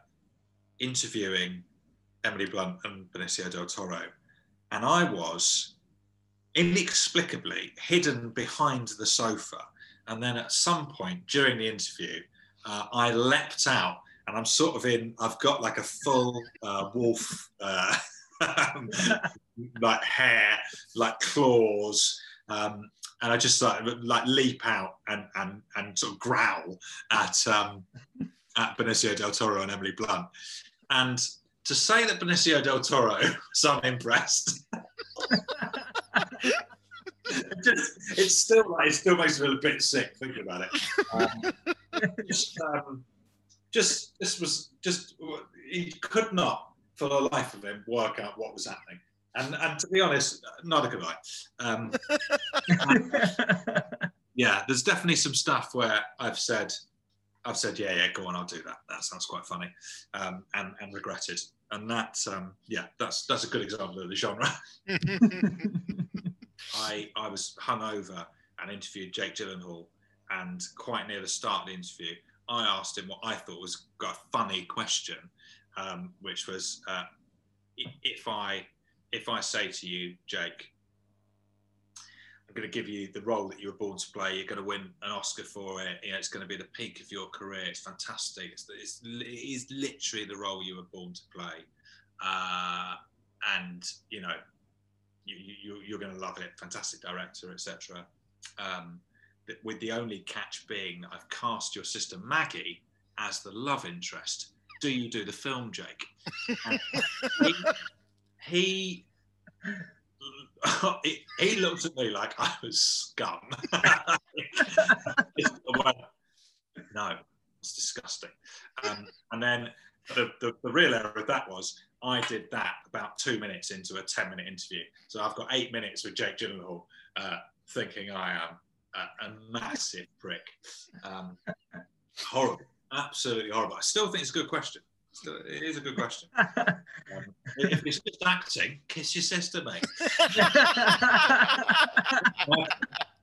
interviewing Emily Blunt and Benicio del Toro, and I was inexplicably hidden behind the sofa. And then at some point during the interview, uh, I leapt out and I'm sort of in, I've got like a full uh, wolf, uh, like hair, like claws. Um, and I just like, like leap out and, and, and sort of growl at, um, at Benicio del Toro and Emily Blunt. And to say that Benicio del Toro was unimpressed it just it's still like it still makes me feel a bit sick thinking about it. Um, just, um, just this was just he could not for the life of him work out what was happening. And and to be honest, neither could I. Um, yeah, there's definitely some stuff where I've said I've said, yeah, yeah, go on, I'll do that. That sounds quite funny, um, and and regretted. And that, um, yeah, that's that's a good example of the genre. I, I was hungover and interviewed Jake Gyllenhaal, and quite near the start of the interview, I asked him what I thought was a funny question, um, which was, uh, if I if I say to you, Jake, I'm going to give you the role that you were born to play. You're going to win an Oscar for it. You know, it's going to be the peak of your career. It's fantastic. It's, it's, it is literally the role you were born to play. Uh, and you know, you, you, are going to love it. Fantastic director, etc. with the only catch being I've cast your sister Maggie as the love interest. Do you do the film, Jake? he, he, he looked at me like I was scum. no, it's disgusting. Um, and then the, the, the real error of that was I did that about two minutes into a 10 minute interview. So I've got eight minutes with Jake Gyllenhaal uh, thinking I am a, a massive prick. Um, horrible, absolutely horrible. I still think it's a good question. Still, it is a good question. Um, if it's just acting, kiss your sister, mate.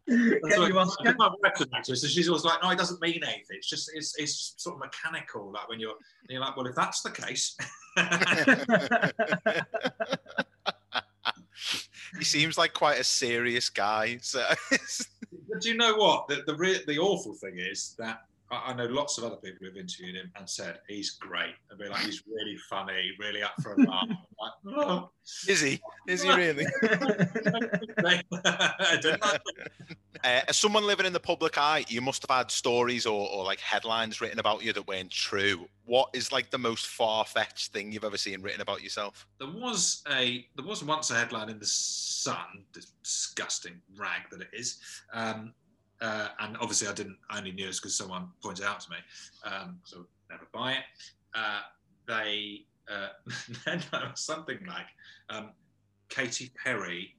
That's what, my wife's an actress, and she's always like, "No, it doesn't mean anything. It's just, it's, it's sort of mechanical. Like when you're, you're like, well, if that's the case." he seems like quite a serious guy. So, do you know what? The the, re- the awful thing is that I know lots of other people who've interviewed him and said he's great. I mean, like he's really funny, really up for a laugh. Like, oh. Is he? Is he really? uh, as someone living in the public eye, you must have had stories or, or like headlines written about you that weren't true. What is like the most far fetched thing you've ever seen written about yourself? There was a there was once a headline in the Sun, disgusting rag that it is. Um, uh, and obviously I didn't only knew this because someone pointed out to me, um, so never buy it. Uh, they uh, then something like um, Katy Perry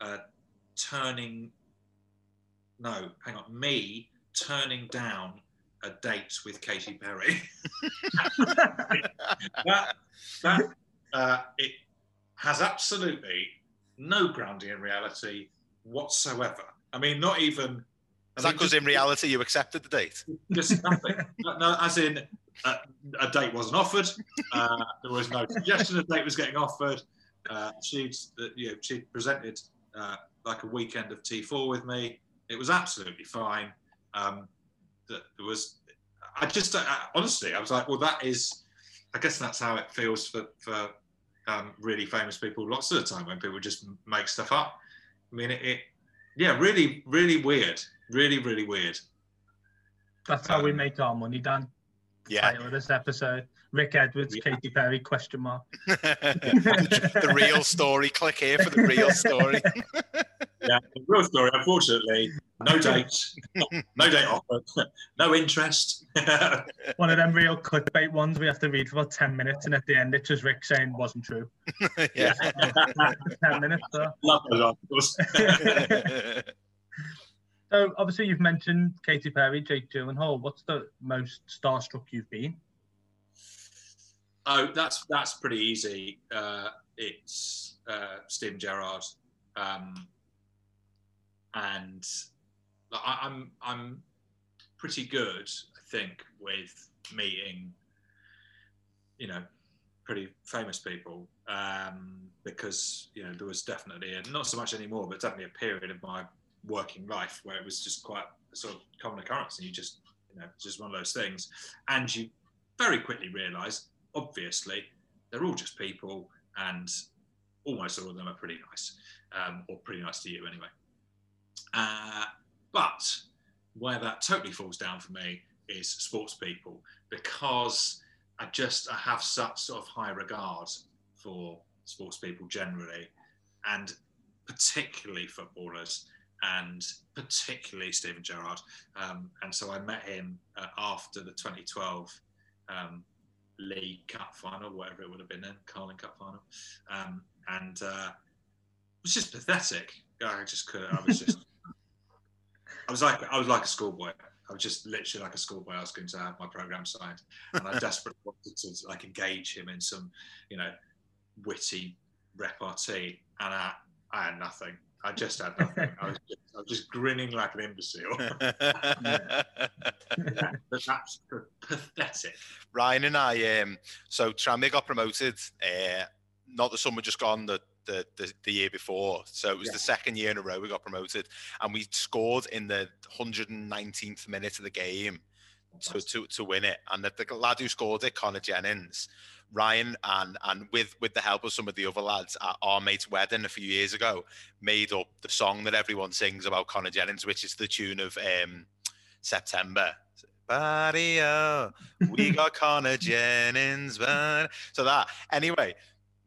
uh, turning no, hang on, me turning down a date with Katy Perry. that that uh, it has absolutely no grounding in reality whatsoever. I mean, not even is that because in reality you accepted the date? Just nothing. no, as in uh, a date wasn't offered. Uh, there was no suggestion a date was getting offered. Uh, she'd, uh, you know, she presented uh, like a weekend of T4 with me. It was absolutely fine. Um, there was, I just uh, honestly, I was like, well, that is, I guess that's how it feels for for um, really famous people lots of the time when people just make stuff up. I mean, it, it yeah, really, really weird really, really weird. That's how um, we make our money, Dan. Yeah. Title of this episode: Rick Edwards, yeah. Katy Perry? Question mark. the real story. Click here for the real story. yeah, the real story. Unfortunately, no dates, no, no date offer, no interest. One of them real clickbait ones we have to read for about ten minutes, and at the end, it's just Rick saying wasn't true. yeah, ten minutes. So. Love those articles. So obviously you've mentioned Katy Perry, Jake Gyllenhaal. What's the most starstruck you've been? Oh, that's that's pretty easy. Uh, it's uh, Steven Gerrard, um, and I, I'm I'm pretty good, I think, with meeting, you know, pretty famous people um, because you know there was definitely a, not so much anymore, but definitely a period of my working life where it was just quite a sort of common occurrence, and you just you know just one of those things, and you very quickly realise, obviously, they're all just people, and almost all of them are pretty nice, um, or pretty nice to you anyway. Uh, but where that totally falls down for me is sports people because I just I have such sort of high regard for sports people generally, and particularly footballers, and particularly Steven Gerrard. Um, and so I met him uh, after the 2012 um, League Cup final, whatever it would have been then, Carling Cup final, um, and uh, it was just pathetic. I just could. I was just. I was like I was like a schoolboy. I was just literally like a schoolboy asking to have my program signed, and I desperately wanted to like engage him in some, you know, witty repartee, and I, I had nothing. I just had nothing. I was just, I was just grinning like an imbecile. but that's pathetic. Ryan and I, um, so Tranmere got promoted. Uh, not the summer just gone, the the, the, the year before. So it was Yeah. the second year in a row we got promoted, and we scored in the 119th minute of the game to, to, to win it. And the, the lad who scored it, Connor Jennings, Ryan, and and with with the help of some of the other lads at our mate's wedding a few years ago, made up the song that everyone sings about Connor Jennings, which is the tune of um, September. Barrio, we got Connor Jennings. But... So that anyway,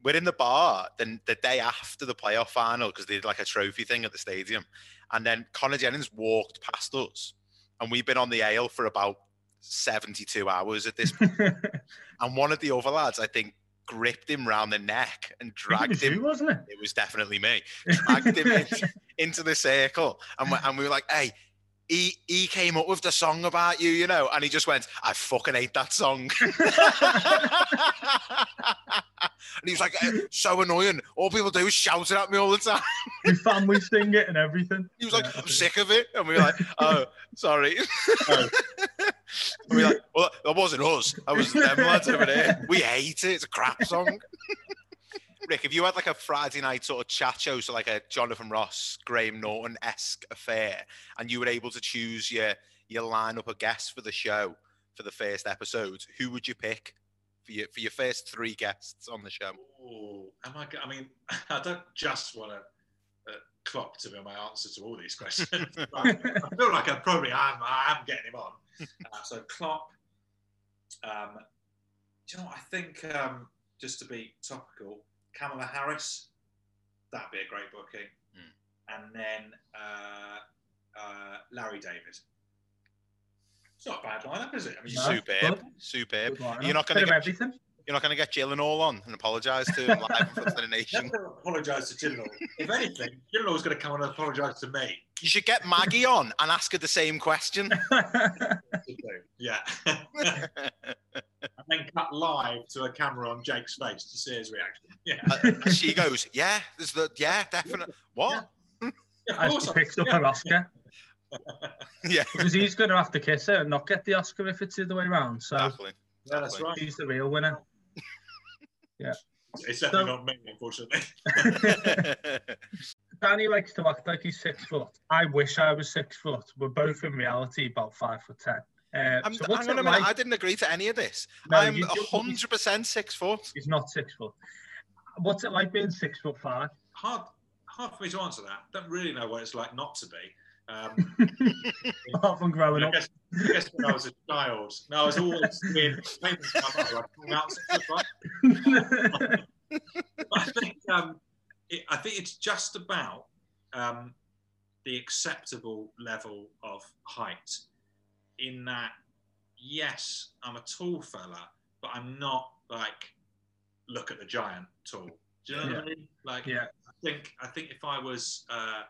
we're in the bar then the day after the playoff final because they did like a trophy thing at the stadium, and then Connor Jennings walked past us, and we've been on the ale for about 72 hours at this point. and one of the other lads, I think, gripped him round the neck and dragged him. you, wasn't it? It was definitely me. Dragged him into, into the circle, and we, and we were like, "Hey." He, he came up with the song about you, you know, and he just went, I fucking hate that song. and he was like, "Eh, so annoying. All people do is shout it at me all the time. Your family sing it and everything. He was like, Yeah. I'm sick of it. And we were like, oh, sorry. Oh. and we were like, well, that wasn't us. That was them lads over there. We hate it. It's a crap song. Rick, if you had like a Friday night sort of chat show, so like a Jonathan Ross, Graham Norton esque affair, and you were able to choose your your lineup of guests for the show for the first episode, who would you pick for your for your first three guests on the show? Oh, am I? I mean, I don't just want to uh, Klopp to be my answer to all these questions. I feel like I probably am. I am getting him on. Uh, so Klopp. Um, do you know what I think? Um, just to be topical, Kamala Harris. That'd be a great booking. Hmm. And then uh, uh, Larry David. It's not a bad lineup, is it? I mean, no, superb, superb. You're not going to get everything. You're not going to get Gyllenhaal on and apologise to him live in the nation. Apologise to Gyllenhaal. if anything, Gyllenhaal's going to come on and apologise to me. You should get Maggie on and ask her the same question. Yeah. and then cut live to a camera on Jake's face to see his reaction. Yeah. Uh, and she goes, "Yeah, there's the yeah, definitely. What? Yeah, of As course she I- picks up yeah. her Oscar. Yeah, Because he's going to have to kiss her and not get the Oscar if it's the other way around. So exactly." Yeah, that's right. he's the real winner. It's definitely not me, unfortunately. Danny likes to act like he's six foot. I wish I was six foot. We're both in reality about five foot ten. Uh, I'm, so what's hang on it a minute. like? I didn't agree to any of this. No, I'm you hundred percent six foot. He's not six foot. What's it like being six foot five? hard, hard for me to answer that. Don't really know what it's like not to be. Um, Apart from growing I up. guess, I guess when I was a child, no, I was always famous my mother. I came out six foot five. I think um, it, I think it's just about um, the acceptable level of height. In that, yes, I'm a tall fella, but I'm not like look at the giant tall. Do you know what I mean? Like, yeah. I think I think if I was uh,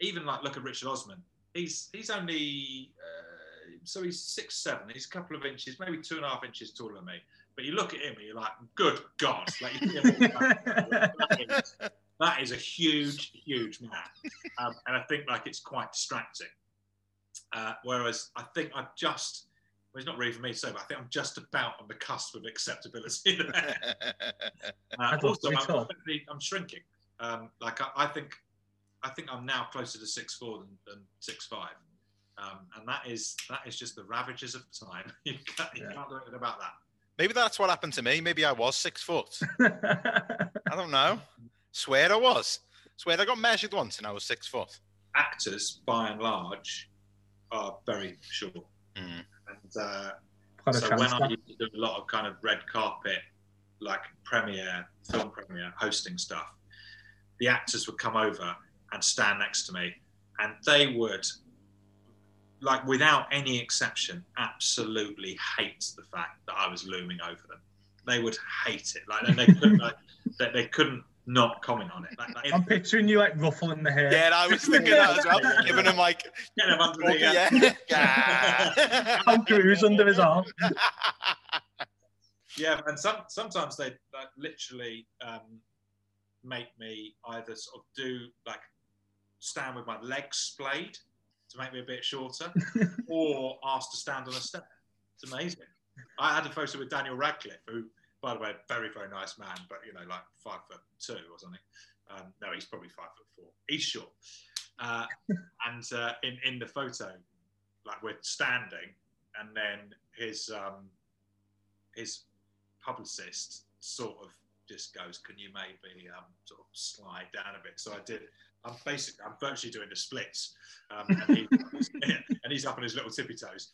even like look at Richard Osman, he's he's only uh, so he's six seven. He's a couple of inches, maybe two and a half inches taller than me. But you look at him and you're like, good God. Like, you see him walk around, that, is, that is a huge, huge man. Um, and I think like it's quite distracting. Uh, whereas I think I've just, well, it's not really for me to say, but I think I'm just about on the cusp of acceptability there. Uh, I'd love also, to be I'm, I'm shrinking. Um, like I, I think, I think I'm now closer to six four than, than six five, um, and that is that is just the ravages of time. you can't, you Yeah. can't do anything about that. Maybe that's what happened to me. Maybe I was six foot. I don't know. Swear I was. Swear I got measured once and I was six foot. Actors, by and large, are very short, Mm. and uh, so chance when I there. used to do a lot of kind of red carpet, like premiere, film premiere, hosting stuff, the actors would come over and stand next to me, and they would, like without any exception, absolutely hate the fact that I was looming over them. They would hate it, like and they couldn't, like, they, they couldn't not comment on it. Like, like, I'm picturing you like ruffling the hair. Yeah, and I was thinking that as well. Giving him like, get them under the, yeah. yeah. Tom Cruise under his arm. Yeah, and some sometimes they like, literally um, make me either sort of do like stand with my legs splayed to make me a bit shorter, or asked to stand on a step. It's amazing. I had a photo with Daniel Radcliffe, who, by the way, very very nice man, but you know, like five foot two or something. Um, no, he's probably five foot four. He's short. Uh, and uh, in in the photo, like we're standing, and then his um, his publicist sort of just goes, "Can you maybe um, sort of slide down a bit?" So I did. I'm basically, I'm virtually doing the splits, um, and, he, and he's up on his little tippy toes,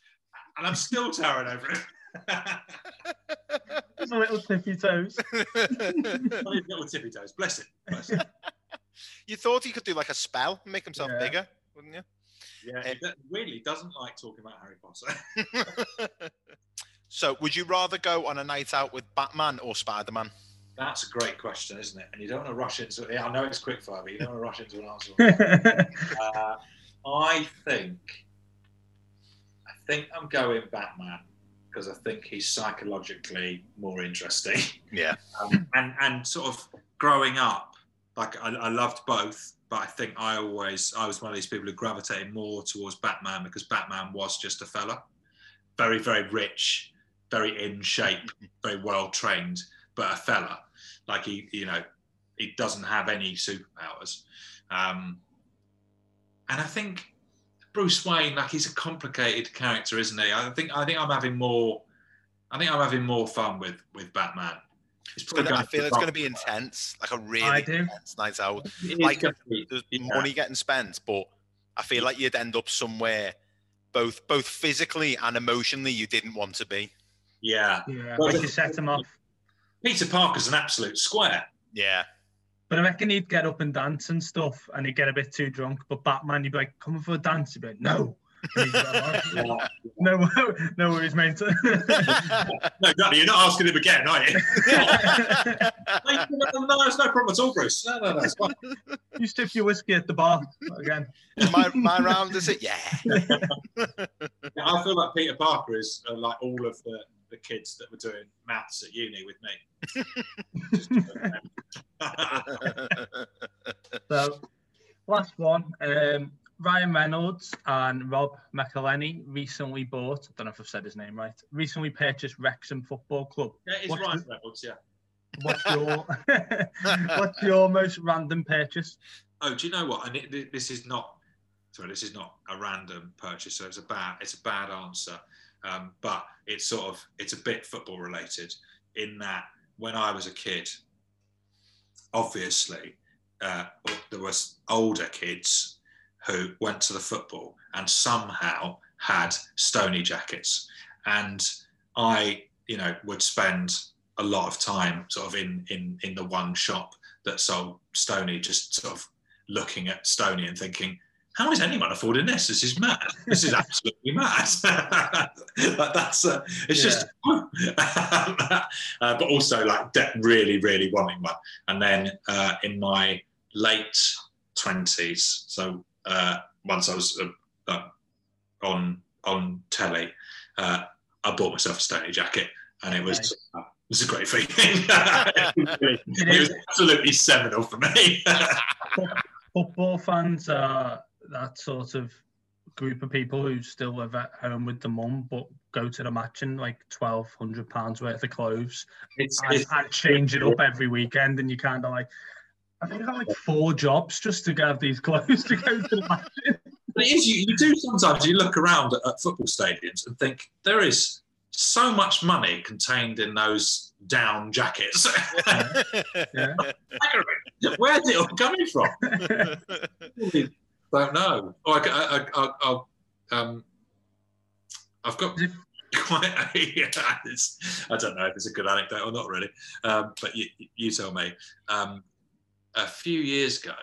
and I'm still towering over him. His little tippy toes. his little tippy toes. Bless him. Bless him. you thought he could do like a spell and make himself Yeah. bigger, wouldn't you? Yeah, he do- really doesn't like talking about Harry Potter. so, would you rather go on a night out with Batman or Spider Man? That's a great question, isn't it? And you don't want to rush into it. I know it's quick fire, but you don't want to rush into an answer. Uh, I think, I think I'm going Batman because I think he's psychologically more interesting. Yeah. Um, and and sort of growing up, like I, I loved both, but I think I always I was one of these people who gravitated more towards Batman because Batman was just a fella, very very rich, very in shape, very well trained, but a fella. Like he, you know, he doesn't have any superpowers. Um, and I think Bruce Wayne, like he's a complicated character, isn't he? I think I think I'm having more. I think I'm having more fun with with Batman. It's It's gonna, I feel it's be going to be intense, like a really intense night out. Like, gonna be- There's yeah. money getting spent, but I feel like you'd end up somewhere, both both physically and emotionally, you didn't want to be. Yeah, yeah, Well, like the- you set him off. Peter Parker's an absolute square. Yeah. But I reckon he'd get up and dance and stuff, and he'd get a bit too drunk. But Batman, he'd be like, "Coming for a dance?" He'd be like, "No." And he'd be like, "Oh, no, no worries, mate. No, exactly. You're not asking him again, are you? no, no, it's no problem at all, Bruce. No, no, no, it's fine. you stiff your whiskey at the bar again. my my round is it? Yeah. Yeah, I feel like Peter Parker is uh, like all of the, the kids that were doing maths at uni with me. So, last one. Um, Ryan Reynolds and Rob McElhenney recently bought, I don't know if I've said his name right, recently purchased Wrexham Football Club. yeah, it's What's Ryan Reynolds, yeah. What's your, what's your most random purchase? Oh, do you know what? And it, this is not. Sorry, this is not a random purchase. So it's a bad. It's a bad answer. Um, but it's sort of. It's a bit football related. In that, when I was a kid, obviously, uh, there was older kids who went to the football and somehow had Stony jackets, and I, you know, would spend a lot of time sort of in in in the one shop that sold Stony, just sort of looking at Stony and thinking, how is anyone affording this? This is mad. This is absolutely mad. like that's uh, it's just, uh, but also like de- really, really wanting one. And then uh, in my late twenties, so uh, once I was uh, on on telly, uh, I bought myself a Stony jacket, and it was Nice. uh, was a great feeling. it was absolutely seminal for me. Football fans are that sort of group of people who still live at home with the mum, but go to the match in like twelve hundred pounds worth of clothes it's, and, it's, and change it up every weekend, and you kind of like. I think I got like four jobs just to have these clothes to go to the match. in. But it is, you, you do sometimes, you look around at, at football stadiums and think there is so much money contained in those down jackets. Yeah. Where's it all coming from? Don't know. Oh, I, I, I, um, I've got quite a, I don't know if it's a good anecdote or not really, um, but you, you tell me. Um, a few years ago,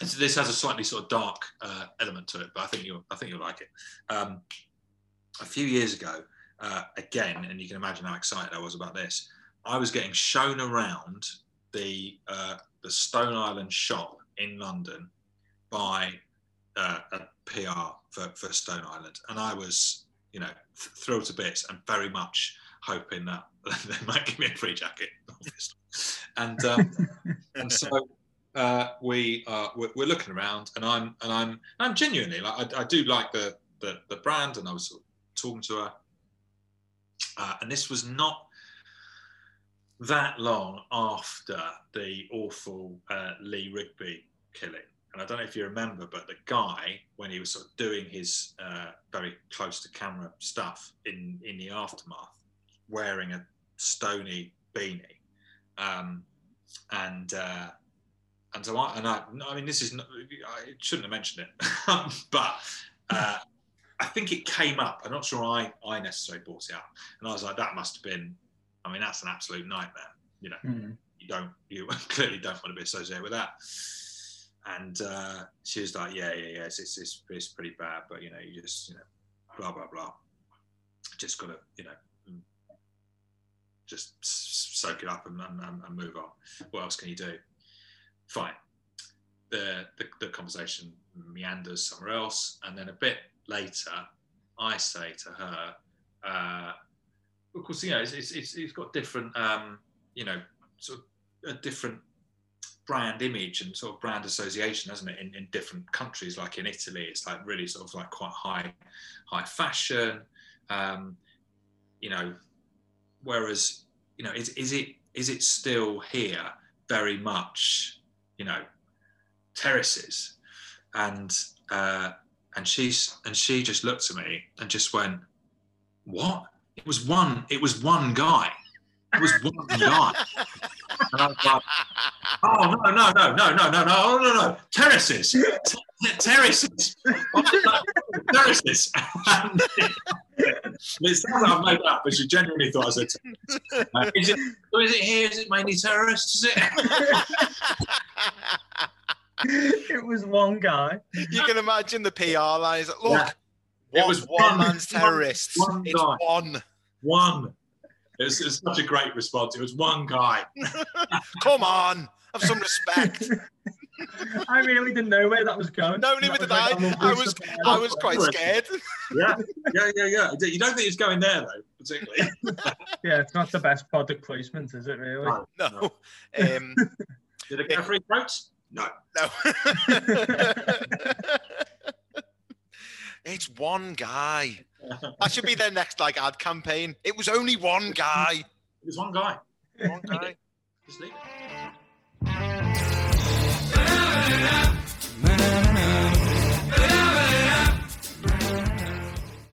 this has a slightly sort of dark uh, element to it, but I think you'll, I think you'll like it. Um, a few years ago, uh, again, and you can imagine how excited I was about this. I was getting shown around the uh, the Stone Island shop in London by uh, a PR for, for Stone Island, and I was, you know, th- thrilled to bits and very much hoping that they might give me a free jacket, obviously. And um, and so uh, we are we're, we're looking around, and I'm and I'm I'm genuinely like I, I do like the, the the brand, and I was talking to her, uh, and this was not that long after the awful uh, Lee Rigby killing. And I don't know if you remember, but the guy, when he was sort of doing his uh, very close to camera stuff in, in the aftermath, wearing a stony beanie. Um, and uh, and so I, and I, I mean, this is not, I shouldn't have mentioned it, but uh, I think it came up. I'm not sure I, I necessarily brought it up. And I was like, that must have been, I mean, that's an absolute nightmare. You know, Mm. you don't, you clearly don't want to be associated with that. And uh, she was like, yeah, yeah, yeah, it's, it's, it's, pretty bad, but you know, you just, you know, blah, blah, blah. Just got to, you know, mm, just soak it up and, and, and and move on. What else can you do? Fine. The, the, the conversation meanders somewhere else. And then a bit later, I say to her, uh, of course, you know, it's, it's, it's, it's got different, um, you know, sort of a different brand image and sort of brand association, hasn't it? In, in different countries, like in Italy, it's like really sort of like quite high, high fashion. Um, you know, whereas, you know, is, is it is it still here very much, you know, terraces, and uh, and she's and she just looked at me and just went, "What? It was one. It was one guy. It was one guy." And I was like, "Oh no, no, no, no, no, no, no, oh, no, no, terraces, T- t- terraces, terraces." And it sounds like I've made up, but she genuinely thought I said, terraces. Uh, "Is it? it here? Is it mainly terrorists? Is it?" it was one guy. you can imagine the PR lines. Look, Yeah. It one, was one one- man's one- terrorists. one it's guy. one. One. It was, it was such a great response. It was one guy. Come on, have some respect. I really didn't know where that was going. No, That neither was did like I. a I was. I was quite scared. Yeah, yeah, yeah, yeah. You don't think it's going there though, particularly. Yeah, it's not the best product placement, is it really? No. No, um, Did it get a free quote? No. no. It's one guy. that should be their next like ad campaign. It was only one guy. It was one guy. One guy. Just leave.